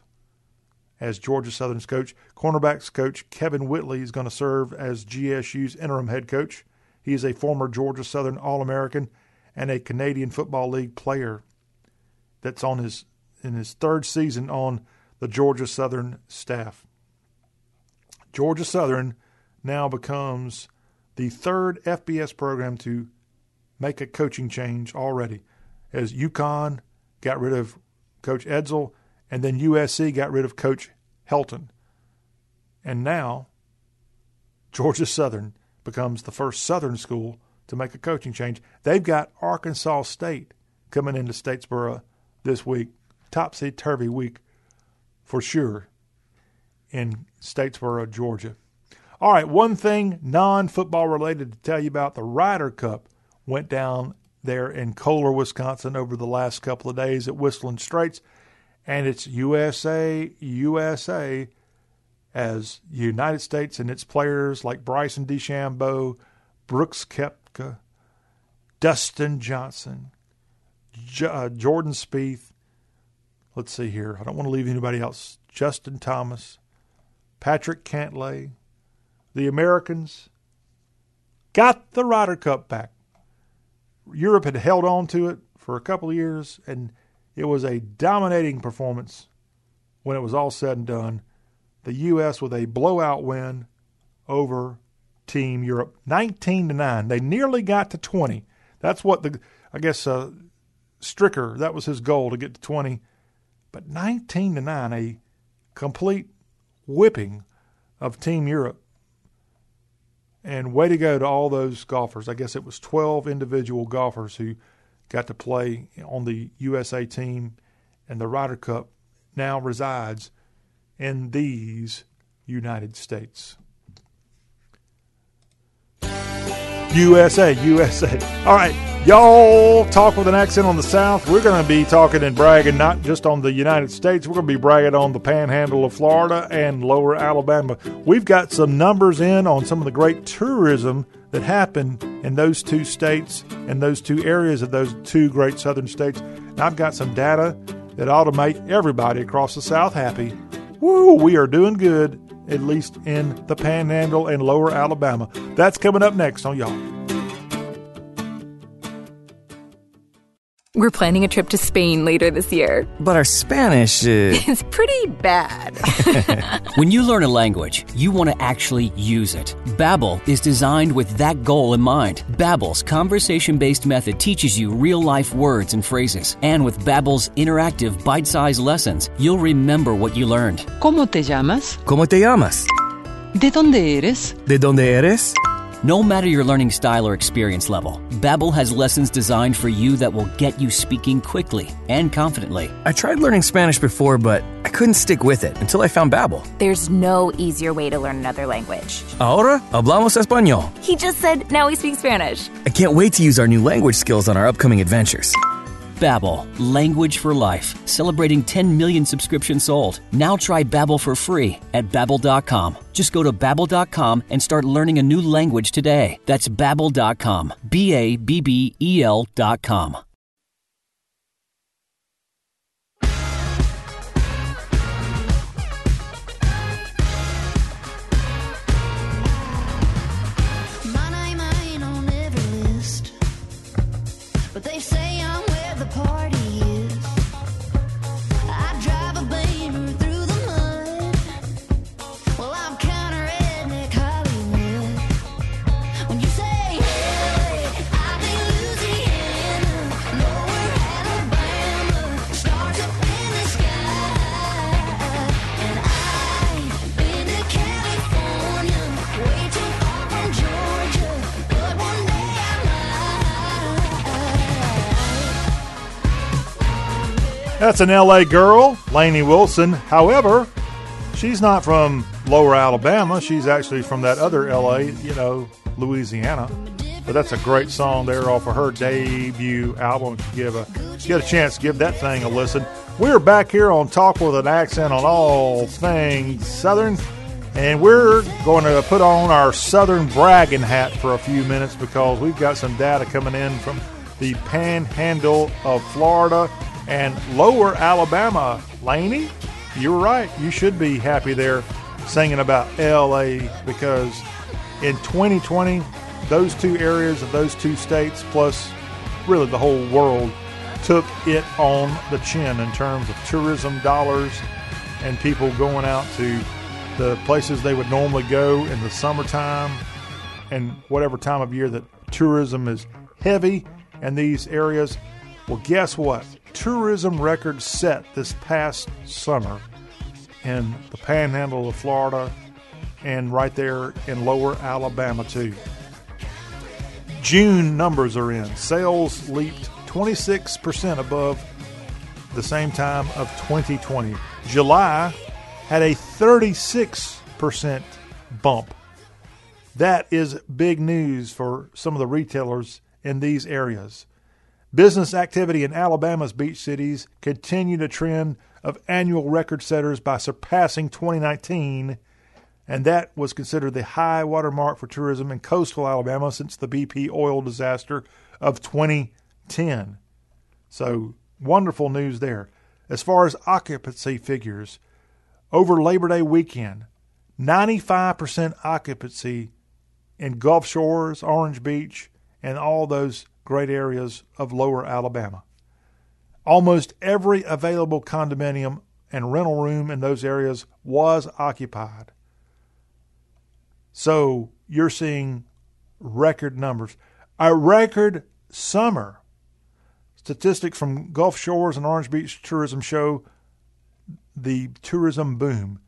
as Georgia Southern's coach. Cornerbacks coach Kevin Whitley is going to serve as GSU's interim head coach. He is a former Georgia Southern All American and a Canadian Football League player that's on his in his third season on the Georgia Southern staff. Georgia Southern now becomes the third FBS program to make a coaching change already, as UConn got rid of Coach Edsall, and then USC got rid of Coach Helton. And now Georgia Southern becomes the first Southern school to make a coaching change. They've got Arkansas State coming into Statesboro this week, topsy turvy week for sure in Statesboro, Georgia. All right, one thing non football related to tell you about the Ryder Cup went down there in Kohler, Wisconsin over the last couple of days at Whistling Straits. And it's USA, USA as United States and its players like Bryson DeChambeau, Brooks Koepka, Dustin Johnson, J- uh, Jordan Spieth. Let's see here. I don't want to leave anybody else. Justin Thomas, Patrick Cantlay, the Americans got the Ryder Cup back. Europe had held on to it for a couple of years, and it was a dominating performance when it was all said and done. The U.S. with a blowout win over Team Europe, 19 to 9. They nearly got to 20. That's what the, I guess, uh, Stricker, that was his goal to get to 20. But 19 to 9, a complete whipping of Team Europe. And way to go to all those golfers. I guess it was 12 individual golfers who got to play on the USA team, and the Ryder Cup now resides in these United States. USA, USA. All right, y'all talk with an accent on the South. We're going to be talking and bragging not just on the United States, we're going to be bragging on the panhandle of Florida and lower Alabama. We've got some numbers in on some of the great tourism that happen in those two states and those two areas of those two great southern states. And I've got some data that ought to make everybody across the South happy. Woo, we are doing good, at least in the panhandle and lower Alabama. That's coming up next on Y'all. We're planning a trip to Spain later this year. But our Spanish is. It's pretty bad. when you learn a language, you want to actually use it. Babbel is designed with that goal in mind. Babbel's conversation-based method teaches you real-life words and phrases, and with Babbel's interactive bite-sized lessons, you'll remember what you learned. ¿Cómo te llamas? ¿Cómo te llamas? ¿De dónde eres? ¿De dónde eres? No matter your learning style or experience level, Babbel has lessons designed for you that will get you speaking quickly and confidently. I tried learning Spanish before, but I couldn't stick with it until I found Babbel. There's no easier way to learn another language. Ahora hablamos español. He just said now we speak Spanish. I can't wait to use our new language skills on our upcoming adventures. Babbel, language for life, celebrating 10 million subscriptions sold. Now try Babbel for free at babbel.com. Just go to babbel.com and start learning a new language today. That's babbel.com. B A B B E L.com. That's an LA girl, Lainey Wilson. However, she's not from lower Alabama. She's actually from that other LA, you know, Louisiana. But that's a great song there off of her debut album. If you give a get a chance, give that thing a listen. We're back here on Talk with an Accent on all things Southern. And we're going to put on our southern bragging hat for a few minutes because we've got some data coming in from the panhandle of Florida and lower Alabama. Laney, you're right. You should be happy there singing about LA because in 2020, those two areas of those two states, plus really the whole world, took it on the chin in terms of tourism dollars and people going out to the places they would normally go in the summertime and whatever time of year that tourism is heavy in these areas. Well, guess what? Tourism records set this past summer in the panhandle of Florida and right there in lower Alabama, too. June numbers are in. Sales leaped 26% above the same time of 2020. July had a 36% bump. That is big news for some of the retailers in these areas. Business activity in Alabama's beach cities continued a trend of annual record setters by surpassing 2019, and that was considered the high watermark for tourism in coastal Alabama since the BP oil disaster of 2010. So, wonderful news there. As far as occupancy figures, over Labor Day weekend, 95% occupancy in Gulf Shores, Orange Beach, and all those great areas of lower Alabama. Almost every available condominium and rental room in those areas was occupied. So you're seeing record numbers. A record summer. Statistics from Gulf Shores and Orange Beach tourism show the tourism boom.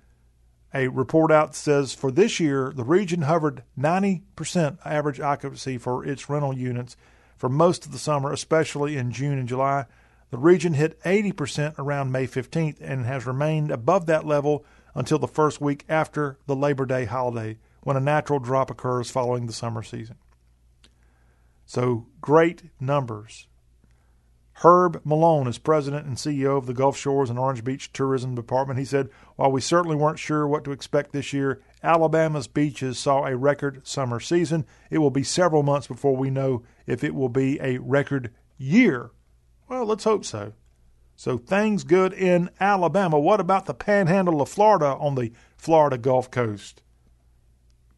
A report out says for this year, the region hovered 90% average occupancy for its rental units for most of the summer, especially in June and July. The region hit 80% around May 15th and has remained above that level until the first week after the Labor Day holiday, when a natural drop occurs following the summer season. So, great numbers. Herb Malone is president and CEO of the Gulf Shores and Orange Beach Tourism Department. He said, While we certainly weren't sure what to expect this year, Alabama's beaches saw a record summer season. It will be several months before we know if it will be a record year. Well, let's hope so. So things good in Alabama. What about the panhandle of Florida on the Florida Gulf Coast?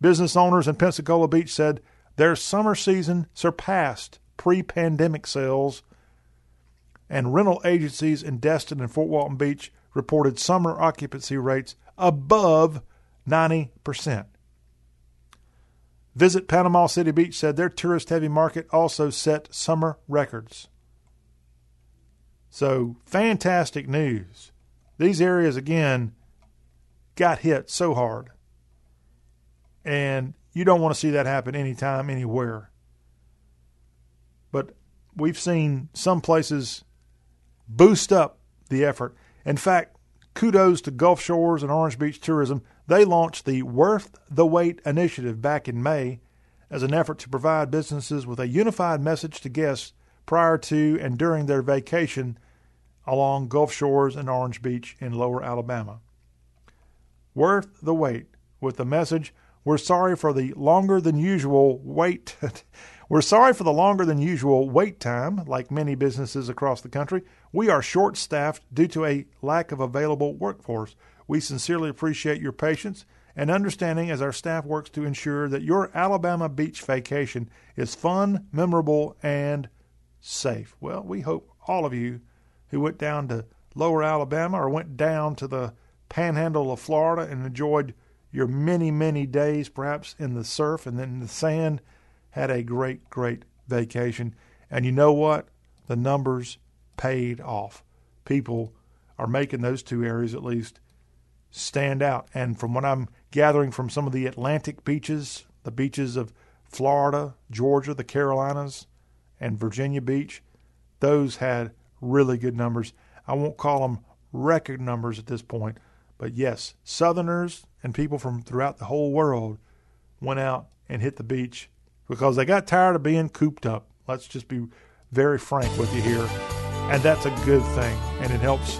Business owners in Pensacola Beach said their summer season surpassed pre pandemic sales and rental agencies in Destin and Fort Walton Beach reported summer occupancy rates above 90%. Visit Panama City Beach said their tourist heavy market also set summer records. So, fantastic news. These areas, again, got hit so hard. And you don't want to see that happen anytime, anywhere. But we've seen some places boost up the effort. In fact, kudos to Gulf Shores and Orange Beach Tourism. They launched the Worth the Wait initiative back in May as an effort to provide businesses with a unified message to guests prior to and during their vacation along Gulf Shores and Orange Beach in lower Alabama. Worth the wait with the message We're sorry for the longer than usual wait. We're sorry for the longer than usual wait time, like many businesses across the country. We are short staffed due to a lack of available workforce. We sincerely appreciate your patience and understanding as our staff works to ensure that your Alabama beach vacation is fun, memorable, and safe. Well, we hope all of you who went down to lower Alabama or went down to the panhandle of Florida and enjoyed your many, many days, perhaps in the surf and then in the sand had a great, great vacation. And you know what? The numbers paid off. People are making those two areas at least stand out. And from what I'm gathering from some of the Atlantic beaches, the beaches of Florida, Georgia, the Carolinas, and Virginia Beach, those had really good numbers. I won't call them record numbers at this point, but yes, Southerners and people from throughout the whole world went out and hit the beach because they got tired of being cooped up. Let's just be very frank with you here. And that's a good thing. And it helps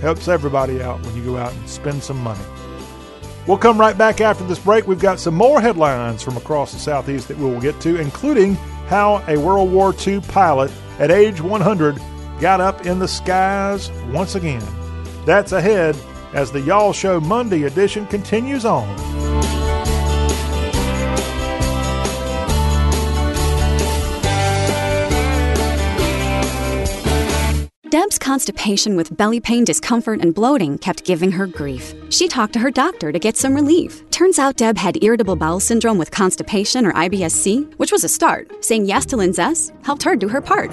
helps everybody out when you go out and spend some money. We'll come right back after this break. We've got some more headlines from across the Southeast that we will get to, including how a World War II pilot at age 100 got up in the skies once again. That's ahead as the Y'all Show Monday edition continues on. Deb's constipation with belly pain, discomfort, and bloating kept giving her grief. She talked to her doctor to get some relief. Turns out Deb had irritable bowel syndrome with constipation or IBS-C, which was a start. Saying yes to Linzess helped her do her part.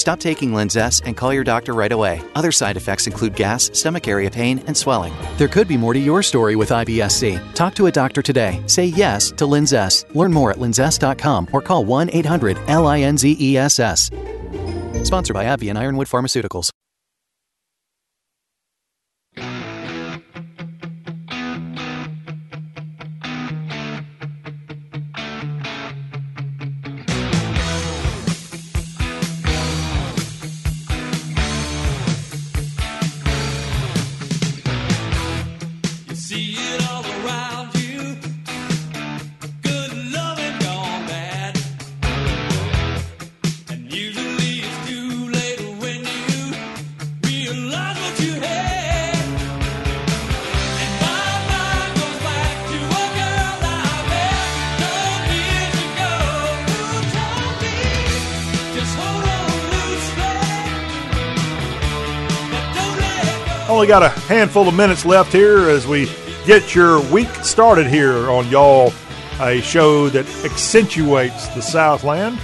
stop taking Linzess and call your doctor right away. Other side effects include gas, stomach area pain, and swelling. There could be more to your story with IBS-C. Talk to a doctor today. Say yes to Linzess. Learn more at linzess.com or call 1-800-LINZESS. Sponsored by AbbVie and Ironwood Pharmaceuticals. Only got a handful of minutes left here as we get your week started here on Y'all, a show that accentuates the Southland.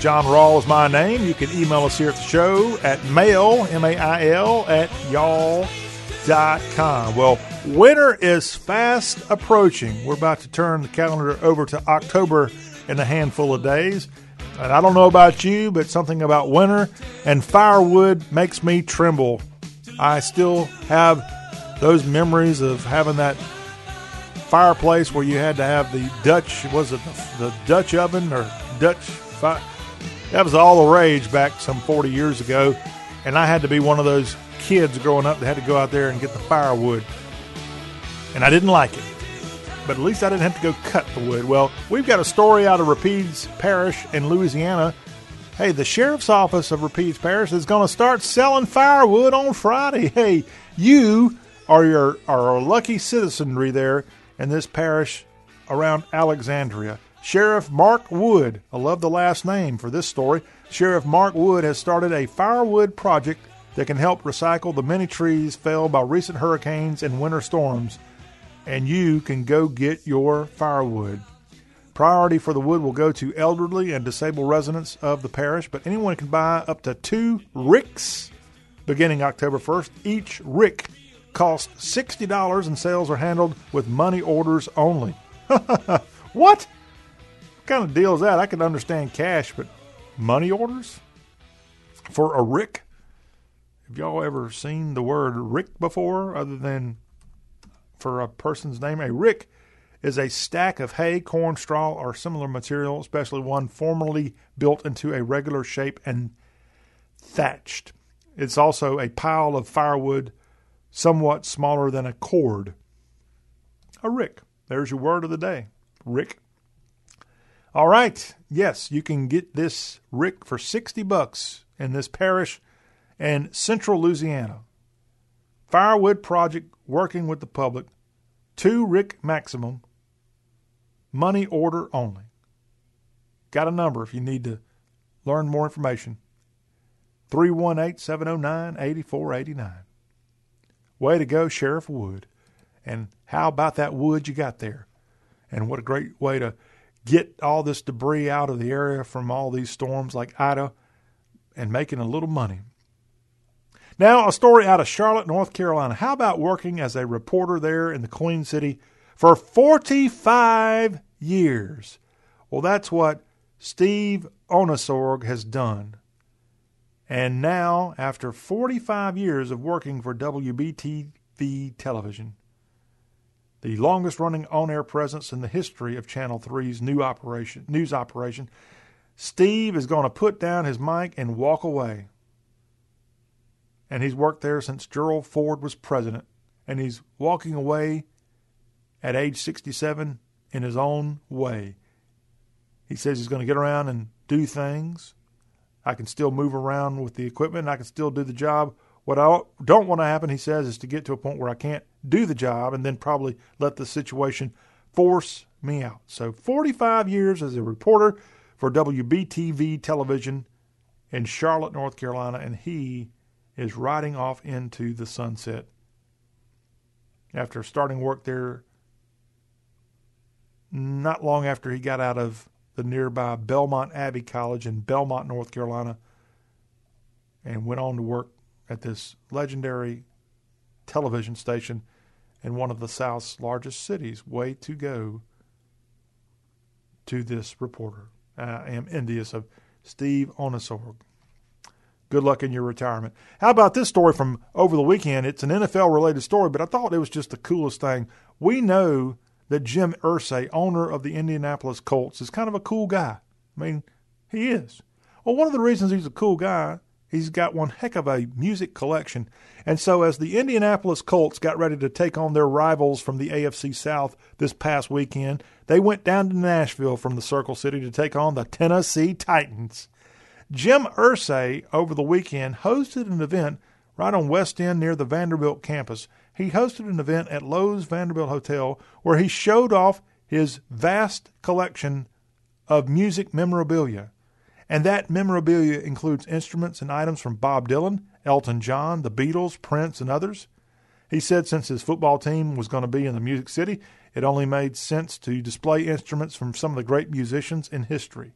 John Rawl is my name. You can email us here at the show at mail, M-A-I-L, at y'all.com. Well, winter is fast approaching. We're about to turn the calendar over to October in a handful of days. And I don't know about you, but something about winter and firewood makes me tremble. I still have those memories of having that fireplace where you had to have the Dutch, was it the, Dutch oven or Dutch fire? That was all the rage back some 40 years ago. And I had to be one of those kids growing up that had to go out there and get the firewood. And I didn't like it. But at least I didn't have to go cut the wood. Well, we've got a story out of Rapides Parish in Louisiana. Hey, the sheriff's office of Rapides Parish is going to start selling firewood on Friday. Hey, you are your are a lucky citizenry there in this parish around Alexandria. Sheriff Mark Wood, I love the last name for this story. Sheriff Mark Wood has started a firewood project that can help recycle the many trees felled by recent hurricanes and winter storms. And you can go get your firewood. Priority for the wood will go to elderly and disabled residents of the parish, but anyone can buy up to two ricks beginning October 1st. Each rick costs $60 and sales are handled with money orders only. what? What kind of deal is that? I can understand cash, but money orders for a rick? Have y'all ever seen the word rick before other than for a person's name? A rick is a stack of hay, corn, straw, or similar material, especially one formerly built into a regular shape and thatched. It's also a pile of firewood somewhat smaller than a cord. A rick. There's your word of the day. Rick. All right. Yes, you can get this rick for 60 bucks in this parish in central Louisiana. Firewood project working with the public. Two rick maximum. Money order only. Got a number if you need to learn more information. 318 709 8489. Way to go, Sheriff Wood. And how about that wood you got there? And what a great way to get all this debris out of the area from all these storms like Ida and making a little money. Now, a story out of Charlotte, North Carolina. How about working as a reporter there in the Queen City for 45 years. Well, that's what Steve Ohnesorge has done. And now, after 45 years of working for WBTV television, the longest running on air presence in the history of Channel 3's new operation, news operation, Steve is going to put down his mic and walk away. And he's worked there since Gerald Ford was president. And he's walking away at age 67 in his own way. He says he's going to get around and do things. I can still move around with the equipment. I can still do the job. What I don't want to happen, he says, is to get to a point where I can't do the job and then probably let the situation force me out. So 45 years as a reporter for WBTV television in Charlotte, North Carolina, and he is riding off into the sunset. After starting work there not long after he got out of the nearby Belmont Abbey College in Belmont, North Carolina, and went on to work at this legendary television station in one of the South's largest cities. Way to go to this reporter. I am envious of Steve Ohnesorge. Good luck in your retirement. How about this story from over the weekend? It's an NFL related story, but I thought it was just the coolest thing. We know that Jim Irsay, owner of the Indianapolis Colts, is kind of a cool guy. I mean, he is. Well, one of the reasons he's a cool guy, he's got one heck of a music collection. And so, as the Indianapolis Colts got ready to take on their rivals from the AFC South this past weekend, they went down to Nashville from the Circle City to take on the Tennessee Titans. Jim Irsay, over the weekend, hosted an event right on West End near the Vanderbilt campus he hosted an event at Loews Vanderbilt Hotel where he showed off his vast collection of music memorabilia. And that memorabilia includes instruments and items from Bob Dylan, Elton John, the Beatles, Prince, and others. He said since his football team was going to be in the Music City, it only made sense to display instruments from some of the great musicians in history.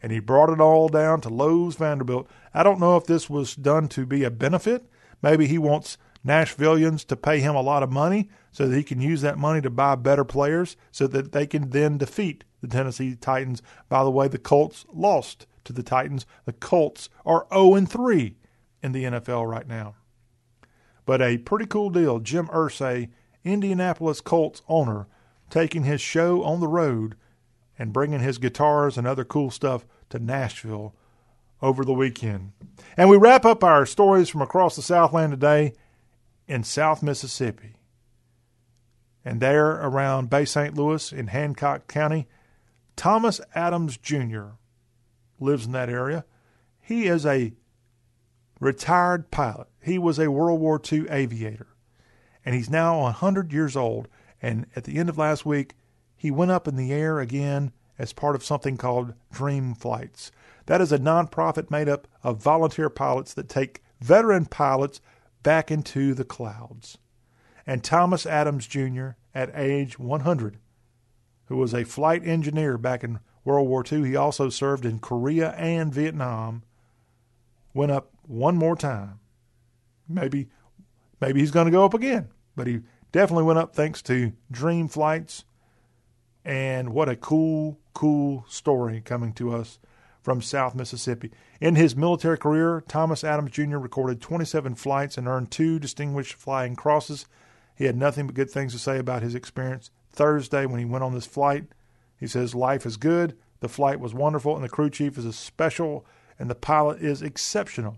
And he brought it all down to Loews Vanderbilt. I don't know if this was done to be a benefit. Maybe he wants Nashvillians to pay him a lot of money so that he can use that money to buy better players so that they can then defeat the Tennessee Titans. By the way, the Colts lost to the Titans. The Colts are 0 3 in the NFL right now. But a pretty cool deal. Jim Irsay, Indianapolis Colts owner, taking his show on the road and bringing his guitars and other cool stuff to Nashville over the weekend. And we wrap up our stories from across the Southland today in South Mississippi. And there around Bay St. Louis in Hancock County, Thomas Adams Jr. lives in that area. He is a retired pilot. He was a World War II aviator. And he's now 100 years old. And at the end of last week, he went up in the air again as part of something called Dream Flights. That is a nonprofit made up of volunteer pilots that take veteran pilots back into the clouds. And Thomas Adams Jr., at age 100, who was a flight engineer back in World War II, he also served in Korea and Vietnam, went up one more time. Maybe, maybe he's going to go up again, but he definitely went up thanks to Dream Flights. And what a cool, cool story coming to us from South Mississippi. In his military career, Thomas Adams Jr. recorded 27 flights and earned two Distinguished Flying Crosses. He had nothing but good things to say about his experience Thursday when he went on this flight. He says, Life is good, the flight was wonderful, and the crew chief is a special, and the pilot is exceptional.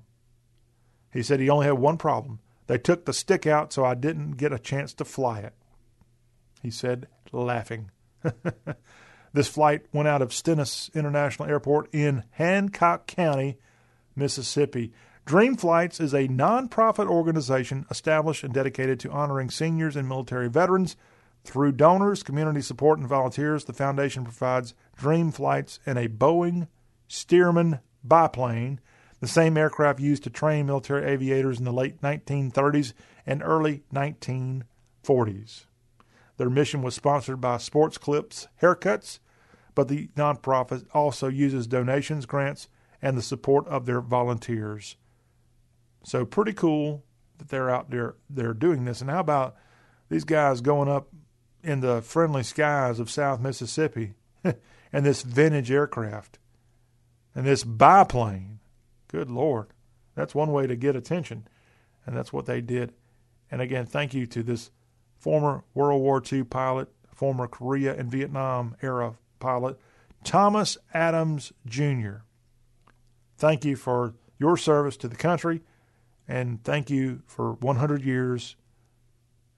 He said he only had one problem. They took the stick out, so I didn't get a chance to fly it. He said, laughing. This flight went out of Stennis International Airport in Hancock County, Mississippi. Dream Flights is a nonprofit organization established and dedicated to honoring seniors and military veterans. Through donors, community support, and volunteers, the foundation provides Dream Flights and a Boeing Stearman biplane, the same aircraft used to train military aviators in the late 1930s and early 1940s. Their mission was sponsored by Sports Clips Haircuts but the nonprofit also uses donations, grants, and the support of their volunteers. So pretty cool that they're out there they're doing this. And how about these guys going up in the friendly skies of South Mississippi and this vintage aircraft and this biplane. Good Lord. That's one way to get attention. And that's what they did. And again, thank you to this former World War II pilot, former Korea and Vietnam era pilot, Thomas Adams Jr. Thank you for your service to the country, and thank you for 100 years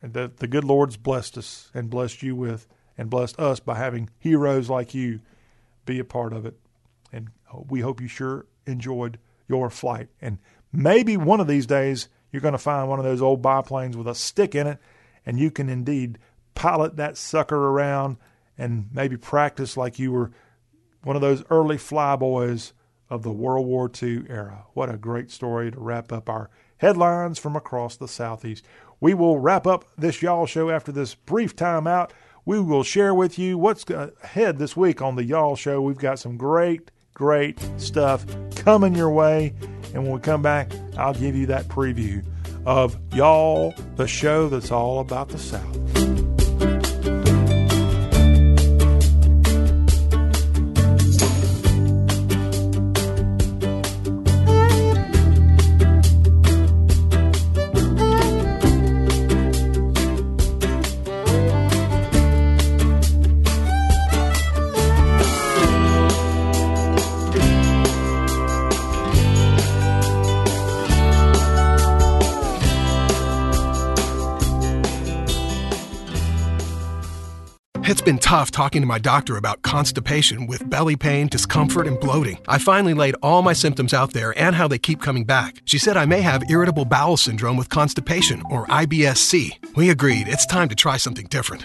that the good Lord's blessed us and blessed you with and blessed us by having heroes like you be a part of it. And we hope you sure enjoyed your flight. And maybe one of these days you're going to find one of those old biplanes with a stick in it, and you can indeed pilot that sucker around and maybe practice like you were one of those early flyboys of the World War II era. What a great story to wrap up our headlines from across the Southeast. We will wrap up this Y'all Show after this brief time out. We will share with you what's ahead this week on the Y'all Show. We've got some great, great stuff coming your way. And when we come back, I'll give you that preview of Y'all, the show that's all about the South. Tough talking to my doctor about constipation with belly pain, discomfort, and bloating. I finally laid all my symptoms out there and how they keep coming back. She said I may have irritable bowel syndrome with constipation, or IBS-C. We agreed it's time to try something different.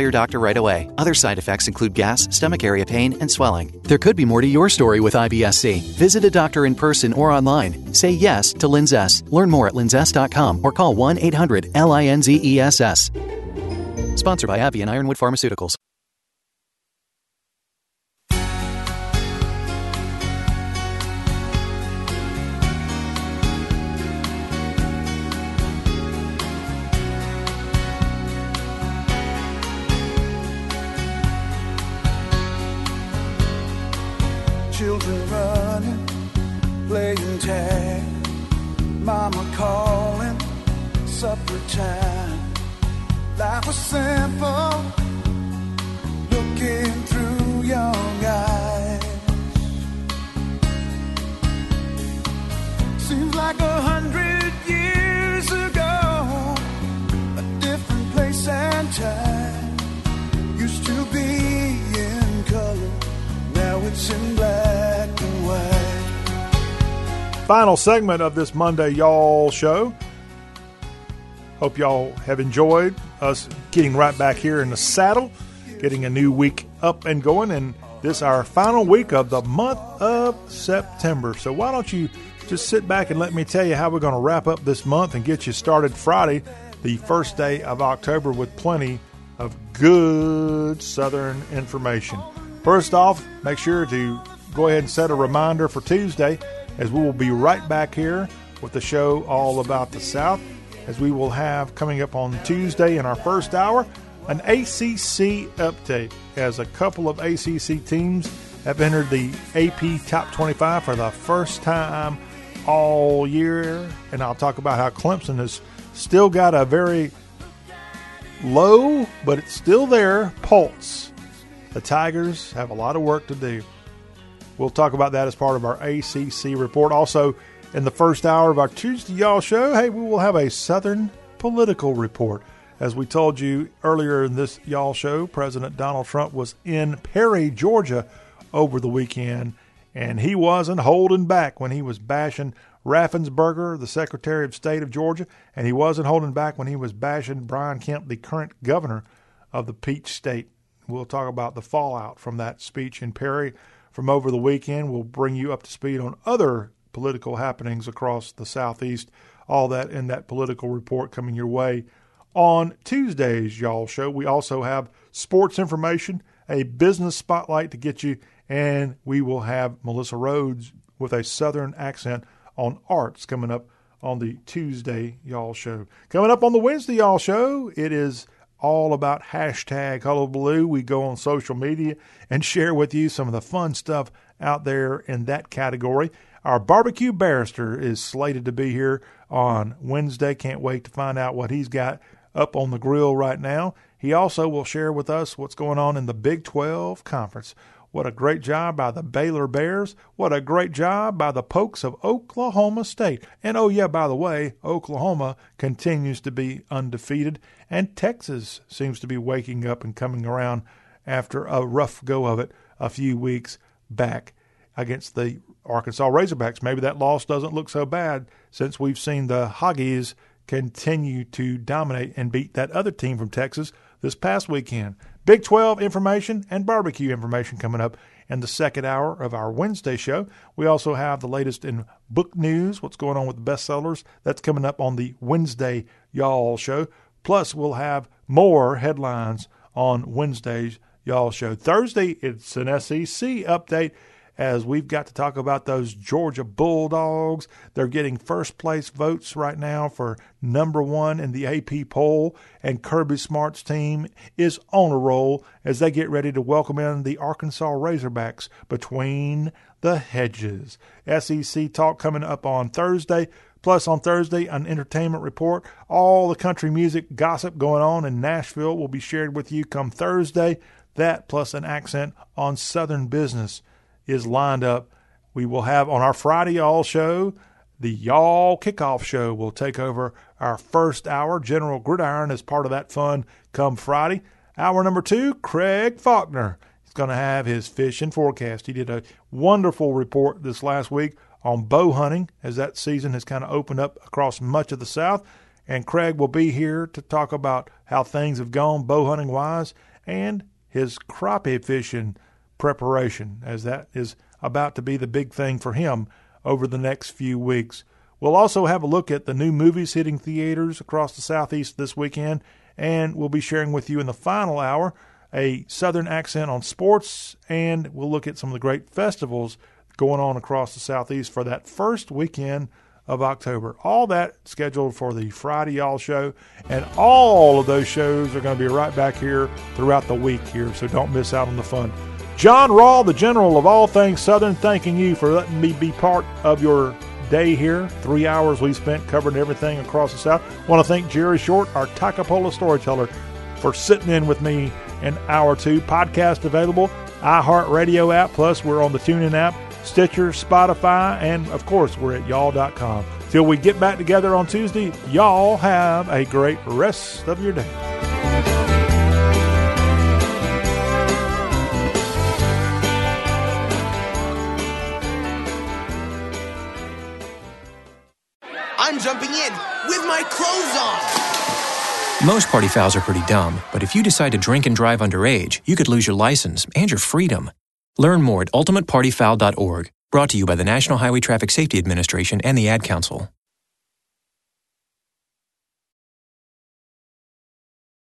your doctor right away. Other side effects include gas, stomach area pain, and swelling. There could be more to your story with IBS-C. Visit a doctor in person or online. Say yes to Linzess. Learn more at linzess.com or call 1-800-LINZESS. Sponsored by AbbVie and Ironwood Pharmaceuticals. Running, playing tag. Mama calling, supper time. Life was simple, looking through young eyes. Seems like a hundred years ago, a different place and time used to be in color. Now it's in Final segment of this Monday Y'all show. Hope y'all have enjoyed us getting right back here in the saddle, getting a new week up and going, and this our final week of the month of September. So why don't you just sit back and let me tell you how we're going to wrap up this month and get you started Friday, the first day of October, with plenty of good Southern information. First off, make sure to go ahead and set a reminder for Tuesday as we will be right back here with the show all about the South. As we will have coming up on Tuesday in our first hour an ACC update as a couple of ACC teams have entered the AP Top 25 for the first time all year. And I'll talk about how Clemson has still got a very low, but it's still there, pulse. The Tigers have a lot of work to do. We'll talk about that as part of our ACC report. Also, in the first hour of our Tuesday Y'all show, hey, we will have a Southern political report. As we told you earlier in this Y'all show, President Donald Trump was in Perry, Georgia over the weekend, and he wasn't holding back when he was bashing Raffensperger, the Secretary of State of Georgia, and he wasn't holding back when he was bashing Brian Kemp, the current governor of the Peach State. We'll talk about the fallout from that speech in Perry from over the weekend. We'll bring you up to speed on other political happenings across the Southeast. All that in that political report coming your way on Tuesday's Y'all Show. We also have sports information, a business spotlight to get you, and we will have Melissa Rhodes with a Southern accent on arts coming up on the Tuesday Y'all Show. Coming up on the Wednesday Y'all Show, it is all about hashtag hullabaloo. We go on social media and share with you some of the fun stuff out there in that category. Our barbecue barrister is slated to be here on Wednesday. Can't wait to find out what he's got up on the grill right now. He also will share with us what's going on in the Big 12 Conference. What a great job by the Baylor Bears. What a great job by the Pokes of Oklahoma State. And oh, yeah, by the way, Oklahoma continues to be undefeated, and Texas seems to be waking up and coming around after a rough go of it a few weeks back against the Arkansas Razorbacks. Maybe that loss doesn't look so bad since we've seen the Hoggies continue to dominate and beat that other team from Texas this past weekend. Big 12 information and barbecue information coming up in the second hour of our Wednesday show. We also have the latest in book news, what's going on with the bestsellers. That's coming up on the Wednesday Y'all show. Plus, we'll have more headlines on Wednesday's Y'all show. Thursday, it's an SEC update as we've got to talk about those Georgia Bulldogs. They're getting first place votes right now for number one in the AP poll, and Kirby Smart's team is on a roll as they get ready to welcome in the Arkansas Razorbacks between the hedges. SEC talk coming up on Thursday. Plus, on Thursday, an entertainment report. All the country music gossip going on in Nashville will be shared with you come Thursday. That plus an accent on Southern business is lined up. We will have on our Friday Y'all show, the Y'all Kickoff Show will take over our first hour. General Gridiron is part of that fun come Friday. Hour number two, Craig Faulkner is going to have his fishing forecast. He did a wonderful report this last week on bow hunting as that season has kind of opened up across much of the South. And Craig will be here to talk about how things have gone bow hunting wise and his crappie fishing preparation, as that is about to be the big thing for him over the next few weeks. We'll also have a look at the new movies hitting theaters across the Southeast this weekend, and we'll be sharing with you in the final hour a Southern accent on sports, and we'll look at some of the great festivals going on across the Southeast for that first weekend of October. All that scheduled for the Friday Y'all show, and all of those shows are going to be right back here throughout the week here, so don't miss out on the fun. John Rawl, the general of all things Southern, thanking you for letting me be part of your day here. Three hours we spent covering everything across the South. Want to thank Jerry Short, our Toccopola storyteller, for sitting in with me in hour two. Podcast available, iHeartRadio app, plus we're on the TuneIn app, Stitcher, Spotify, and of course we're at y'all.com. Till we get back together on Tuesday, y'all have a great rest of your day. Jumping in with my clothes on. Most party fouls are pretty dumb, but if you decide to drink and drive underage, you could lose your license and your freedom. Learn more at ultimatepartyfoul.org, brought to you by the National Highway Traffic Safety Administration and the Ad Council.